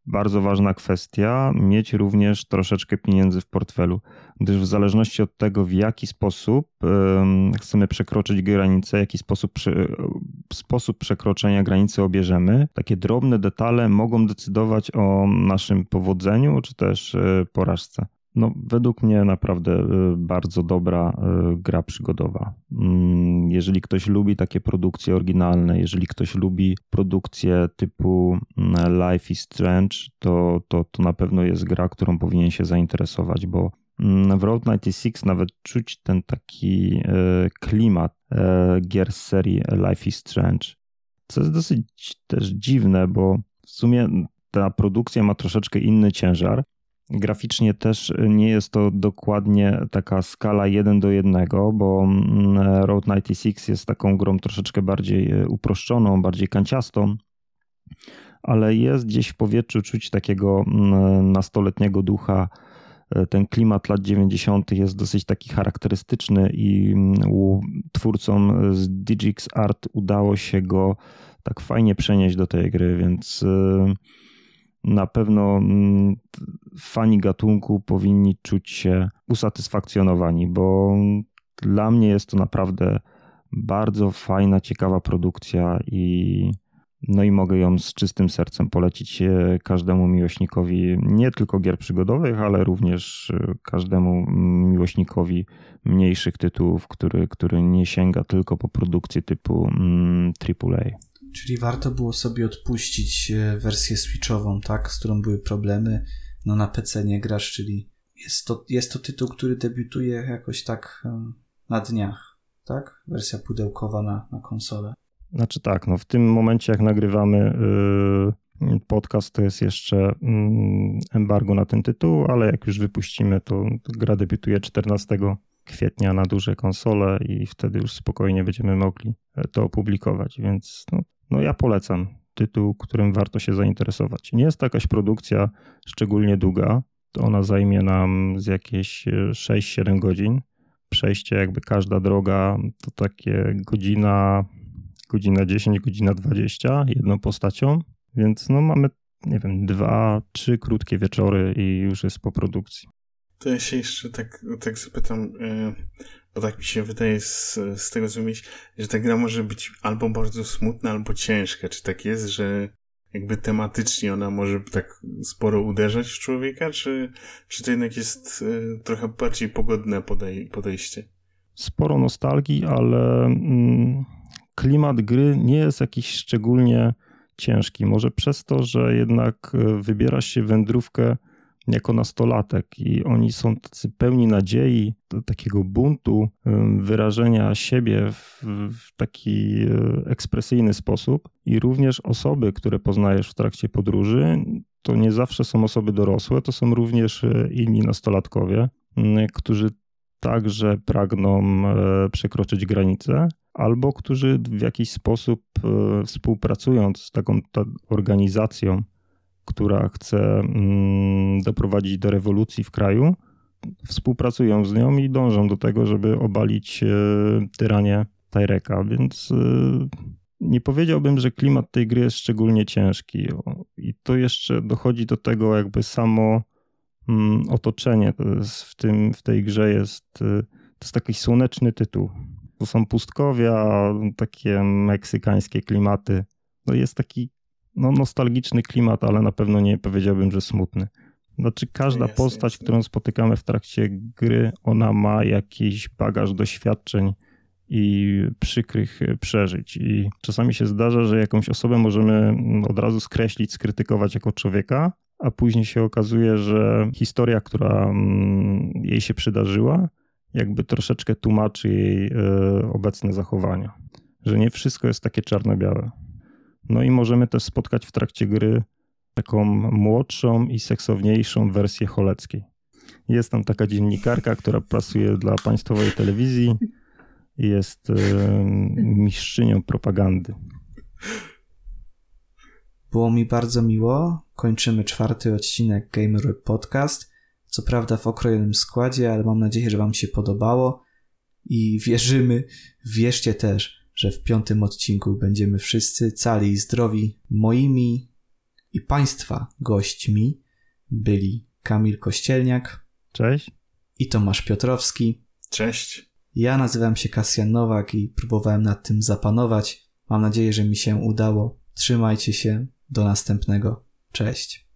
bardzo ważna kwestia mieć również troszeczkę pieniędzy w portfelu, gdyż w zależności od tego, w jaki sposób chcemy przekroczyć granicę, jaki sposób, sposób przekroczenia granicy obierzemy, takie drobne detale mogą decydować o naszym powodzeniu czy też e, porażce. No, według mnie naprawdę y, bardzo dobra y, gra przygodowa. Mm, jeżeli ktoś lubi takie produkcje oryginalne, jeżeli ktoś lubi produkcje typu mm, Life is Strange, to, to, to na pewno jest gra, którą powinien się zainteresować, bo mm, w Road 96 nawet czuć ten taki y, klimat gier z serii Life is Strange. Co jest dosyć też dziwne, bo w sumie ta produkcja ma troszeczkę inny ciężar, Graficznie też nie jest to dokładnie taka skala 1 do 1, bo mm, Road 96 jest taką grą troszeczkę bardziej e, uproszczoną, bardziej kanciastą, ale jest gdzieś w powietrzu czuć takiego mm, nastoletniego ducha. E, ten klimat lat 90. jest dosyć taki charakterystyczny i mm, twórcom z Digix Art udało się go tak fajnie przenieść do tej gry, więc e, na pewno mm, fani gatunku powinni czuć się usatysfakcjonowani, bo dla mnie jest to naprawdę bardzo fajna, ciekawa produkcja i no i mogę ją z czystym sercem polecić każdemu miłośnikowi nie tylko gier przygodowych, ale również e, każdemu miłośnikowi mniejszych tytułów, który, który nie sięga tylko po produkcję typu AAA. Czyli warto było sobie odpuścić e, wersję switchową, tak, z którą były problemy. No na PC nie grasz, czyli jest to, jest to tytuł, który debiutuje jakoś tak e, na dniach, tak? Wersja pudełkowa na, na konsolę. Znaczy tak, no w tym momencie jak nagrywamy yy, podcast, to jest jeszcze yy, embargo na ten tytuł, ale jak już wypuścimy, to gra debiutuje 14 kwietnia na duże konsole i wtedy już spokojnie będziemy mogli to opublikować, więc no, no ja polecam tytuł, którym warto się zainteresować. Nie jest to jakaś produkcja szczególnie długa, to ona zajmie nam z jakieś 6-7 godzin. Przejście jakby każda droga to takie godzina, godzina 10, godzina 20 jedną postacią, więc no mamy, nie wiem, dwa, trzy krótkie wieczory i już jest po produkcji. To ja się jeszcze tak, tak zapytam, e, bo tak mi się wydaje z, z tego myśl, że ta gra może być albo bardzo smutna, albo ciężka. Czy tak jest, że jakby tematycznie ona może tak sporo uderzać w człowieka, czy, czy to jednak jest e, trochę bardziej pogodne podej podejście? Sporo nostalgii, ale mm, klimat gry nie jest jakiś szczególnie ciężki. Może przez to, że jednak e, wybierasz się wędrówkę jako nastolatek i oni są tacy pełni nadziei, takiego buntu, wyrażenia siebie w, w taki e, ekspresyjny sposób. I również osoby, które poznajesz w trakcie podróży, to nie zawsze są osoby dorosłe, to są również e, inni nastolatkowie, którzy także pragną e, przekroczyć granicę, albo którzy w jakiś sposób współpracując z taką organizacją, która chce mm, doprowadzić do rewolucji w kraju, współpracują z nią i dążą do tego, żeby obalić e, tyranię Tajreka, więc e, nie powiedziałbym, że klimat tej gry jest szczególnie ciężki. I to jeszcze dochodzi do tego, jakby samo mm, otoczenie w, tym, w tej grze jest, e, to jest taki słoneczny tytuł. To są pustkowia, takie meksykańskie klimaty. To jest taki no, nostalgiczny klimat, ale na pewno nie powiedziałbym, że smutny. Znaczy, każda jest, postać, jest. którą spotykamy w trakcie gry, ona ma jakiś bagaż doświadczeń i przykrych przeżyć. I czasami się zdarza, że jakąś osobę możemy od razu skreślić, skrytykować jako człowieka, a później się okazuje, że historia, która mm, jej się przydarzyła, jakby troszeczkę tłumaczy jej e, obecne zachowania. Że nie wszystko jest takie czarno-białe. No i możemy też spotkać w trakcie gry taką młodszą i seksowniejszą wersję Choleckiej. Jest tam taka dziennikarka, która pracuje dla państwowej telewizji i jest mistrzynią propagandy. Było mi bardzo miło. Kończymy czwarty odcinek Gamer Podcast. Co prawda w okrojonym składzie, ale mam nadzieję, że Wam się podobało i wierzymy, wierzcie też, że w piątym odcinku będziemy wszyscy cali i zdrowi moimi I Państwa gośćmi byli Kamil Kościelniak. Cześć. I Tomasz Piotrowski. Cześć. Ja nazywam się Kasjan Nowak i próbowałem nad tym zapanować. Mam nadzieję, że mi się udało. Trzymajcie się. Do następnego. Cześć.